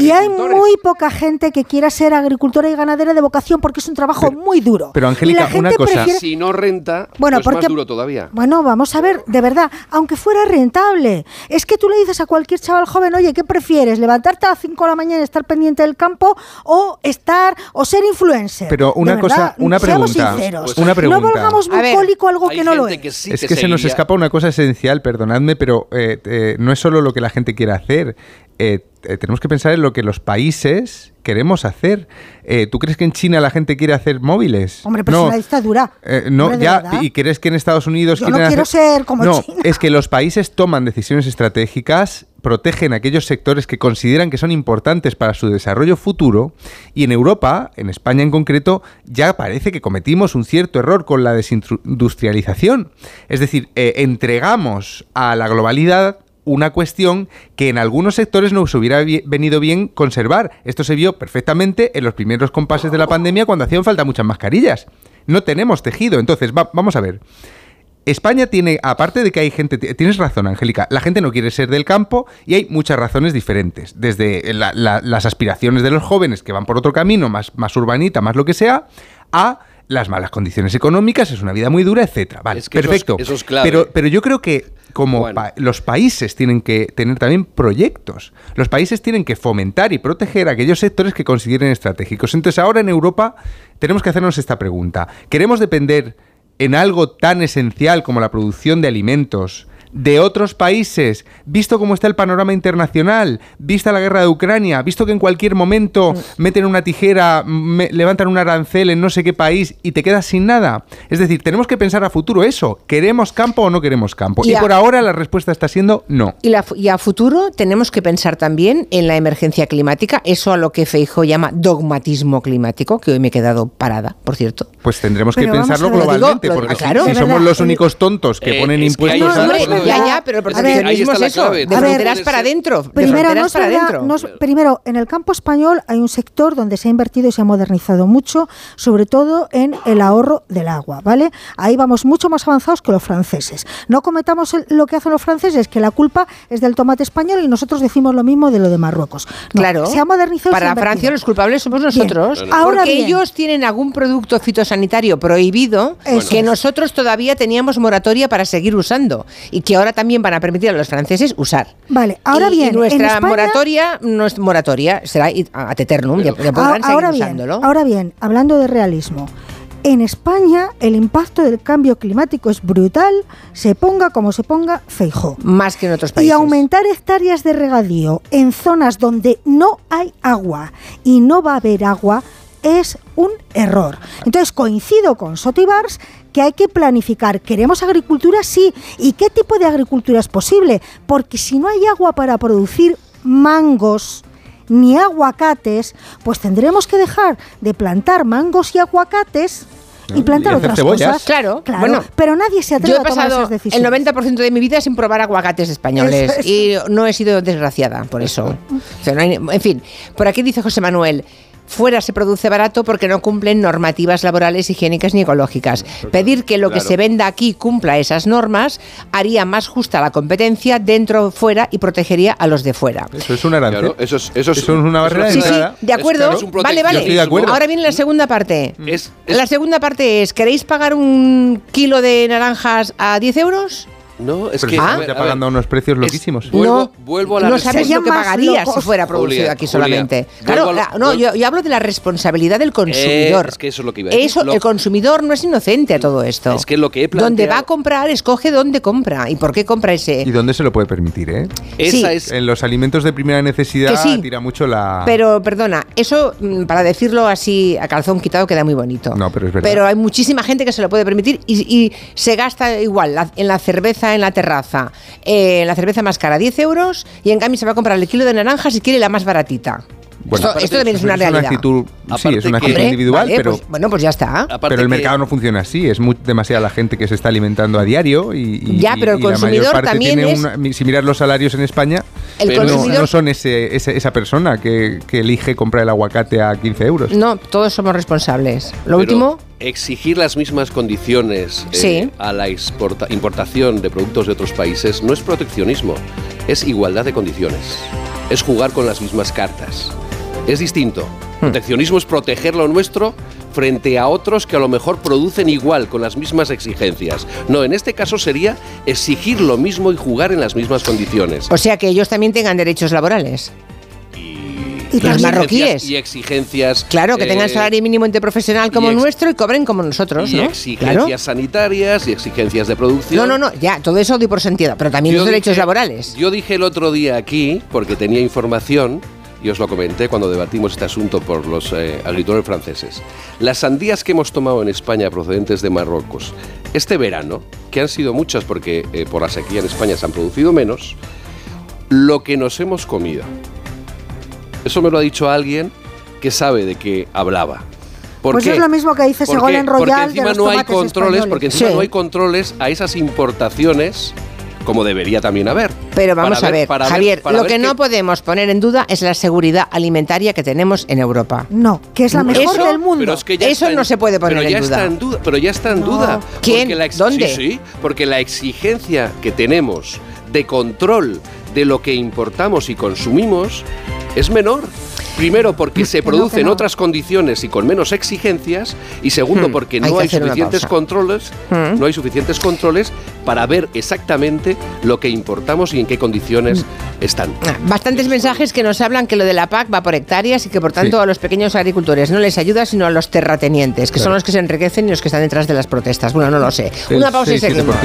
y hay muy poca gente que quiera ser agricultora y ganadera de vocación porque es un trabajo muy duro. pero, Angélica, una cosa- prefiere- Si no renta, Bueno, pues porque- más duro todavía. Bueno, vamos a ver, de verdad, aunque fuera rentable, es que tú le dices a cualquier chaval joven, oye, ¿qué prefieres? ¿Levantarte a las 5 de la mañana y estar pendiente del campo o estar o ser influencer? Pero una cosa- una seamos pregunta, sinceros. una pregunta. No volvamos A ver, bucólico algo que no lo es. que sí es que que se nos escapa una cosa esencial, perdonadme, pero eh, eh, no es solo lo que la gente quiere hacer. eh, eh, tenemos que pensar en lo que los países queremos hacer. Eh, ¿Tú crees que en China la gente quiere hacer móviles? Hombre, pero no. es una dictadura. Eh, no, Hombre, ya. ¿y crees que en Estados Unidos Yo no quiero hacer- ser como No, China. es que los países toman decisiones estratégicas, protegen aquellos sectores que consideran que son importantes para su desarrollo futuro, y en Europa, en España en concreto, ya parece que cometimos un cierto error con la desindustrialización. Es decir, eh, entregamos a la globalidad una cuestión que en algunos sectores nos hubiera venido bien conservar. Esto se vio perfectamente en los primeros compases de la pandemia cuando hacían falta muchas mascarillas. No tenemos tejido. Entonces, va- vamos a ver. España tiene, aparte de que hay gente, tienes razón, Angélica, la gente no quiere ser del campo y hay muchas razones diferentes. Desde la- la- las aspiraciones de los jóvenes que van por otro camino, más, más urbanita, más lo que sea, a las malas condiciones económicas, es una vida muy dura, etcétera. Vale, Es que eso es- perfecto. eso es clave. Pero, pero yo creo que como Bueno. pa- los países tienen que tener también proyectos. Los países tienen que fomentar y proteger aquellos sectores que consideren estratégicos. Entonces ahora en Europa tenemos que hacernos esta pregunta. ¿Queremos depender en algo tan esencial como la producción de alimentos de otros países, visto cómo está el panorama internacional, vista la guerra de Ucrania, visto que en cualquier momento meten una tijera, me- levantan un arancel en no sé qué país y te quedas sin nada. Es decir, tenemos que pensar a futuro eso. ¿Queremos campo o no queremos campo? Y Y a- por ahora la respuesta está siendo no. Y, la y a futuro tenemos que pensar también en la emergencia climática, eso a lo que Feijo llama dogmatismo climático, que hoy me he quedado parada, por cierto. Pues tendremos Pero que pensarlo ver, digo- globalmente, lo- porque si- claro, si, de somos los únicos tontos que Eh, ponen es que hay- impuestos No, a Ya, ya, pero el proteccionismo es eso, de A ver, fronteras para adentro, de Primero, no para adentro. no primero, en el campo español hay un sector donde se ha invertido y se ha modernizado mucho, sobre todo en el ahorro del agua, ¿vale? Ahí vamos mucho más avanzados que los franceses. No cometamos el- lo que hacen los franceses, que la culpa es del tomate español y nosotros decimos lo mismo de lo de Marruecos. No, Claro. se ha modernizado. y se ha Para. Francia los culpables somos Bien. nosotros. Ahora porque bien. ellos tienen algún producto fitosanitario prohibido Eso que es. nosotros todavía teníamos moratoria para seguir usando y que ahora también van a permitir a los franceses usar. Vale, ahora Y- y bien, en nuestra España- moratoria no es moratoria, será ad eternum, ya, ya podrán Ah, seguir ahora bien, usándolo. ahora bien, hablando de realismo. En España el impacto del cambio climático es brutal, se ponga como se ponga Feijó. Más que en otros Y países. aumentar hectáreas de regadío en zonas donde no hay agua y no va a haber agua es un error. Entonces coincido con Sotibars que hay que planificar. ¿Queremos agricultura? Sí. ¿Y qué tipo de agricultura es posible? Porque si no hay agua para producir mangos, ni aguacates, pues tendremos que dejar de plantar mangos y aguacates y plantar y otras cebollas. cosas. Claro, claro. bueno, pero nadie se atreve Yo he a tomar pasado esas decisiones. el 90% de mi vida sin probar aguacates españoles es. y no he sido desgraciada por eso. O sea, no hay- en fin, por aquí dice José Manuel. Fuera se produce barato porque no cumplen normativas laborales, higiénicas ni ecológicas. Pedir que lo que Claro. se venda aquí cumpla esas normas haría más justa la competencia dentro fuera y protegería a los de fuera. Eso es un arancel. Claro, eso es, eso es, Eso es una barrera de Sí, de acuerdo. Vale, vale. de acuerdo. Ahora viene la segunda parte. Es- La segunda parte es, ¿queréis pagar un kilo de naranjas a 10 euros? No, es Pero que. se a está ver, a ver, pagando unos precios loquísimos. Vuelvo, No, vuelvo a la no sabes lo que pagarías si fuera producido Julia, aquí solamente. Claro, la- no, yo, yo hablo de la responsabilidad del consumidor. Eh, es que eso es lo que iba a decir. Eso, Lo- el consumidor no es inocente a todo esto. Es que lo que he Donde va a planteado- comprar, escoge dónde compra y por qué compra ese. ¿Y dónde se lo puede permitir, eh? Esa Sí. es. En los alimentos de primera necesidad Que sí. tira mucho la... Pero, perdona, eso, mm, para decirlo así a calzón quitado, queda muy bonito. No, pero es verdad. Pero hay muchísima gente que se lo puede permitir y, y se gasta igual la- en la cerveza en la terraza. eh, la cerveza más cara, 10 euros, y en cambio se va a comprar el kilo de naranjas si quiere la más baratita. Bueno, esto, esto también es una es realidad. una actitud, sí, es una actitud individual, vale, pero, pues, bueno, pues ya está. Pero el que- mercado no funciona así. Es muy, demasiada la gente que se está alimentando a diario y, y- Ya, pero el y la mayor consumidor parte también tiene es- una- si miras los salarios en España, El no- consumidor- no, son ese, ese- esa persona que, que elige comprar el aguacate a 15 euros. No, todos somos responsables. Lo pero último, Exigir las mismas condiciones eh, Sí. a la exporta- importación de productos de otros países no es proteccionismo, es igualdad de condiciones. Es jugar con las mismas cartas. Es distinto. Hmm. Proteccionismo es proteger lo nuestro frente a otros que a lo mejor producen igual, con las mismas exigencias. No, en este caso sería exigir lo mismo y jugar en las mismas condiciones. o sea que ellos también tengan derechos laborales. Y los también- marroquíes. Y exigencias. Claro, que tengan eh, salario mínimo interprofesional como nuestro y cobren como nosotros, y ¿no? exigencias Claro. sanitarias y exigencias de producción. No, no, no, ya, todo eso doy por sentido, pero también Yo los derechos dije- laborales. Yo dije el otro día aquí, porque tenía información, y os lo comenté cuando debatimos este asunto por los eh, agricultores franceses. Las sandías que hemos tomado en España procedentes de Marruecos este verano, que han sido muchas porque eh, por la sequía en España se han producido menos, lo que nos hemos comido. Eso me lo ha dicho alguien que sabe de qué hablaba. ¿Por Pues qué? es lo mismo que dice ¿Por Ségolène qué? Royal Porque de encima los no hay controles, españoles. porque encima Sí. no hay controles a esas importaciones como debería también haber. Pero vamos Para a ver, para Javier, para lo ver que no podemos poner en duda es la seguridad alimentaria que tenemos en Europa. No, que es la mejor Eso- del mundo. Pero es que ya Eso está en- no se puede poner pero en ya duda. Está en duda. Pero ya está en No. duda. ¿Quién? Porque la ex- ¿Dónde? Sí, sí, porque la exigencia que tenemos de control de lo que importamos y consumimos es menor. Primero porque se Que no, produce que en no. otras condiciones y con menos exigencias y segundo Hmm, porque no hay, suficientes controles, Hmm. no hay suficientes controles para ver exactamente lo que importamos y en qué condiciones están. Ah, Bastantes mensajes que nos hablan que lo de la PAC va por hectáreas y que por tanto Sí. a los pequeños agricultores no les ayuda sino a los terratenientes, que son los que se enriquecen y los que están detrás de las protestas. Bueno, no lo sé. El Una pausa y 6-7%. seguimos.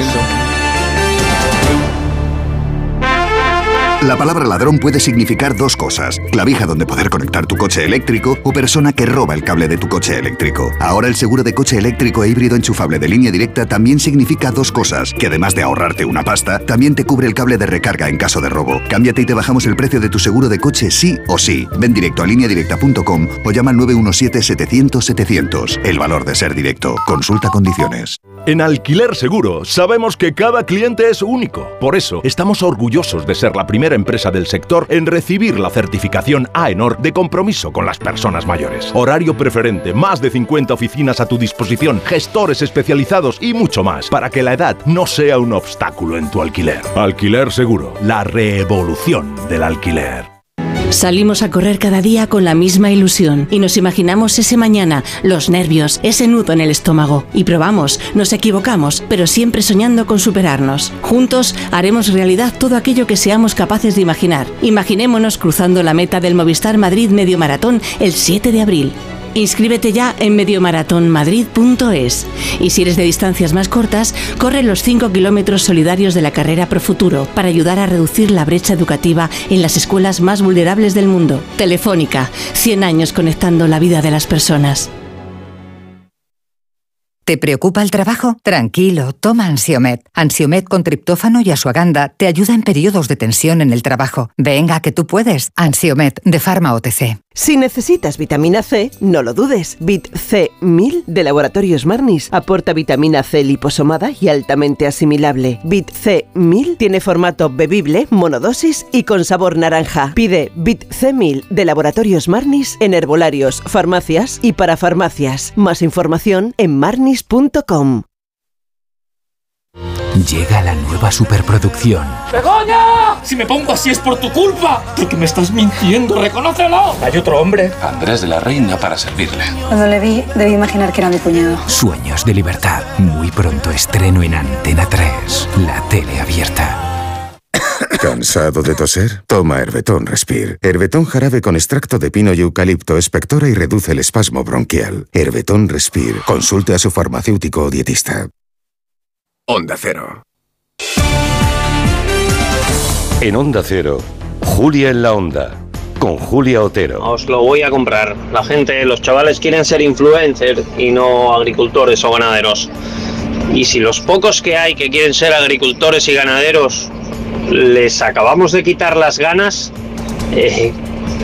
La palabra ladrón puede significar dos cosas. Clavija donde poder conectar tu coche eléctrico o persona que roba el cable de tu coche eléctrico. Ahora el seguro de coche eléctrico e híbrido enchufable de línea directa también significa dos cosas. Que además de ahorrarte una pasta, también te cubre el cable de recarga en caso de robo. Cámbiate y te bajamos el precio de tu seguro de coche sí o sí. Ven directo a lineadirecta.com o llama al 917-700-700. El valor de ser directo. Consulta condiciones. En Alquiler Seguro sabemos que cada cliente es único. Por eso estamos orgullosos de ser la primera empresa del sector en recibir la certificación AENOR de compromiso con las personas mayores. Horario preferente, más de 50 oficinas a tu disposición, gestores especializados y mucho más para que la edad no sea un obstáculo en tu alquiler. Alquiler Seguro, la revolución del alquiler. Salimos a correr cada día con la misma ilusión y nos imaginamos ese mañana, los nervios, ese nudo en el estómago. Y probamos, nos equivocamos, pero siempre soñando con superarnos. Juntos haremos realidad todo aquello que seamos capaces de imaginar. Imaginémonos cruzando la meta del Movistar Madrid Medio Maratón el 7 de abril. Inscríbete ya en mediomaratonmadrid.es. Y si eres de distancias más cortas, corre los 5 kilómetros solidarios de la carrera Pro Futuro para ayudar a reducir la brecha educativa en las escuelas más vulnerables del mundo. Telefónica, 100 años conectando la vida de las personas. ¿Te preocupa el trabajo? Tranquilo, toma Ansiomet. Ansiomet con triptófano y asuaganda te ayuda en periodos de tensión en el trabajo. Venga, que tú puedes. Ansiomet de Pharma OTC. Si necesitas vitamina C, no lo dudes. Bit C1000 de Laboratorios Marnis aporta vitamina C liposomada y altamente asimilable. Bit C1000 tiene formato bebible, monodosis y con sabor naranja. Pide Bit C1000 de Laboratorios Marnis en herbolarios, farmacias y para farmacias. Más información en Llega la nueva superproducción. ¡Begoña! Si me pongo así es por tu culpa. Porque me estás mintiendo, reconócelo. Hay otro hombre. Andrés de la Reina para servirle. Cuando le vi, debí imaginar que era mi cuñado. Sueños de libertad. Muy pronto estreno en Antena 3. La tele abierta. ¿Cansado de toser? Toma Herbetón Respire. Herbetón jarabe con extracto de pino y eucalipto espectora y reduce el espasmo bronquial. Herbetón Respire. Consulte a su farmacéutico o dietista. Onda Cero. En Onda Cero, Julia en la Onda, con Julia Otero. Os lo voy a comprar. La gente, los chavales quieren ser influencers y no agricultores o ganaderos. Y si los pocos que hay que quieren ser agricultores y ganaderos les acabamos de quitar las ganas, eh,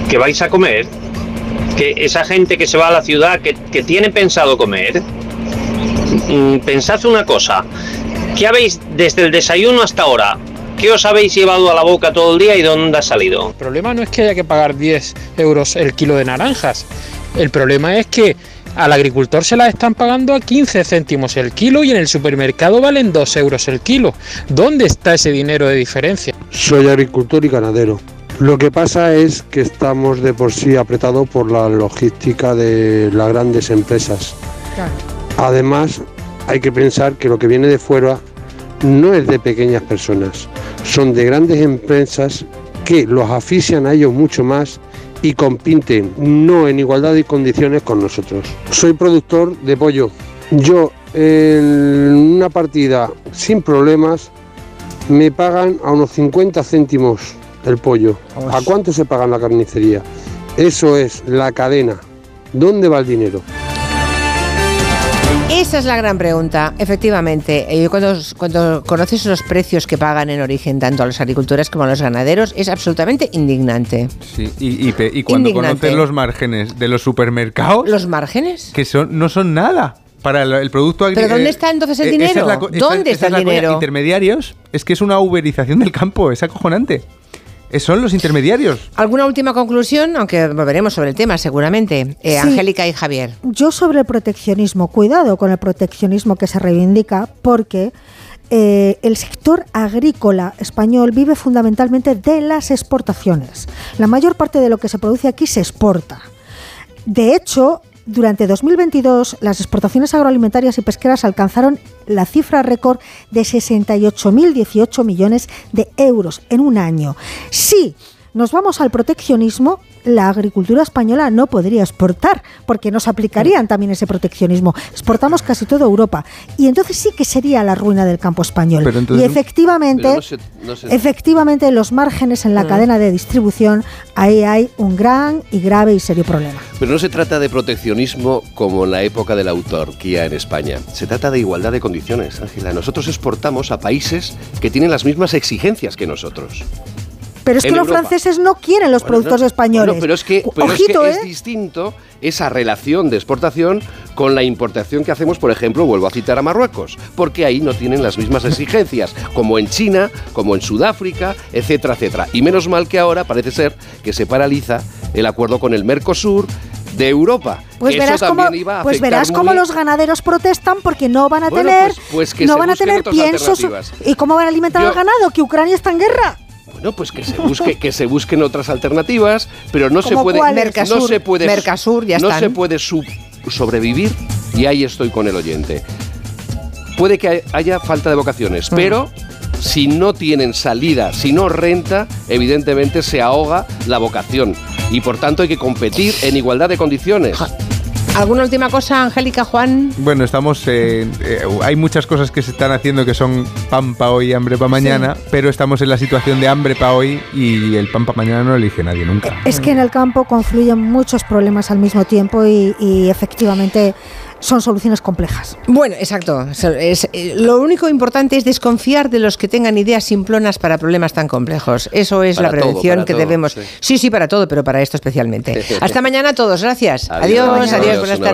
¿qué vais a comer? Que esa gente que se va a la ciudad, que, que tiene pensado comer, mm, pensad una cosa, ¿qué habéis desde el desayuno hasta ahora? ¿Qué os habéis llevado a la boca todo el día y dónde ha salido? El problema no es que haya que pagar 10 euros el kilo de naranjas. El problema es que al agricultor se las están pagando a 15 céntimos el kilo y en el supermercado valen 2 euros el kilo. ¿Dónde está ese dinero de diferencia? Soy agricultor y ganadero. Lo que pasa es que estamos de por sí apretados por la logística de las grandes empresas. Además, hay que pensar que lo que viene de fuera no es de pequeñas personas, son de grandes empresas que los asfixian a ellos mucho más y compiten no en igualdad de condiciones con nosotros. Soy productor de pollo. Yo en una partida sin problemas me pagan a unos 50 céntimos el pollo. ¿A cuánto se paga en la carnicería? Eso es la cadena. ¿Dónde va el dinero? Esa es la gran pregunta, efectivamente. Eh, Cuando, cuando conoces los precios que pagan en origen tanto a los agricultores como a los ganaderos, es absolutamente indignante. Sí, y, y pe- y cuando Indignante. conoces los márgenes de los supermercados, ¿Los márgenes? que son no son nada para el, el producto agri- ¿Pero dónde eh, está entonces el es dinero? la co- esa- ¿Dónde esa está es el la dinero? Intermediarios, es que es una uberización del campo, es acojonante. Eh, Son los intermediarios. ¿Alguna última conclusión? Aunque volveremos sobre el tema seguramente. Eh, Sí. Angélica y Javier. Yo sobre el proteccionismo, cuidado con el proteccionismo que se reivindica, porque eh, el sector agrícola español vive fundamentalmente de las exportaciones. La mayor parte de lo que se produce aquí se exporta. De hecho, durante 2022 las exportaciones agroalimentarias y pesqueras alcanzaron la cifra récord de 68.018 millones de euros en un año. Si nos vamos al proteccionismo, la agricultura española no podría exportar, porque nos aplicarían también ese proteccionismo. Exportamos casi toda Europa. Y entonces sí que sería la ruina del campo español. Entonces- y efectivamente, Pero no se- no se- efectivamente, los márgenes en la Mm. cadena de distribución, ahí hay un gran y grave y serio problema. Pero no se trata de proteccionismo como en la época de la autarquía en España. Se trata de igualdad de condiciones, Ángela. Nosotros exportamos a países que tienen las mismas exigencias que nosotros. Pero es que los franceses no quieren los Bueno, productos no, españoles. bueno, pero es que, pero es, Ojito, que ¿eh? es distinto esa relación de exportación con la importación que hacemos, por ejemplo, vuelvo a citar a Marruecos, porque ahí no tienen las mismas exigencias, como en China, como en Sudáfrica, etcétera, etcétera. Y menos mal que ahora parece ser que se paraliza el acuerdo con el Mercosur de Europa. Pues Eso verás, cómo, pues verás cómo los ganaderos protestan porque no van a Bueno, tener, pues- pues que no van a tener piensos. ¿Y cómo van a alimentar Yo- al ganado? Que Ucrania está en guerra. Bueno, pues que se busque, que se busquen otras alternativas, pero no se ¿Cómo puede, no se puede, Mercasur, ya no están. se puede sobrevivir y ahí estoy con el oyente. Puede que haya falta de vocaciones, Mm. pero si no tienen salida, si no renta, evidentemente se ahoga la vocación y por tanto hay que competir en igualdad de condiciones. ¿Alguna última cosa, Angélica, Juan? Bueno, estamos. en- eh, hay muchas cosas que se están haciendo que son pan para hoy, hambre para mañana, pero estamos en la situación de hambre para hoy y el pan para mañana no lo elige nadie nunca. Es que en el campo confluyen muchos problemas al mismo tiempo y, y efectivamente son soluciones complejas. Bueno, exacto. Es- eh, lo único importante es desconfiar de los que tengan ideas simplonas para problemas tan complejos. Eso es Para la prevención que todo, debemos. sí. Sí, sí, para todo, pero para esto especialmente. (laughs) Hasta mañana a todos. Gracias. Adiós, Adiós, adiós, adiós, buenas tardes.